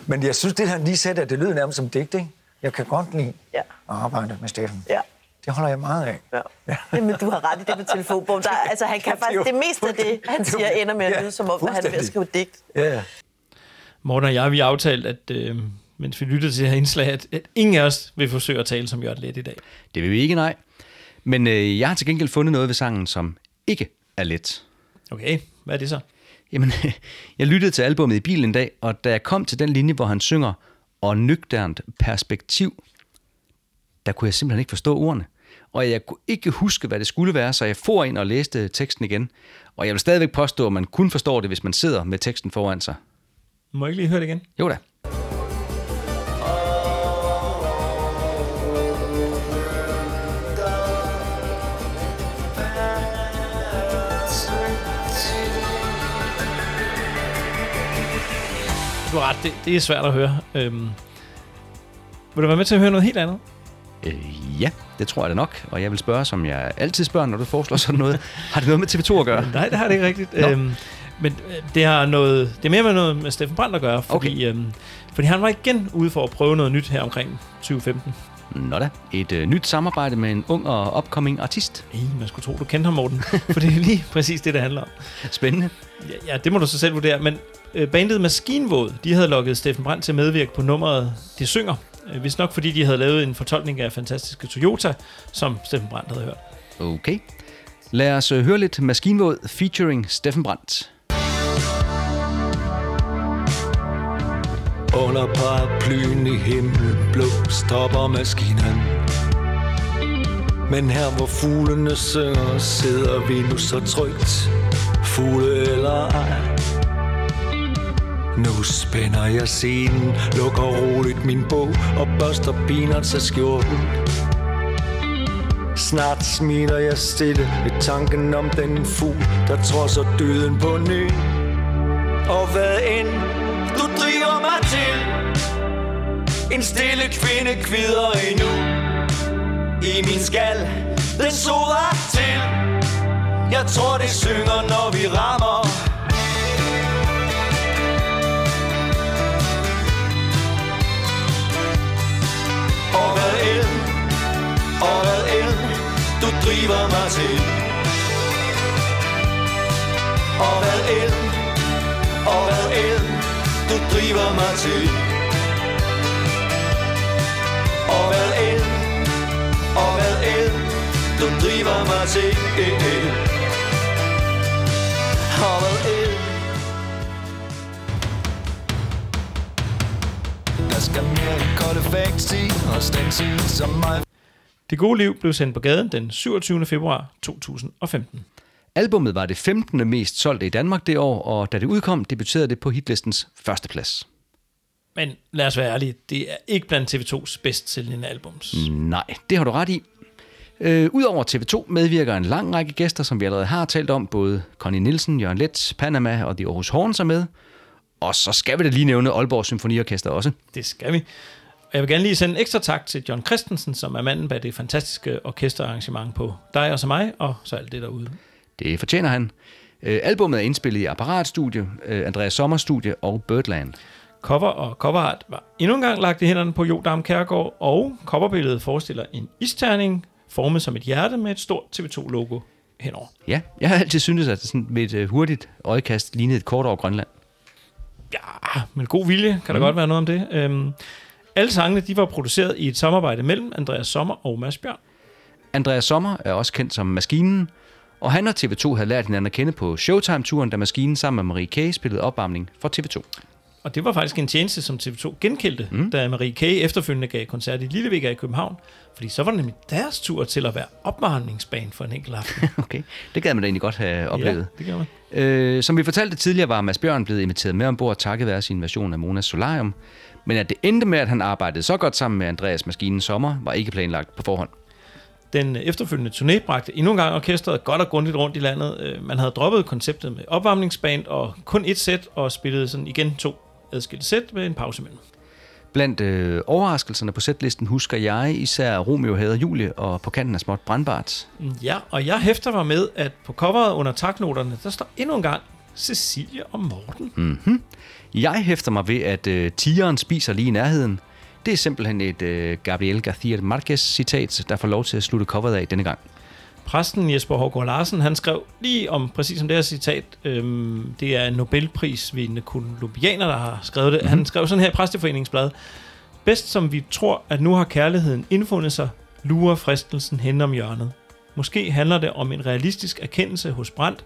E: Men jeg synes, det han lige sagde, at det lyder nærmest som digt, ikke? Jeg kan godt lide
N: ja.
E: at arbejde med Steffen.
N: Ja.
E: Det holder jeg meget af.
N: Ja. Jamen, du har ret i det med telefonbogen. Der, er- altså, han kan
E: Ja, det er
N: faktisk
E: jo
N: det meste af det, han siger, ender med at
E: Ja,
N: lyde som om, at han er ved at skrive digt.
E: Ja, ja.
A: Morten og jeg, vi har aftalt, at øh, mens vi lyttede til det her indslag, at, at ingen af os vil forsøge at tale som Jørgen Let i dag.
B: Det vil vi ikke, nej. Men øh, jeg har til gengæld fundet noget ved sangen, som ikke er let.
A: Okay, hvad er det så?
B: Jamen, jeg lyttede til albummet i bilen en dag, og da jeg kom til den linje, hvor han synger, og nøgternt perspektiv, der kunne jeg simpelthen ikke forstå ordene. Og jeg kunne ikke huske, hvad det skulle være, så jeg for ind og læste teksten igen. Og jeg vil stadigvæk påstå, at man kun forstår det, hvis man sidder med teksten foran sig.
A: Må jeg ikke lige høre det igen?
B: Jo da.
A: Du har ret, det, det er svært at høre. Øhm, vil du være med til at høre noget helt andet?
B: Øh, ja, det tror jeg da nok. Og jeg vil spørge, som jeg altid spørger, når du foreslår sådan noget. Har det noget med TV2 at gøre?
A: Nej, det har det ikke rigtigt.
B: Nå.
A: Øhm, men øh, det har noget, det er mere med noget med Steffen Brandt at gøre, fordi, okay. øhm, fordi han var igen ude for at prøve noget nyt her omkring 2015.
B: Nå da, et øh, nyt samarbejde med en ung og upcoming artist.
A: Ej, man skulle tro, du kendte ham, Morten. for det er lige præcis det, det handler om.
B: Spændende.
A: Ja, ja det må du så selv vurdere. Men bandet Maskinvåd, de havde lukket Steffen Brandt til at medvirke på nummeret De Synger. Øh, hvis nok fordi de havde lavet en fortolkning af fantastiske Toyota, som Steffen Brandt havde hørt.
B: Okay. Lad os øh, høre lidt Maskinvåd featuring Steffen Brandt.
P: Under paraplyen i himmelblå stopper maskinen Men her hvor fuglene synger sidder vi nu så trygt Fugle eller ej nu spænder jeg scenen, lukker roligt min bog Og børster peanuts af skjorten. Snart smiler jeg stille ved tanken om den fugl Der trodser døden på ny. Og hvad end du driver mig til En stille kvinde kvider endnu. I min skal, den soder til. Jeg tror det synger når vi rammer Og og hvad end du driver mig til Og hvad end, og hvad end du driver mig til. Og hvad end Der skal mere end kolde Og stencil som mig
A: Det gode liv blev sendt på gaden den 27. februar 2015.
B: Albummet var det 15. mest solgte i Danmark det år, og da det udkom, debuterede det på hitlistens første plads.
A: Men lad os være ærlige, det er ikke blandt TV2's bedst sælgende albums.
B: Nej, det har du ret i. Øh, Udover TV2 medvirker en lang række gæster, som vi allerede har talt om. Både Connie Nielsen, Jørgen Let, Panama og de Aarhus Horns er med. Og så skal vi da lige nævne Aalborg Symfoniorkester også.
A: Det skal vi. Og jeg vil gerne lige sende en ekstra tak til John Christensen, som er manden bag det fantastiske orkesterarrangement på dig og så mig, og så alt det derude.
B: Det fortjener han. Øh, albummet er indspillet i Apparatstudie, øh, Andreas Sommer Studie og Birdland.
A: Cover og coverart var endnu en gang lagt i hænderne på Jo Dam Kærgaard, og coverbilledet forestiller en isterning formet som et hjerte med et stort TV2-logo henover.
B: Ja, jeg har altid syntes, at det sådan med et øh, hurtigt øjekast lignede et kort over Grønland.
A: Ja, med god vilje kan der
B: Mm.
A: godt være noget om det. Øhm, alle sangene de var produceret i et samarbejde mellem Andreas Sommer og Mads Bjørn.
B: Andreas Sommer er også kendt som Maskinen, og han og TV2 havde lært hinanden at kende på Showtime-turen, da Maskinen sammen med Marie K. spillede opvarmning for TV2.
A: Og det var faktisk en tjeneste, som TV2 genkældte, mm. da Marie K. efterfølgende gav koncert i Lillevega i København. Fordi så var det nemlig deres tur til at være opvarmningsbane for en enkelt aften.
B: Okay, det gad man da egentlig godt have oplevet.
A: Ja, det gør man.
B: Øh, som vi fortalte tidligere, var Mads Bjørn blevet inviteret med ombord takket være sin version af Monas Solarium. Men at det endte med, at han arbejdede så godt sammen med Andreas Maskinen Sommer, var ikke planlagt på forhånd.
A: Den efterfølgende turné bragte endnu en gang orkestret godt og grundigt rundt i landet. Øh, Man havde droppet konceptet med opvarmningsband og kun et sæt, og spillede sådan igen to adskilte sæt med en pause imellem.
B: Blandt øh, overraskelserne på sætlisten husker jeg især Romeo hader Julie og på kanten af småt brandbart.
A: Ja, og jeg hæfter mig med, at på coveret under taknoterne, der står endnu en gang Cecilie og Morten.
B: Mm-hmm. Jeg hæfter mig ved, at øh, tigeren spiser lige i nærheden. Det er simpelthen et øh, Gabriel García Marquez citat, der får lov til at slutte coveret af denne gang.
A: Præsten Jesper Hågaard Larsen, han skrev lige om præcis som det her citat. Øhm, det er en Nobelprisvindende kolumbianer, der har skrevet det. Mm-hmm. Han skrev sådan her i Præsteforeningsbladet. Bedst som vi tror, at nu har kærligheden indfundet sig, lurer fristelsen hen om hjørnet. Måske handler det om en realistisk erkendelse hos Brandt,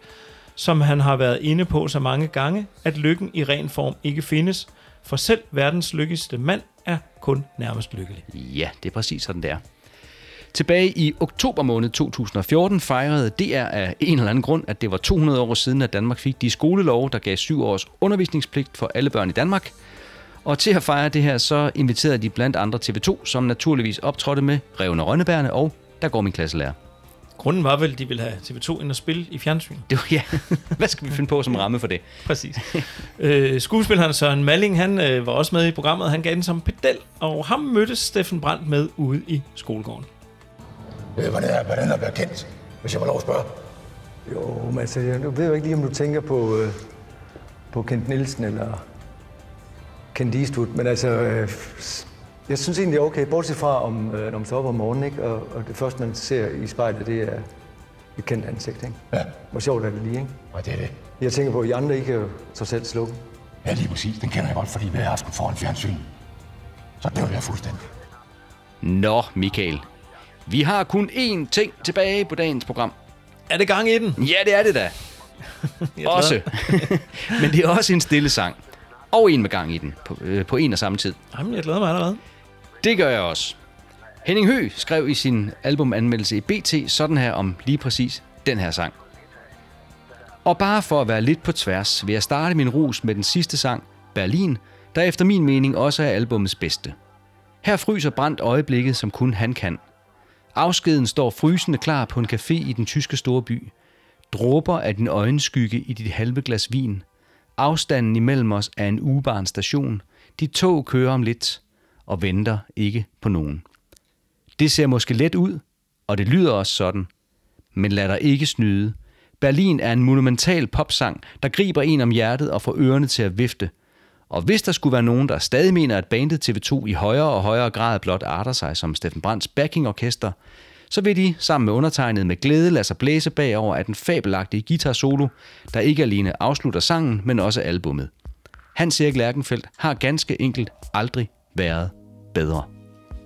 A: som han har været inde på så mange gange, at lykken i ren form ikke findes, for selv verdens lykkeligste mand er kun nærmest lykkelig.
B: Ja, det er præcis sådan, det er. Tilbage i oktober måned 2014 fejrede DR af en eller anden grund, at det var 200 år siden, at Danmark fik de skolelove, der gav syv års undervisningspligt for alle børn i Danmark. Og til at fejre det her, så inviterede de blandt andre TV2, som naturligvis optrådte med Revne Rønnebærne og Der går min klasselærer.
A: Grunden var vel, at de ville have TV2 ind og spille i fjernsyn.
B: Det var, ja. Hvad skal vi finde på som ramme for det?
A: Præcis. øh, skuespilleren Søren Malling, han øh, var også med i programmet. Han gav den som pedel, og ham mødtes Steffen Brandt med ude i skolegården.
Q: Øh, hvordan er, hvordan er være kendt, hvis jeg må lov at spørge?
R: Jo, men altså, jeg ved jo ikke lige, om du tænker på, øh, på Kent Nielsen eller Kent Eastwood, men altså, øh, jeg synes egentlig, det er okay, bortset fra, om, øh, når man står op om morgenen, ikke? Og, og det første, man ser i spejlet, det er et kendt ansigt, ikke?
Q: Ja.
R: Hvor sjovt er det lige, ikke?
Q: Og det er det.
R: Jeg tænker på, at I andre, I kan jo så selv slukke.
Q: Ja, lige præcis. Den kender jeg godt, fordi hver aften foran fjernsyn. Så dør jeg fuldstændig.
B: Nå, Michael. Vi har kun én ting tilbage på dagens program.
A: Er det gang i den?
B: Ja, det er det da. også. Men det er også en stille sang. Og en med gang i den, på, øh, på en og samme tid.
A: Jamen, jeg glæder mig allerede.
B: Det gør jeg også. Henning Hø skrev i sin albumanmeldelse i BT sådan her om lige præcis den her sang. Og bare for at være lidt på tværs, vil jeg starte min rus med den sidste sang, Berlin, der efter min mening også er albumets bedste. Her fryser brændt øjeblikket, som kun han kan. Afskeden står frysende klar på en café i den tyske store by. Dråber af din øjenskygge i dit halve glas vin. Afstanden imellem os er en ugebarn station. Dit tog kører om lidt og venter ikke på nogen. Det ser måske let ud, og det lyder også sådan. Men lad dig ikke snyde. Berlin er en monumental popsang, der griber en om hjertet og får ørerne til at vifte. Og hvis der skulle være nogen, der stadig mener, at bandet TV2 i højere og højere grad blot arter sig som Steffen Brands backingorkester, så vil de sammen med undertegnet med glæde lade sig blæse bagover af den fabelagtige guitar solo, der ikke alene afslutter sangen, men også albummet. Hans Erik Lærkenfeldt har ganske enkelt aldrig været bedre.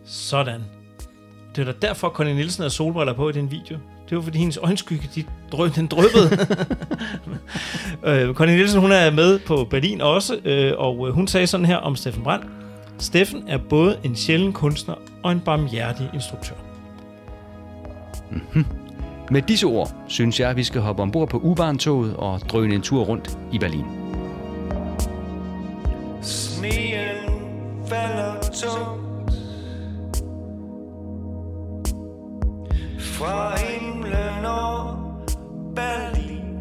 A: Sådan. Det er da derfor, Conny Nielsen havde solbriller på i den video. Det var fordi hendes øjenskygge, de drøb, den drøbede. øh, Conny Nielsen, hun er med på Berlin også, øh, og øh, hun sagde sådan her om Steffen Brandt. Steffen er både en sjælden kunstner og en barmhjertig instruktør.
B: Mm-hmm. Med disse ord synes jeg, at vi skal hoppe ombord på U-Bahn-toget og drøne en tur rundt i Berlin.
C: Sneen falder tungt Fra himlen og Berlin.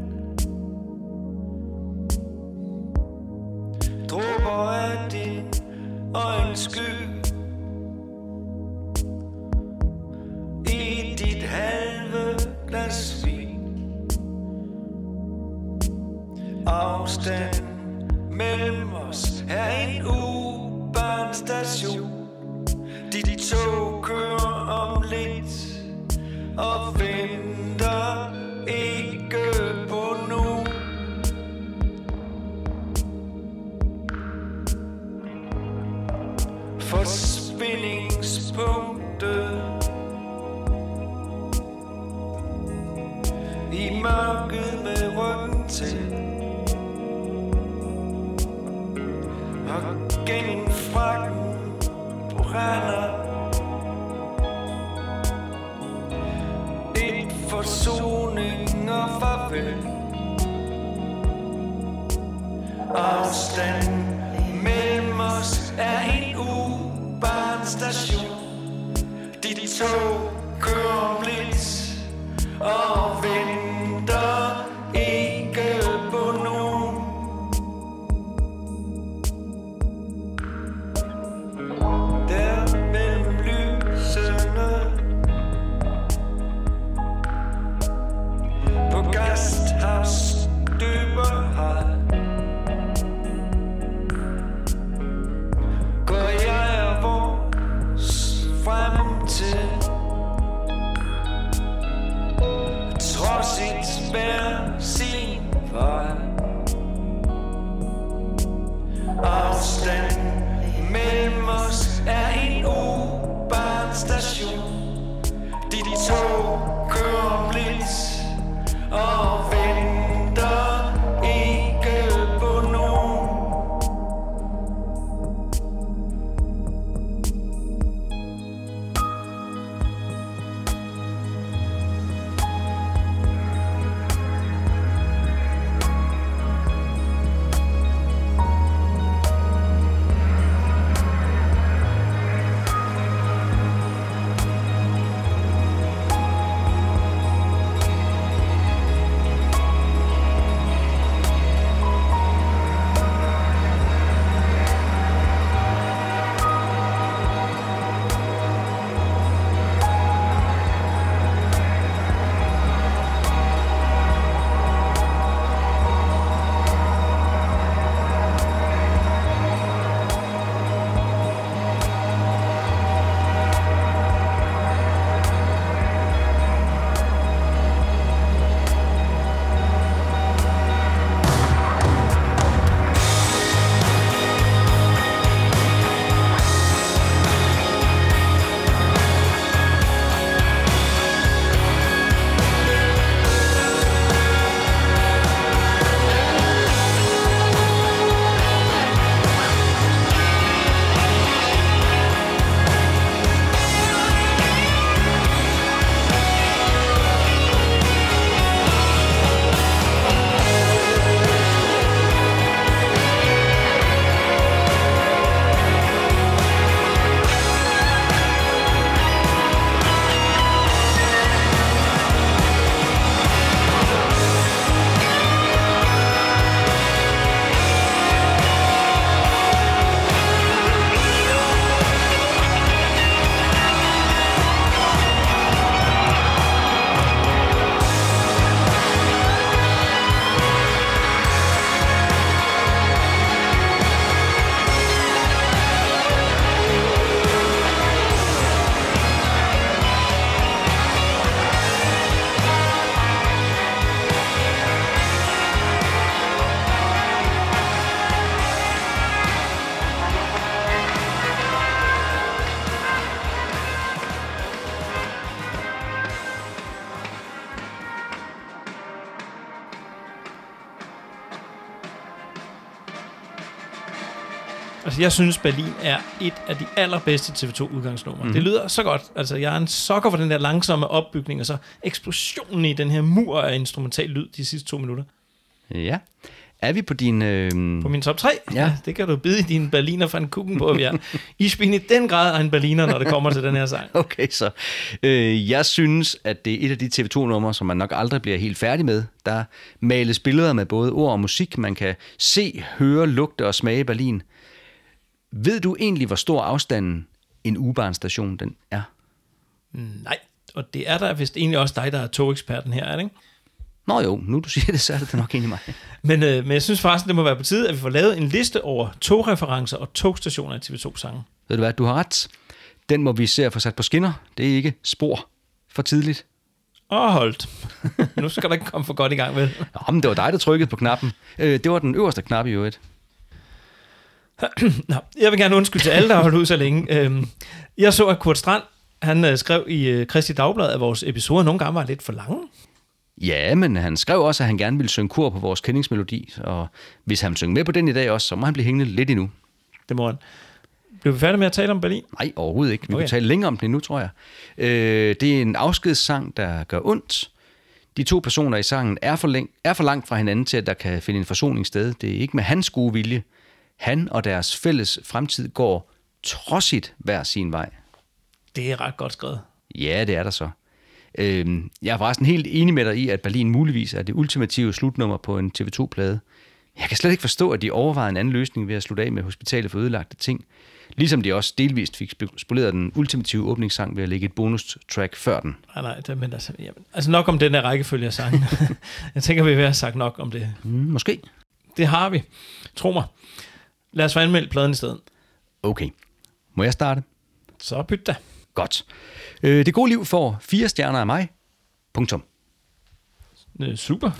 C: Dråber af din øjensky I dit halve glas vin. Afstand mellem os. Er en uge jernbanestation De, De tog kører om lidt og venter ikke på nu. For spændingspunktet I mørket med ryggen til. Og gennem frakken på render Et forsoning og farvel. Afstand mellem os er en U-Bahn-station De tog kører om lidt og venter
A: Altså, jeg synes, Berlin er et af de allerbedste TV2-udgangsnumre.
B: Mhm.
A: Mm. Det lyder så godt. Altså, jeg er en sokker for den der langsomme opbygning, og så eksplosionen i den her mur af instrumental lyd de sidste to minutter.
B: Ja. Er vi på din... Øh...
A: På min top 3?
B: Ja.
A: Det kan du bide i din berliner fra en kukken på, vi er. I spiller i den grad af en berliner, når det kommer til den her sang.
B: Okay, så øh, jeg synes, at det er et af de TV2-numre, som man nok aldrig bliver helt færdig med. Der males billeder med både ord og musik. Man kan se, høre, lugte og smage Berlin. Ved du egentlig, hvor stor afstanden en U-Bahn-station den er?
A: Nej, og det er der vist egentlig også dig, der er togeksperten her, er det ikke?
B: Nå jo, nu du siger det, så er det nok egentlig mig.
A: Men, øh, men jeg synes faktisk, det må være på tide, at vi får lavet en liste over togreferencer og togstationer i TV2-sangen.
B: Ved du hvad, du har ret. Den må vi se at få sat på skinner. Det er ikke spor for tidligt.
A: Og holdt. nu skal der ikke komme for godt i gang, vel?
B: Nå, men det var dig, der trykkede på knappen. Øh, det var den øverste knap i øvrigt.
A: Nå, jeg vil gerne undskylde til alle, der har holdt ud så længe. Øhm, jeg så, at Kurt Strand, han øh, skrev i øh, Kristi Dagblad, at vores episoder nogle gange var lidt for lange.
B: Ja, men han skrev også, at han gerne ville synge kor på vores kendingsmelodi, og hvis han vil synge med på den i dag også, så må han blive hængende lidt endnu.
A: Det må han. Blev vi færdige med at tale om Berlin?
B: Nej, overhovedet ikke. Vi okay. Kan tale længere om den endnu, tror jeg. Øh, det er en afskedssang, der gør ondt. De to personer i sangen er for, læng- er for langt fra hinanden til, at der kan finde en forsoning sted. Det er ikke med hans gode vilje. Han og deres fælles fremtid går trodsigt hver sin vej.
A: Det er ret godt skrevet.
B: Ja, det er der så. Øh, jeg er forresten helt enig med dig i, at Berlin muligvis er det ultimative slutnummer på en TV2-plade. Jeg kan slet ikke forstå, at de overvejede en anden løsning ved at slutte af med Hospitalet for ødelagte ting. Ligesom de også delvist fik spoleret den ultimative åbningssang ved at lægge et bonus-track før den.
A: Nej, nej, det, men altså, jamen, altså nok om den her rækkefølge af sangen. jeg tænker, vi er ved at have sagt nok om det.
B: Mm, måske.
A: Det har vi. Tro mig. Lad os få anmeldt pladen i stedet.
B: Okay. Må jeg starte?
A: Så byt da.
B: Godt. Øh, det gode liv får fire stjerner af mig. Punktum.
A: Øh, super.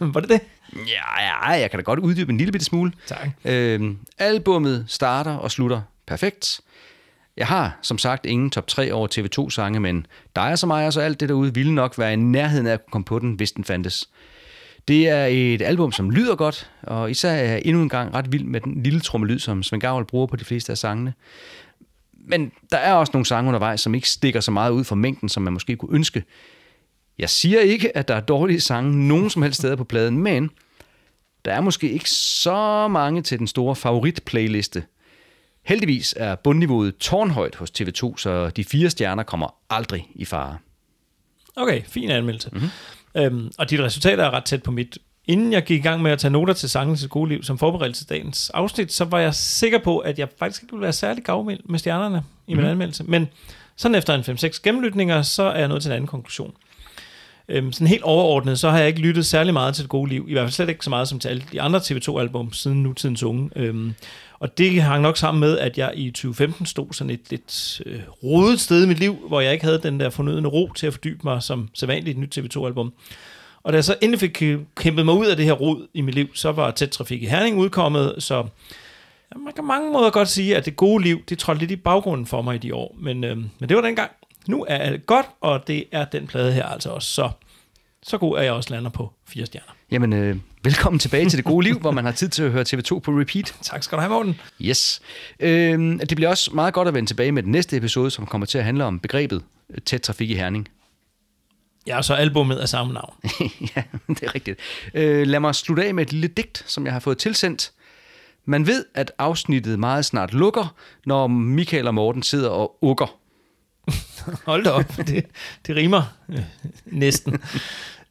A: Var det det?
B: Ja, ja, jeg kan da godt uddybe en lille bitte smule.
A: Tak.
B: Øhm, albummet starter og slutter perfekt. Jeg har som sagt ingen top 3 over TV2-sange, men dig og så mig og så alt det derude ville nok være i nærheden af at kunne komme på den, hvis den fandtes. Det er et album, som lyder godt, og især er jeg endnu en gang ret vild med den lille trommelyd, som Svend Gavl bruger på de fleste af sangene. Men der er også nogle sange undervejs, som ikke stikker så meget ud fra mængden, som man måske kunne ønske. Jeg siger ikke, at der er dårlige sange nogen som helst steder på pladen, men der er måske ikke så mange til den store favorit-playliste. Heldigvis er bundniveauet tårnhøjt hos TV2, så de fire stjerner kommer aldrig i fare.
A: Okay, fin anmeldelse.
B: Mhm.
A: Mm-hmm. Øhm, og dit resultat er ret tæt på mit. Inden jeg gik i gang med at tage noter til sangen til gode liv som forberedelse til dagens afsnit, så var jeg sikker på, at jeg faktisk ikke ville være særlig gavmild med stjernerne i min
B: Mhm.
A: anmeldelse. Men sådan efter en 5-6 gennemlytninger, så er jeg nået til en anden konklusion. Øhm, sådan helt overordnet, så har jeg ikke lyttet særlig meget til det gode liv. I hvert fald slet ikke så meget som til alle de andre TV2-album siden nutidens unge. Øhm, og det hang nok sammen med, at jeg i 2015 stod sådan et lidt øh, rodet sted i mit liv, hvor jeg ikke havde den der fornødende ro til at fordybe mig som sædvanligt et nyt TV2-album. Og da jeg så endelig fik øh, kæmpet mig ud af det her rod i mit liv, så var Tæt Trafik i Herning udkommet, så man kan mange måder godt sige, at det gode liv, det trådte lidt i baggrunden for mig i de år. Men, øh, men det var dengang. Nu er alt godt, og det er den plade her altså også. Så, så god er jeg også lander på fire stjerner.
B: Jamen, øh, velkommen tilbage til det gode liv, hvor man har tid til at høre TV2 på repeat.
A: Tak skal du have, Morten.
B: Yes. Øh, det bliver også meget godt at vende tilbage med den næste episode, som kommer til at handle om begrebet øh, tæt trafik i Herning.
A: Ja, og så albumet af samme navn.
B: ja, det er rigtigt. Øh, lad mig slutte af med et lille digt, som jeg har fået tilsendt. Man ved, at afsnittet meget snart lukker, når Michael og Morten sidder og ukker.
A: Hold da op, det, det rimer øh, næsten.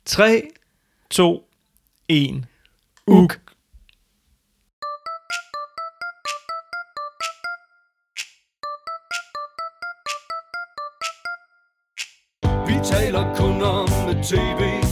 A: 3, 2, 1, uk.
C: Vi taler kun om tv